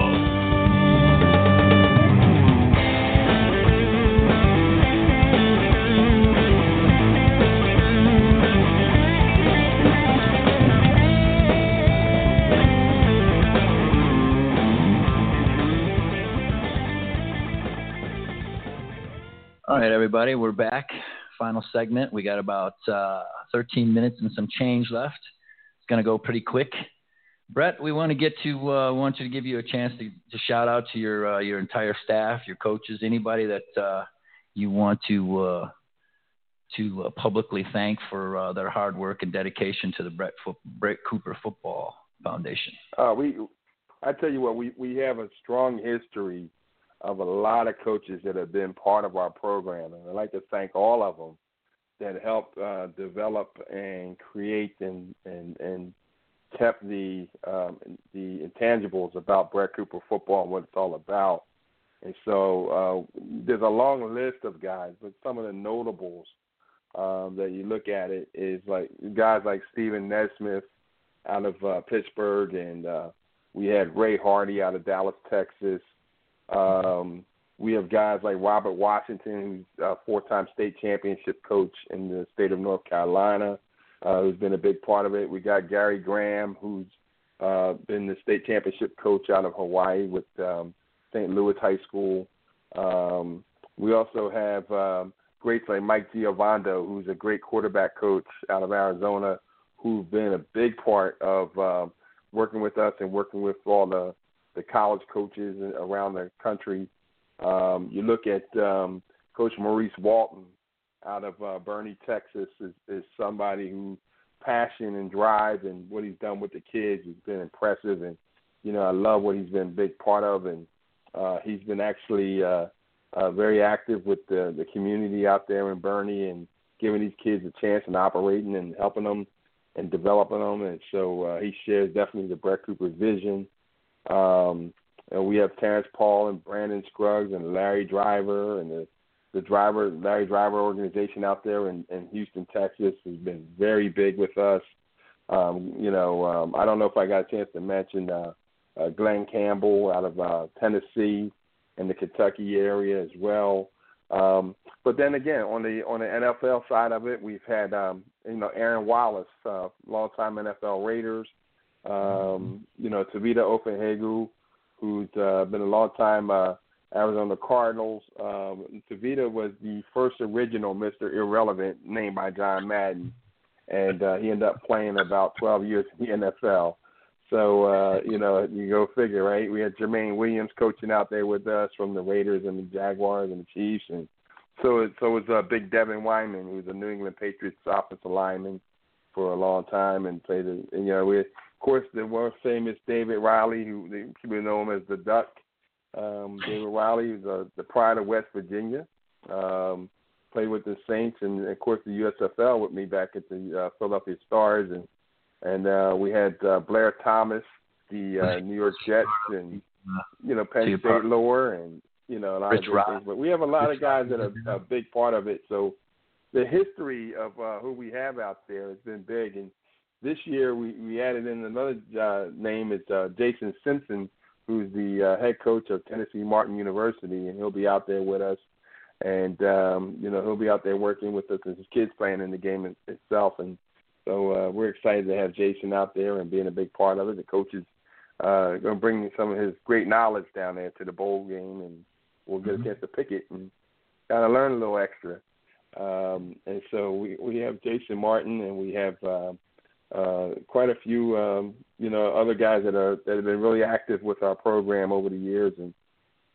All right, everybody, we're back. Final segment. We got about uh, 13 minutes and some change left. It's going to go pretty quick. Bret, we want to get to. Uh, want you to give you a chance to, to shout out to your uh, your entire staff, your coaches, anybody that uh, you want to uh, to uh, publicly thank for uh, their hard work and dedication to the Bret, Fo- Bret Cooper Football Foundation. We, I tell you what, we we have a strong history of a lot of coaches that have been part of our program, and I'd like to thank all of them that helped uh, develop and create and and and kept the um, the intangibles about Bret Cooper football and what it's all about. And so uh, there's a long list of guys, but some of the notables um, that you look at it is like guys like Stephen Nesmith out of uh, Pittsburgh, and uh, we had Ray Hardy out of Dallas, Texas. Um, we have guys like Robert Washington, who's a four-time state championship coach in the state of North Carolina, uh, who's been a big part of it. We got Gary Graham, who's uh, been the state championship coach out of Hawaii with um, St. Louis High School. Um, we also have um, greats like Mike Giovando, who's a great quarterback coach out of Arizona, who's been a big part of uh, working with us and working with all the the college coaches around the country. Um, you look at um, Coach Maurice Walton out of uh, Boerne, Texas, is, is somebody who passion and drive and what he's done with the kids has been impressive. And you know, I love what he's been a big part of, and uh, he's been actually uh, uh, very active with the the community out there in Boerne and giving these kids a chance and operating and helping them and developing them. And so uh, he shares definitely the Bret Cooper vision. Um, and we have Terrence Paul and Brandon Scruggs and Larry Driver and the the driver Larry Driver organization out there in, in Houston, Texas, has been very big with us. Um, you know, um, I don't know if I got a chance to mention uh, uh, Glenn Campbell out of uh, Tennessee and the Kentucky area as well. Um, but then again, on the on the NFL side of it, we've had um, you know Aaron Wallace, uh, longtime NFL Raiders. Um, you know Tavita Ofehegu, who's uh, been a long time uh, Arizona Cardinals. Um, Tavita was the first original Mr. Irrelevant named by John Madden, and uh, he ended up playing about 12 years in the NFL. So uh, you know, you go figure, right? We had Jermaine Williams coaching out there with us from the Raiders and the Jaguars and the Chiefs, and so so was uh, Big Devin Wyman, who was a New England Patriots offensive lineman for a long time, and played. You know, we course the world famous David Riley, who people know him as the Duck. Um, David Riley is uh, the pride of West Virginia. Um, played with the Saints and of course the USFL with me back at the uh, Philadelphia Stars and and uh, we had uh, Blair Thomas, the uh, New York Jets, and you know Penn State lore, and you know a lot Rich of good things. But we have a lot of guys that are a big part of it. So the history of uh, who we have out there has been big. And this year we we added in another uh, name. It's uh, Jason Simpson, who's the uh, head coach of Tennessee Martin University, and he'll be out there with us. And um, you know he'll be out there working with us and his kids playing in the game in, itself, and so uh, we're excited to have Jason out there and being a big part of it. The coaches uh, going to bring some of his great knowledge down there to the bowl game, and we'll get Mm-hmm. a chance to pick it and kind of learn a little extra. Um, and so we we have Jason Martin, and we have uh, uh, quite a few um, you know other guys that are that have been really active with our program over the years, and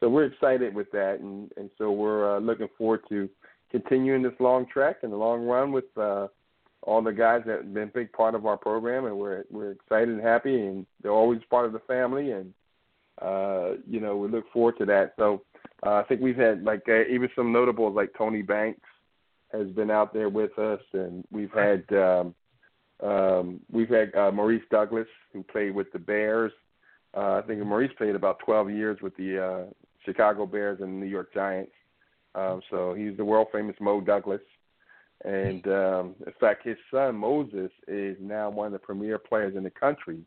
so we're excited with that, and and so we're uh, looking forward to continuing this long trek and the long run with. Uh, all the guys that have been a big part of our program, and we're we're excited and happy, and they're always part of the family, and uh, you know we look forward to that. So uh, I think we've had like uh, even some notables like Tony Banks has been out there with us, and we've had um, Um, we've had uh, Maurice Douglas, who played with the Bears. Uh, I think Maurice played about 12 years with the uh, Chicago Bears and New York Giants. Um, so he's the world famous Mo Douglas. And um, in fact, his son Moses is now one of the premier players in the country,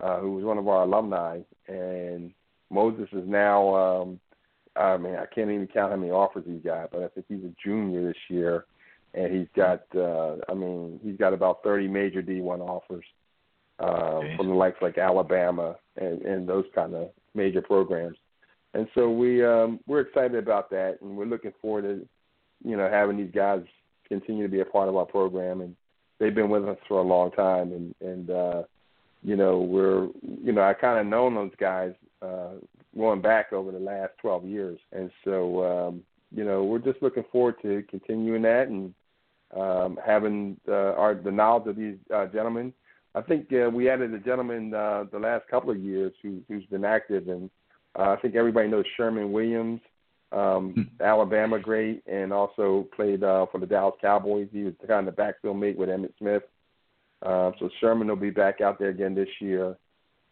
uh, who was one of our alumni. And Moses is now, um, I mean, I can't even count how many offers he's got, but I think he's a junior this year, and he's got, uh, I mean, he's got about 30 major D1 offers uh, from the likes like Alabama and, and those kind of major programs. And so we um, we're excited about that, and we're looking forward to, you know, having these guys continue to be a part of our program, and they've been with us for a long time, and and uh, you know we're you know I kind of known those guys uh, going back over the last 12 years, and so um, you know we're just looking forward to continuing that and um, having uh, our the knowledge of these uh, gentlemen. I think uh, we added a gentleman uh, the last couple of years who, who's been active, and uh, I think everybody knows Sherman Williams, um, Alabama great, and also played uh, for the Dallas Cowboys. He was kind of the backfield mate with Emmitt Smith. Uh, so Sherman will be back out there again this year,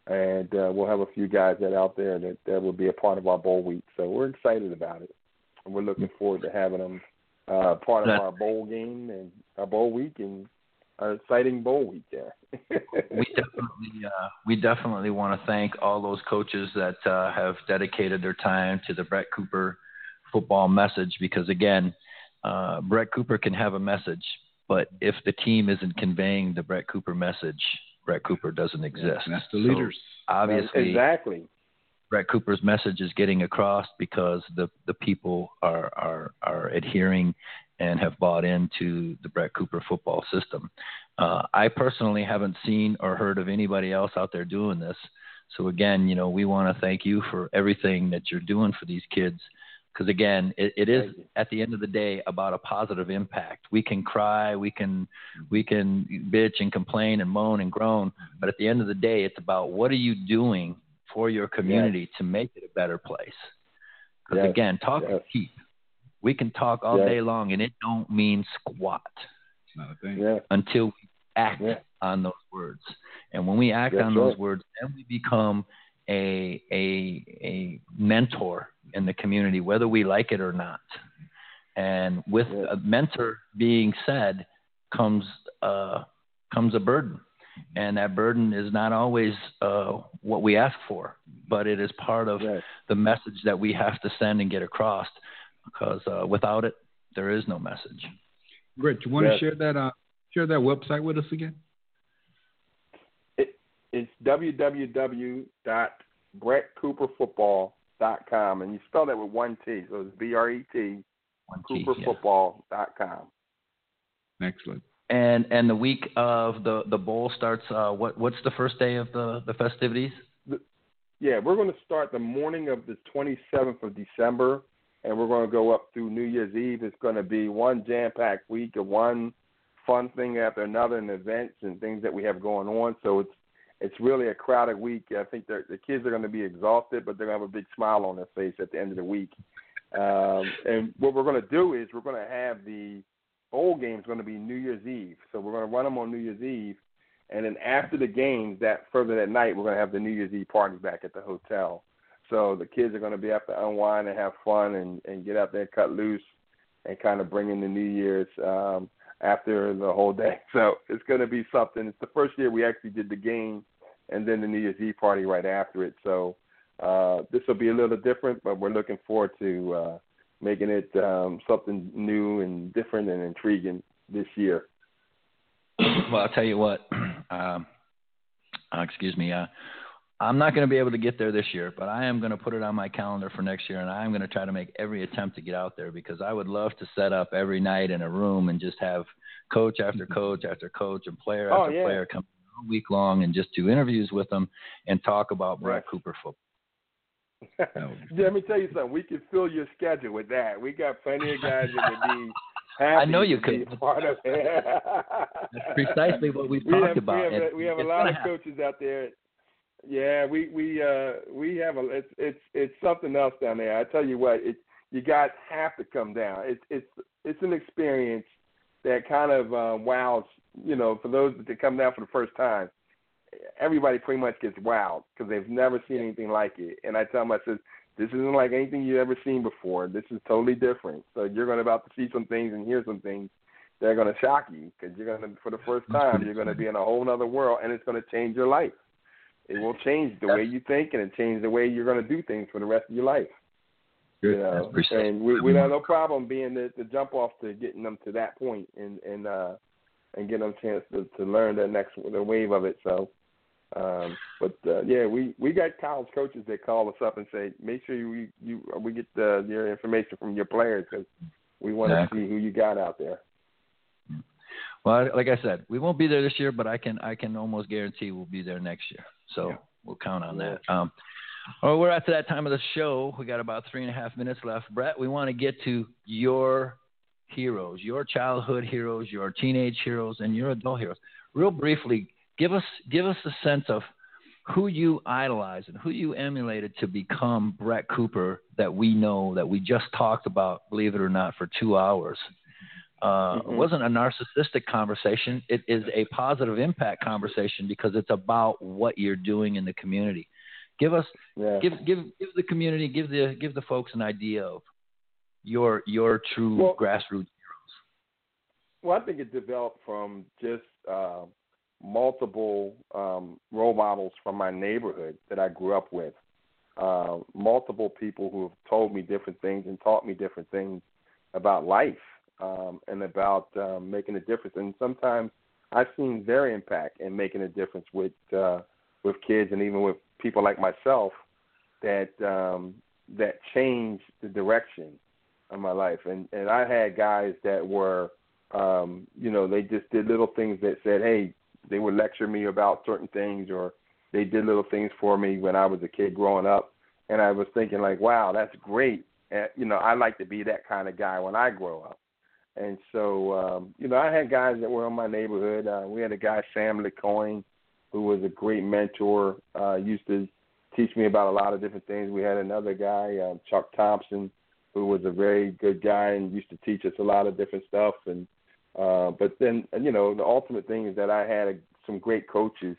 and uh, we'll have a few guys that out there that, that will be a part of our bowl week. So we're excited about it, and we're looking forward to having them uh, part of That- our bowl game and our bowl week and our exciting bowl week there. we definitely uh, we definitely want to thank all those coaches that uh, have dedicated their time to the Bret Cooper football message because again, uh, Bret Cooper can have a message, but if the team isn't conveying the Bret Cooper message, Bret Cooper doesn't exist. That's the So, leaders. obviously, exactly. Bret Cooper's message is getting across because the the people are are are adhering and have bought into the Bret Cooper football system. Uh, I personally haven't seen or heard of anybody else out there doing this. So again, you know, we want to thank you for everything that you're doing for these kids. Because again, it, it is at the end of the day about a positive impact. We can cry, we can we can bitch and complain and moan and groan, but at the end of the day, it's about what are you doing for your community to make it a better place. Because Yes, again, talk yes. is cheap. We can talk all Yes. day long, and it don't mean squat It's not a thing. Yeah. until we act Yeah. on those words. And when we act That's on those right. words, then we become a a a mentor in the community, whether we like it or not. And with Yeah. a mentor being said, comes uh, comes a burden, and that burden is not always uh, what we ask for, but it is part of Yes. the message that we have to send and get across. Because uh, without it, there is no message. Great. You want Yes. to share that uh, share that website with us again? It, it's www.bretcooperfootball.com, and you spell that with one T, so it's B R E T One T, yeah. Cooperfootball.com. Excellent. And and the week of the the bowl starts. Uh, what what's the first day of the the festivities? Yeah, we're going to start the morning of the 27th of December, and we're going to go up through New Year's Eve. It's going to be one jam-packed week of one fun thing after another, and events and things that we have going on. So it's it's really a crowded week. I think the the kids are going to be exhausted, but they're going to have a big smile on their face at the end of the week. Um, and what we're going to do is we're going to have the bowl games going to be New Year's Eve. So we're going to run them on New Year's Eve, and then after the games, that further that night, we're going to have the New Year's Eve party back at the hotel. So the kids are going to be able to unwind and have fun and, and get out there, cut loose, and kind of bring in the New Year's um, after the whole day. So it's going to be something. It's the first year we actually did the game and then the New Year's Eve party right after it. So uh, this will be a little different, but we're looking forward to uh, making it um, something new and different and intriguing this year. well, I'll tell you what. Um, uh, excuse me. Uh, I'm not going to be able to get there this year, but I am going to put it on my calendar for next year, and I'm going to try to make every attempt to get out there because I would love to set up every night in a room and just have coach after coach after coach and player Oh, after yeah. player come all week long and just do interviews with them and talk about Bret Cooper football. Let me tell you something. We can fill your schedule with that. We got plenty of guys that would be happy. I know you to be could. Part of it. That's precisely what we've we talked have, about. We have, we have a lot of happen. coaches out there. Yeah, we we uh we have a it's it's it's something else down there. I tell you what, it you guys have to come down. It's it's it's an experience that kind of uh, wows. You know, for those that come down for the first time, everybody pretty much gets wowed because they've never seen anything like it. And I tell them, I says, this isn't like anything you've ever seen before. This is totally different. So you're going to about to see some things and hear some things that are going to shock you because you're going to, for the first time, you're going to be in a whole other world, and it's going to change your life. It will change the way you think, and it change the way you're going to do things for the rest of your life. Good. You know, and we, we have no problem being the, the jump off to getting them to that point and and uh and getting them a chance to, to learn the next the wave of it. So, um, but uh, yeah, we we got college coaches that call us up and say, make sure you you we get the, your information from your players because we want to Exactly. see who you got out there. Well, like I said, we won't be there this year, but I can I can almost guarantee we'll be there next year. So Yeah. we'll count on that. Um, well, we're at that time of the show. We got about three and a half minutes left. Bret, we want to get to your heroes, your childhood heroes, your teenage heroes, and your adult heroes. Real briefly, give us give us a sense of who you idolized and who you emulated to become Bret Cooper that we know that we just talked about, believe it or not, for two hours. Uh, Mhm. It wasn't a narcissistic conversation. It is a positive impact conversation because it's about what you're doing in the community. Give us, Yeah. give, give, give the community, give the, give the folks an idea of your, your true Well- grassroots. Heroes. Well, I think it developed from just uh, multiple um, role models from my neighborhood that I grew up with. Uh, multiple people who have told me different things and taught me different things about life um, and about um, making a difference. And sometimes I've seen their impact in making a difference with uh, with kids and even with people like myself that um, that changed the direction of my life. And and I had guys that were um, you know, they just did little things that said, hey, they would lecture me about certain things or they did little things for me when I was a kid growing up. And I was thinking like, wow, that's great. And, you know, I like to be that kind of guy when I grow up. And so, um, you know, I had guys that were in my neighborhood. Uh, we had a guy, Sam LeCoin, who was a great mentor, uh, used to teach me about a lot of different things. We had another guy, um, Chuck Thompson, who was a very good guy and used to teach us a lot of different stuff. And uh, but then, you know, the ultimate thing is that I had a, some great coaches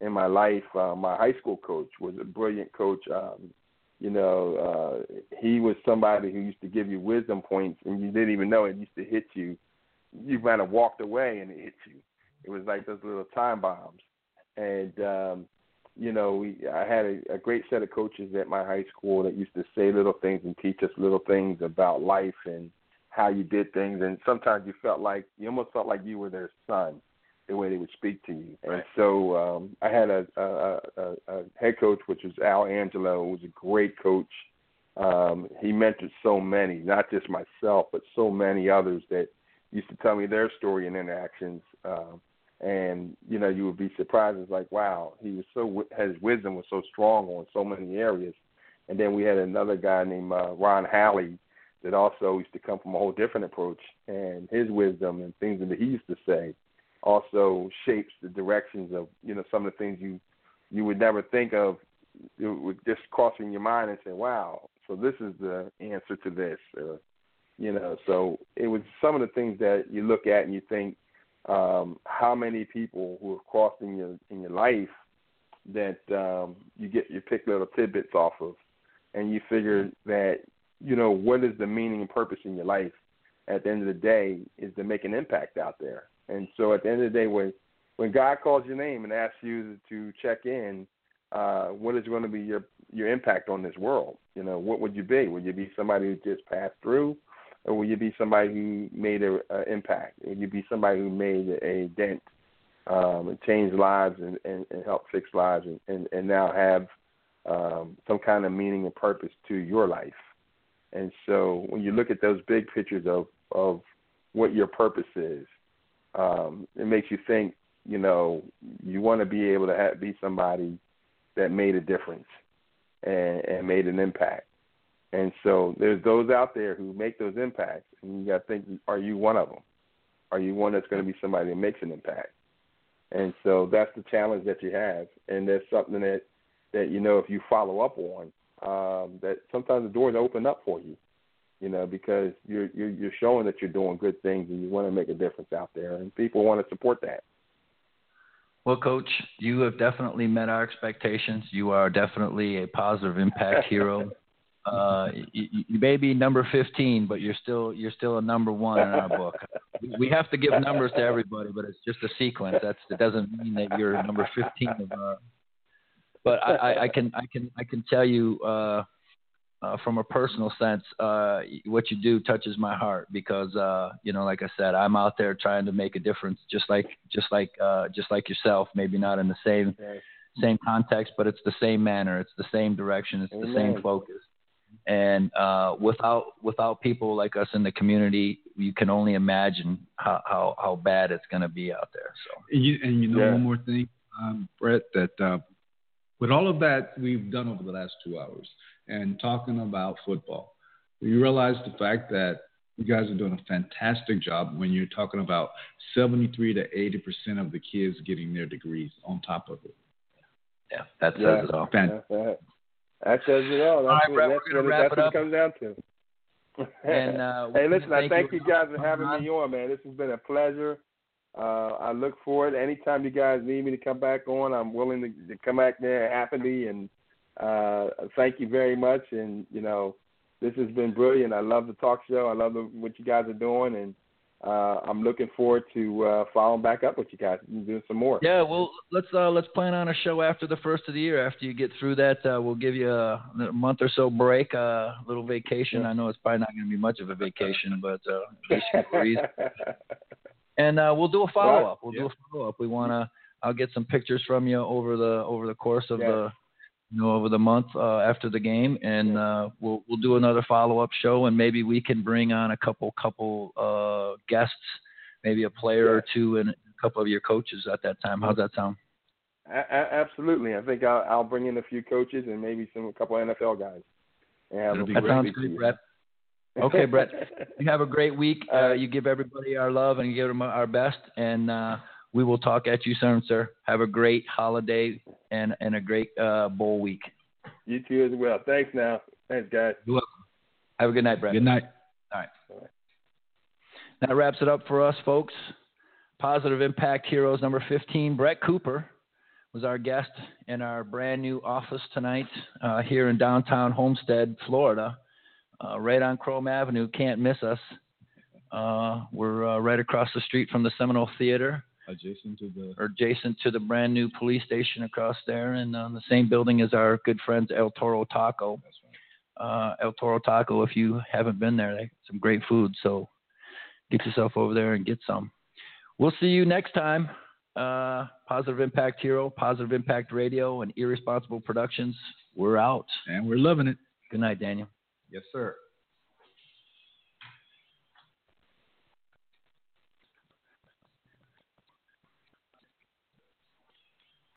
in my life. Uh, my high school coach was a brilliant coach. Um, you know, uh, he was somebody who used to give you wisdom points, and you didn't even know it used to hit you. You might have walked away and it hit you. It was like those little time bombs. And um, you know, we I had a, a great set of coaches at my high school that used to say little things and teach us little things about life and how you did things. And sometimes you felt like you almost felt like you were their son, the way they would speak to you. And so um, I had a, a, a, a head coach, which was Al Angelo, who was a great coach. Um, he mentored so many, not just myself, but so many others that used to tell me their story and interactions. Um, and you know, you would be surprised. It's like, wow, he was so his wisdom was so strong on so many areas. And then we had another guy named uh, Ron Halley that also used to come from a whole different approach, and his wisdom and things that he used to say also shapes the directions of you know some of the things you you would never think of just crossing your mind and say, wow, so this is the answer to this, or you know. So it was some of the things that you look at and you think, um, how many people who have crossed in your in your life that um, you get you pick little tidbits off of, and you figure that you know what is the meaning and purpose in your life. At the end of the day, is to make an impact out there. And so at the end of the day, when when God calls your name and asks you to check in, uh, what is going to be your your impact on this world? You know, what would you be? Would you be somebody who just passed through, or will you be somebody who made an impact? Would you be somebody who made a dent um, and changed lives and, and, and helped fix lives and, and, and now have um, some kind of meaning and purpose to your life? And so when you look at those big pictures of, of what your purpose is, um, it makes you think, you know, you want to be able to have, be somebody that made a difference and, and made an impact. And so there's those out there who make those impacts, and you got to think: Are you one of them? Are you one that's going to be somebody that makes an impact? And so that's the challenge that you have, and that's something that that you know if you follow up on, um, that sometimes the doors open up for you. You know, because you're you're you're showing that you're doing good things and you want to make a difference out there, and people want to support that. Well, Coach, you have definitely met our expectations. You are definitely a positive impact hero. Uh, you, you may be number 15, but you're still you're still a number one in our book. We have to give numbers to everybody, but it's just a sequence. That's it doesn't mean that you're number 15 of our. But I, I, I can I can I can tell you uh, uh, from a personal sense, uh, what you do touches my heart because uh, you know, like I said, I'm out there trying to make a difference, just like just like uh, just like yourself. Maybe not in the same Right. same context, but it's the same manner, it's the same direction, it's the same focus. And uh, without without people like us in the community, you can only imagine how how, how bad it's going to be out there. So And you, and you know Yeah. one more thing, um, Bret, that uh, with all of that we've done over the last two hours and talking about football, you realize the fact that you guys are doing a fantastic job when you're talking about 73 to 80 percent of the kids getting their degrees on top of it. yeah, that says Yeah. it all. Fan- That, that, that says it all. That's All right, what, Bret, that's we're gonna wrap that's it what up. it comes down to. And uh, hey, listen, I thank you you guys for having me on, man. This has been a pleasure. Uh, I look forward. Anytime you guys need me to come back on, I'm willing to, to come back there happily. And uh, thank you very much. And you know, this has been brilliant. I love the talk show. I love the, what you guys are doing, and uh, I'm looking forward to uh, following back up with you guys and doing some more. Yeah, well, let's uh, let's plan on a show after the first of the year. After you get through that, uh, we'll give you a, a month or so break, uh, a little vacation. I know it's probably not going to be much of a vacation, but uh, at least you can breathe. and uh, we'll do a follow up. We'll do a follow up. We want to. I'll get some pictures from you over the over the course of Yeah. the, you know, over the month uh, after the game, and uh, we'll we'll do another follow up show, and maybe we can bring on a couple couple uh, guests, maybe a player or two, and a couple of your coaches at that time. How's that sound? A- a- absolutely. I think I'll, I'll bring in a few coaches and maybe some a couple NFL guys. And have That'll a be That great. sounds speak to good, you. Bret. Okay, Bret. You have a great week. Uh, you give everybody our love and you give them our best, and uh, we will talk at you soon, sir. Have a great holiday and and a great uh, bowl week. You too as well. Thanks now. Thanks, guys. You're welcome. Have a good night, Bret. Good night. All right. That wraps it up for us, folks. Positive Impact Heroes number 15, Bret Cooper, was our guest in our brand new office tonight uh, here in downtown Homestead, Florida, uh, right on Krome Avenue. Can't miss us. Uh, we're uh, right across the street from the Seminole Theater, Adjacent to the or adjacent to the brand new police station across there, and on the same building as our good friends El Toro Taco. Uh, El Toro Taco, if you haven't been there, they some great food. So get yourself over there and get some. We'll see you next time. Uh, Positive Impact Hero, Positive Impact Radio, and Irresponsible Productions. We're out. and we're loving it. Good night, Daniel. Yes, sir.